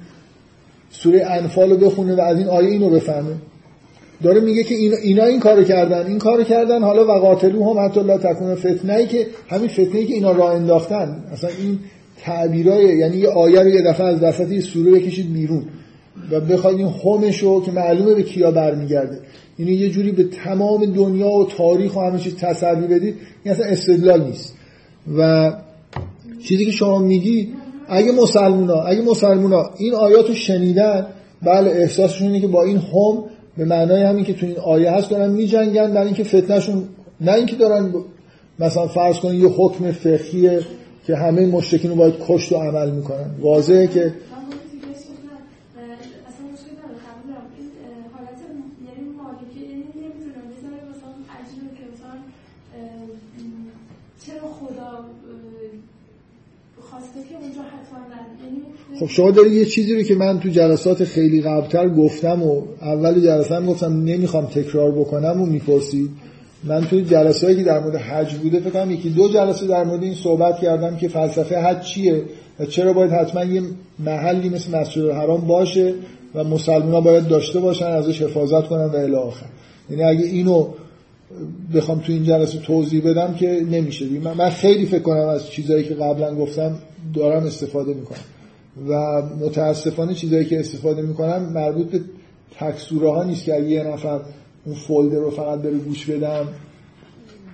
سوره انفال رو بخونه و از این آیه اینو بفهمه. داره میگه که اینا این کارو کردن این کارو کردن حالا و قاتلو هم حتی لا تکون فتنه ای که همین فتنه ای که اینا راه انداختن. اصلا این تعبیرای یعنی یه آیه رو یه دفعه از وسط سوره بکشید بیرون. و بخواید این همشو که معلومه به کیا برمیگرده. اینو یه جوری به تمام دنیا و تاریخ و همه چیز تسری بدید این اصلا استدلال نیست. و چیزی که شما میگی اگه مسلمونا اگه مسلمونا این آیاتو شنیدن بله احساسشون اینه که با این هم به معنای همین که تو این آیه هست دارن میجنگن برای اینکه فتنهشون نه اینکه دارن مثلا فرض کنید یه حکم فقهیه که همه مشرکین رو باید کشت و عمل می‌کنن. واضحه که خب شما داری یه چیزی رو که من تو جلسات خیلی قبلتر گفتم و اول جلسه هم گفتم نمی‌خوام تکرار بکنم و می‌پرسید. من تو جلسه که در مورد حج بوده فکر کنم یکی دو جلسه در مورد این صحبت کردم که فلسفه حج چیه و چرا باید حتما یه محلی مثل مسجد الحرام باشه و مسلمان باید داشته باشن ازش حفاظت کنن و الی آخر. یعنی اگه اینو بخوام تو این جلسه توضیح بدم که نمیشه. من خیلی فکر کنم از چیزایی که قبلا گفتم دارم استفاده می‌کنم. و متاسفانه چیزایی که استفاده می‌کنم مربوط به تکسوره ها نیست که یه نفر اون فولدر رو فقط بره گوش بدم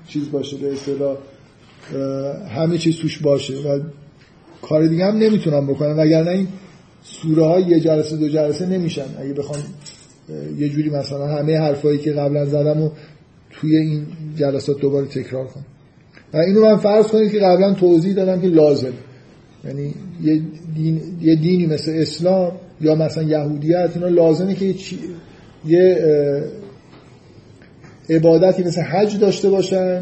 چیز باشه به اصطلاح همه چیز توش باشه و کار دیگه هم نمی‌تونم بکنم وگرنه این سوره های یه جلسه دو جلسه نمیشن. اگه بخوام یه جوری مثلا همه حرفایی که قبلا زدم و توی این جلسات دوباره تکرار کنم. و اینو من فرض کنید که قبلا توضیح دادم که لازم یعنی یه, دین، یه دینی مثل اسلام یا مثلا یهودیت اینا لازمه که یه عبادتی مثل حج داشته باشن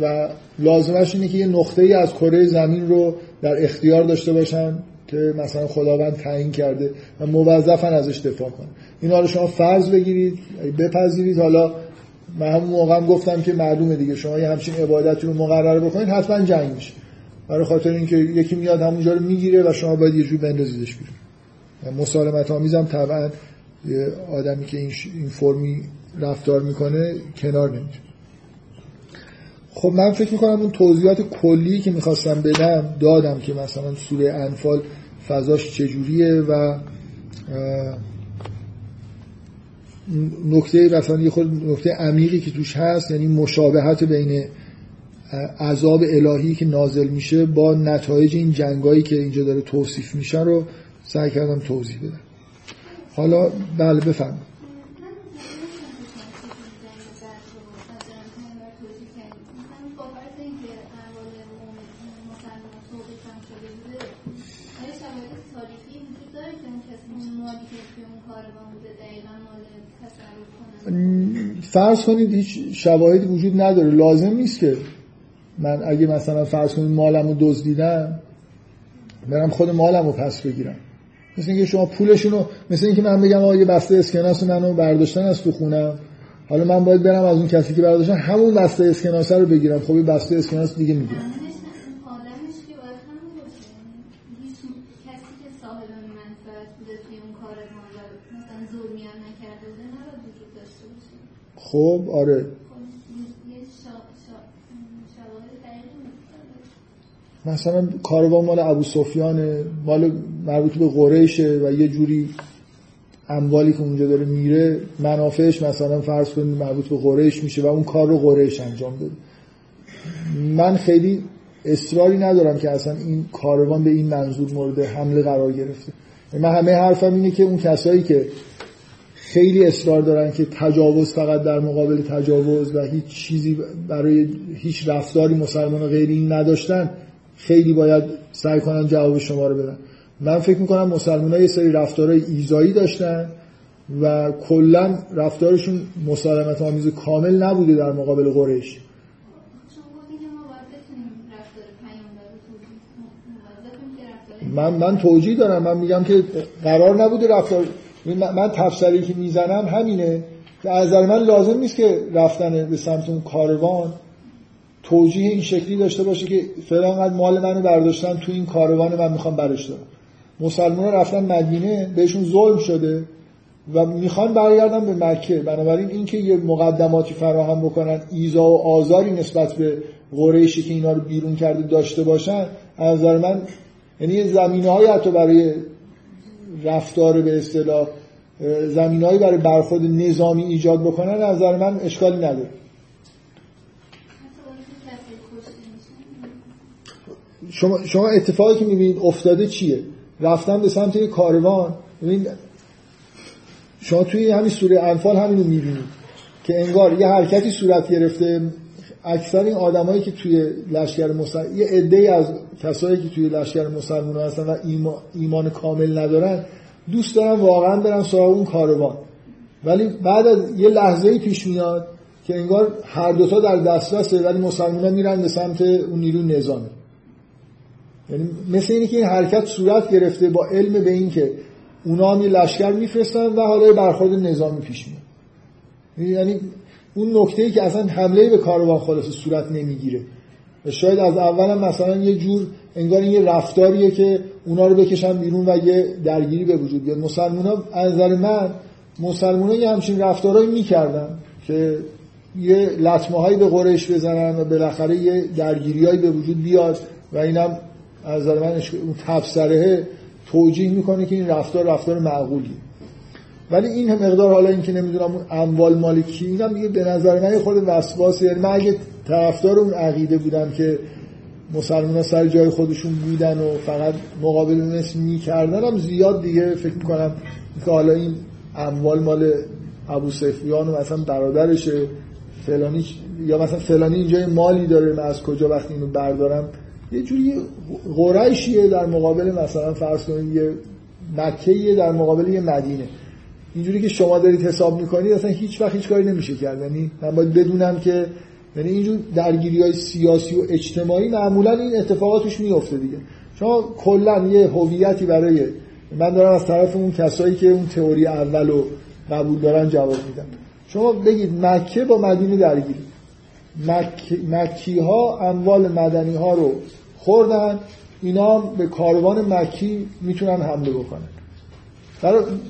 و لازمش اینه که یه نقطه ای از کره زمین رو در اختیار داشته باشن که مثلا خداوند تعیین کرده و موظفن ازش دفاع کنن. اینا رو شما فرض بگیرید بپذیرید. حالا من همون موقع گفتم که معلومه دیگه. شما یه همچین عبادتی رو مقرر بکنید حتما جنگ میشه. برای خاطر اینکه یکی میاد همونجا رو می‌گیره و شما باید یه جور بندازیدش بیرون. مسالمت آمیزم طبعا یه آدمی که این, این فرمی رفتار می‌کنه کنار نمیشه خب من فکر می‌کنم اون توضیحات کلی که می‌خواستم بدم دادم که مثلا سوره انفال فضاش چجوریه و نکته مثلا یه خود نکته عمیقی که توش هست یعنی مشابهت بین عذاب الهی که نازل میشه با نتایج این جنگایی که اینجا داره توصیف میشه رو سعی کردم توضیح بدم. حالا بله بفهم فرض کنید هیچ شواهدی وجود نداره. لازم نیست که من اگه مثلا فرض کنید مالم رو دزدیدم برم خود مالم رو پس بگیرم. مثل اینکه شما پولشون رو مثل اینکه من بگم آقا یه بسته اسکناس منو برداشتن از تو خونم. حالا من باید برم از اون کسی که برداشتن همون بسته اسکناس رو بگیرم. خب این بسته اسکناس دیگه می‌گیرم عالمش که باید همون باشه هیچ کسی که صاحب منفعت بوده توی اون کار ما و مثلا ظلمی هم نکرده بوده نباید وجود داشته باشه خب آره خب یه شا- شا- شواهد دقیقی مختلف مثلا کاروان مال ابو سفیانه مال مربوط به قریشه و یه جوری اموالی که اونجا داره میره منافعش مثلا فرض کنید مربوط به قریش میشه و اون کار رو قریش انجام بده من خیلی اصراری ندارم که اصلا این کاروان به این منظور مورد حمله قرار گرفته. من همه حرفم اینه که اون کسایی که خیلی اصرار دارن که تجاوز فقط در مقابل تجاوز و هیچ چیزی برای هیچ رفتاری مسلمان و این نداشتن خیلی باید سعی کنن جواب شما رو بدن من فکر می‌کنم مسلمان ها یه سری رفتارهای ایزایی داشتن و کلا رفتارشون مسالمت آمیز کامل نبوده در مقابل قریش. من من توجیه دارم. من میگم که قرار نبوده رفتار من, من تفسیری که می‌زنم همینه که از نظر من لازم نیست که رفتن به سمت اون کاروان توجیه این شکلی داشته باشه که فلان مال منو برداشتن تو این کاروان من می‌خوام برش دارم. مسلمان رفتن مدینه بهشون ظلم شده و می‌خوان برگردن به مکه. بنابراین اینکه یه مقدماتی فراهم بکنن ایزا و آزاری نسبت به قریشی که اینا رو بیرون کرده داشته باشن از نظر من یعنی زمینه های حتی برای رفتار به اصطلاح زمینه برای برخورد نظامی ایجاد بکنن از نظر من اشکالی نداره حتی اون که کسی کشته میشه شما, شما اتفاقی که می‌بینید افتاده چیه؟ رفتن به سمت یک کاروان. شما توی همین سوره انفال همین رو می‌بینید که انگار یه حرکتی صورت گرفته. اکثر این آدمایی که توی لشکر مسلمان یه عده از کسایی که توی لشکر مسلمان هستن و ایمان, کامل ندارن دوست دارن واقعا برن سراغ اون کاروان. ولی بعد از یه لحظه پیش میاد که انگار هر دوتا در دسترسه ولی مسلمان میرن به سمت اون نیرو نظامی. یعنی مثل اینه که این حرکت صورت گرفته با علم به این که اونا هم یه لشکر میفرستن و حالا برخورد نظامی پیش میاد. یعنی اون نکته ای که اصلا حمله به کاروان خلاص صورت نمی‌گیره. و شاید از اول هم مثلا یه جور انگار این یه رفتاریه که اونا رو بکشن بیرون و یه درگیری به وجود بیاد. مسلمان از نظر من مسلمان یه همچین رفتارهایی می‌کردن که یه لطمه به قریش بزنن و بالاخره یه درگیری به وجود بیاد و اینم از نظر من اون تفسره توجیه می‌کنه که این رفتار رفتار معقولیه ولی این مقدار حالا اینکه نمی‌دونم اموال مالکی اینم دیگه به نظر من خود وسواسه یعنی من اگه طرفدار اون عقیده بودم که مسلمان سر جای خودشون بودن و فقط مقابل مثل می‌کردن هم زیاد دیگه فکر می‌کنم که حالا این اموال مال ابو سفیان و مثلا برادرشه فلانی یا مثلا فلانی اینجا مالی داره من از کجا وقتی اینو بردارم یه جوری قریشیه در مقابل مثلا فرض کنید یه مکه در مقابل یه مدینه. اینجوری که شما دارید حساب می‌کنید اصلا هیچ وقت هیچ کاری نمیشه کرد. یعنی من باید بدونم که یعنی اینجور درگیری های سیاسی و اجتماعی معمولا این اتفاقاتش میفته دیگه. شما کلا یه هویتی برای من دارم از طرف اون کسایی که اون تئوری اول رو قبول دارن جواب میدم. شما بگید مکه با مدینه درگیری مک... مکی ها اموال مدنی ها رو خوردن. اینا به کاروان مکی می‌تونن حمله بکنن.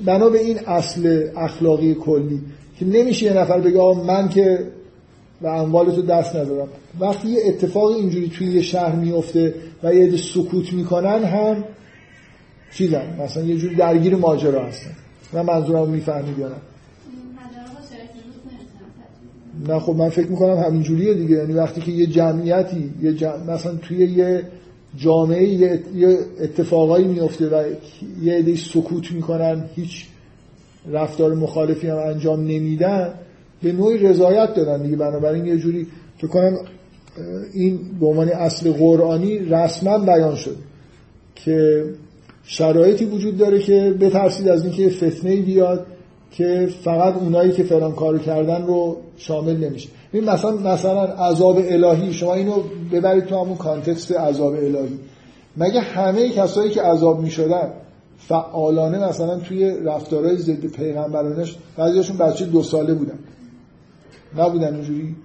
بنا به این اصل اخلاقی کلی که نمیشه یه نفر بگه آه من که و اموالتو دست ندارم. وقتی یه اتفاق اینجوری توی یه شهر میفته و یه سکوت می‌کنن هم چیزن؟ مثلا یه جوری درگیر ماجرا هستن. من منظورم می‌فهمید یا نه خب من فکر می‌کنم همین جوریه دیگه. یعنی وقتی که یه جمعیتی یه جمع... مثلا توی یه جامعه یه اتفاقایی میفته و یه عده سکوت می‌کنن هیچ رفتار مخالفی هم انجام نمیدن به نوعی رضایت دادن دیگه. بنابراین یه جوری فکر کنم این به عنوان اصل قرآنی رسما بیان شد که شرایطی وجود داره که بترسید از اینکه فتنه بیاد. که فقط اونایی که فلان کارو کردن رو شامل نمیشه. این مثلا مثلا عذاب الهی شما اینو ببرید تو همون کانتکست عذاب الهی. مگه همه کسایی که عذاب می‌شدن فعالانه مثلا توی رفتارهای ضد پیغمبرانش بعضیاشون بچه دو ساله بودن؟ نبودن اینجوری؟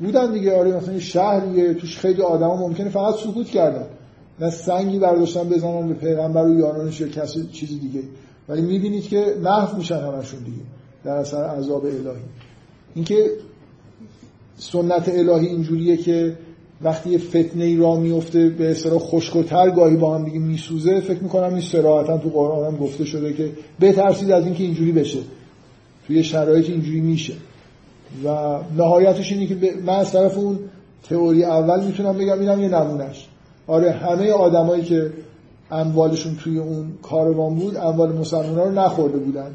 بودن دیگه. آره مثلا شهریه توش خیلی آدما ممکنه فقط سکوت کردن. نه سنگی برداشتن بزنن به پیغمبر و یارانش یا کسی چیزی دیگه. ولی می‌بینید که محو میشن همشون دیگه در اثر عذاب الهی. اینکه سنت الهی اینجوریه که وقتی یه فتنه ای را میفته به اصطلاح خشکتر گاهی با هم دیگه میسوزه فکر می‌کنم این صراحتا تو قرآن هم گفته شده که بترسید از اینکه اینجوری بشه. توی شرایط اینجوری میشه. و نهایتش اینه که من از طرف اون تئوری اول می‌تونم بگم اینم یه نمونهش. آره همه آدمایی که اموالشون توی اون کاروان بود اموال مسلمان رو نخورده بودن.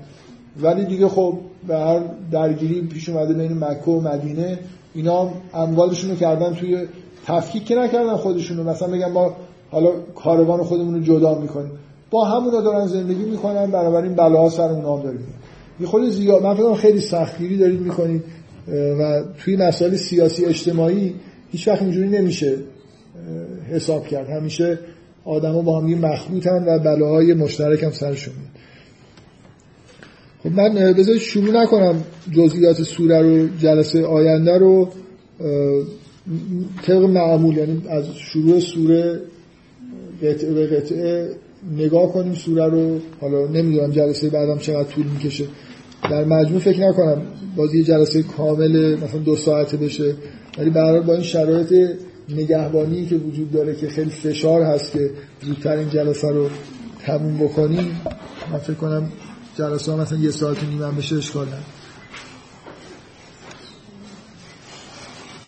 ولی دیگه خب به هر درگیری پیش اومده بین مکه و مدینه اینا اموالشون رو کردن توی تفکیک که نکردن خودشون رو مثلا بگم ما حالا کاروان خودمون رو جدا می‌کنیم. با همونا دارن زندگی می‌کنن بنابراین بلاها سر اونا هم داریم. یه خود زیاد من فکر خیلی سختگیری دارید می‌کنید و توی مسائل سیاسی اجتماعی هیچ وقت اینجوری نمیشه حساب کرد. همیشه آدما با هم مخلوطن و بلاهای مشترک هم سرشون خب من بذارید شروع نکنم جزئیات سوره رو جلسه آینده رو طبق معمول یعنی از شروع سوره قطعه به قطعه نگاه کنیم سوره رو. حالا نمی‌دونم جلسه بعدم چقدر طول می‌کشه. در مجموع فکر نکنم بازی جلسه کامل مثلا دو ساعته بشه. ولی برای با این شرایط نگهبانی که وجود داره که خیلی فشار هست که زودتر این جلسه رو تموم بکنیم. من فکر کنم جلسه ها مثلا یه ساعت نیم بشه اشکال نداره.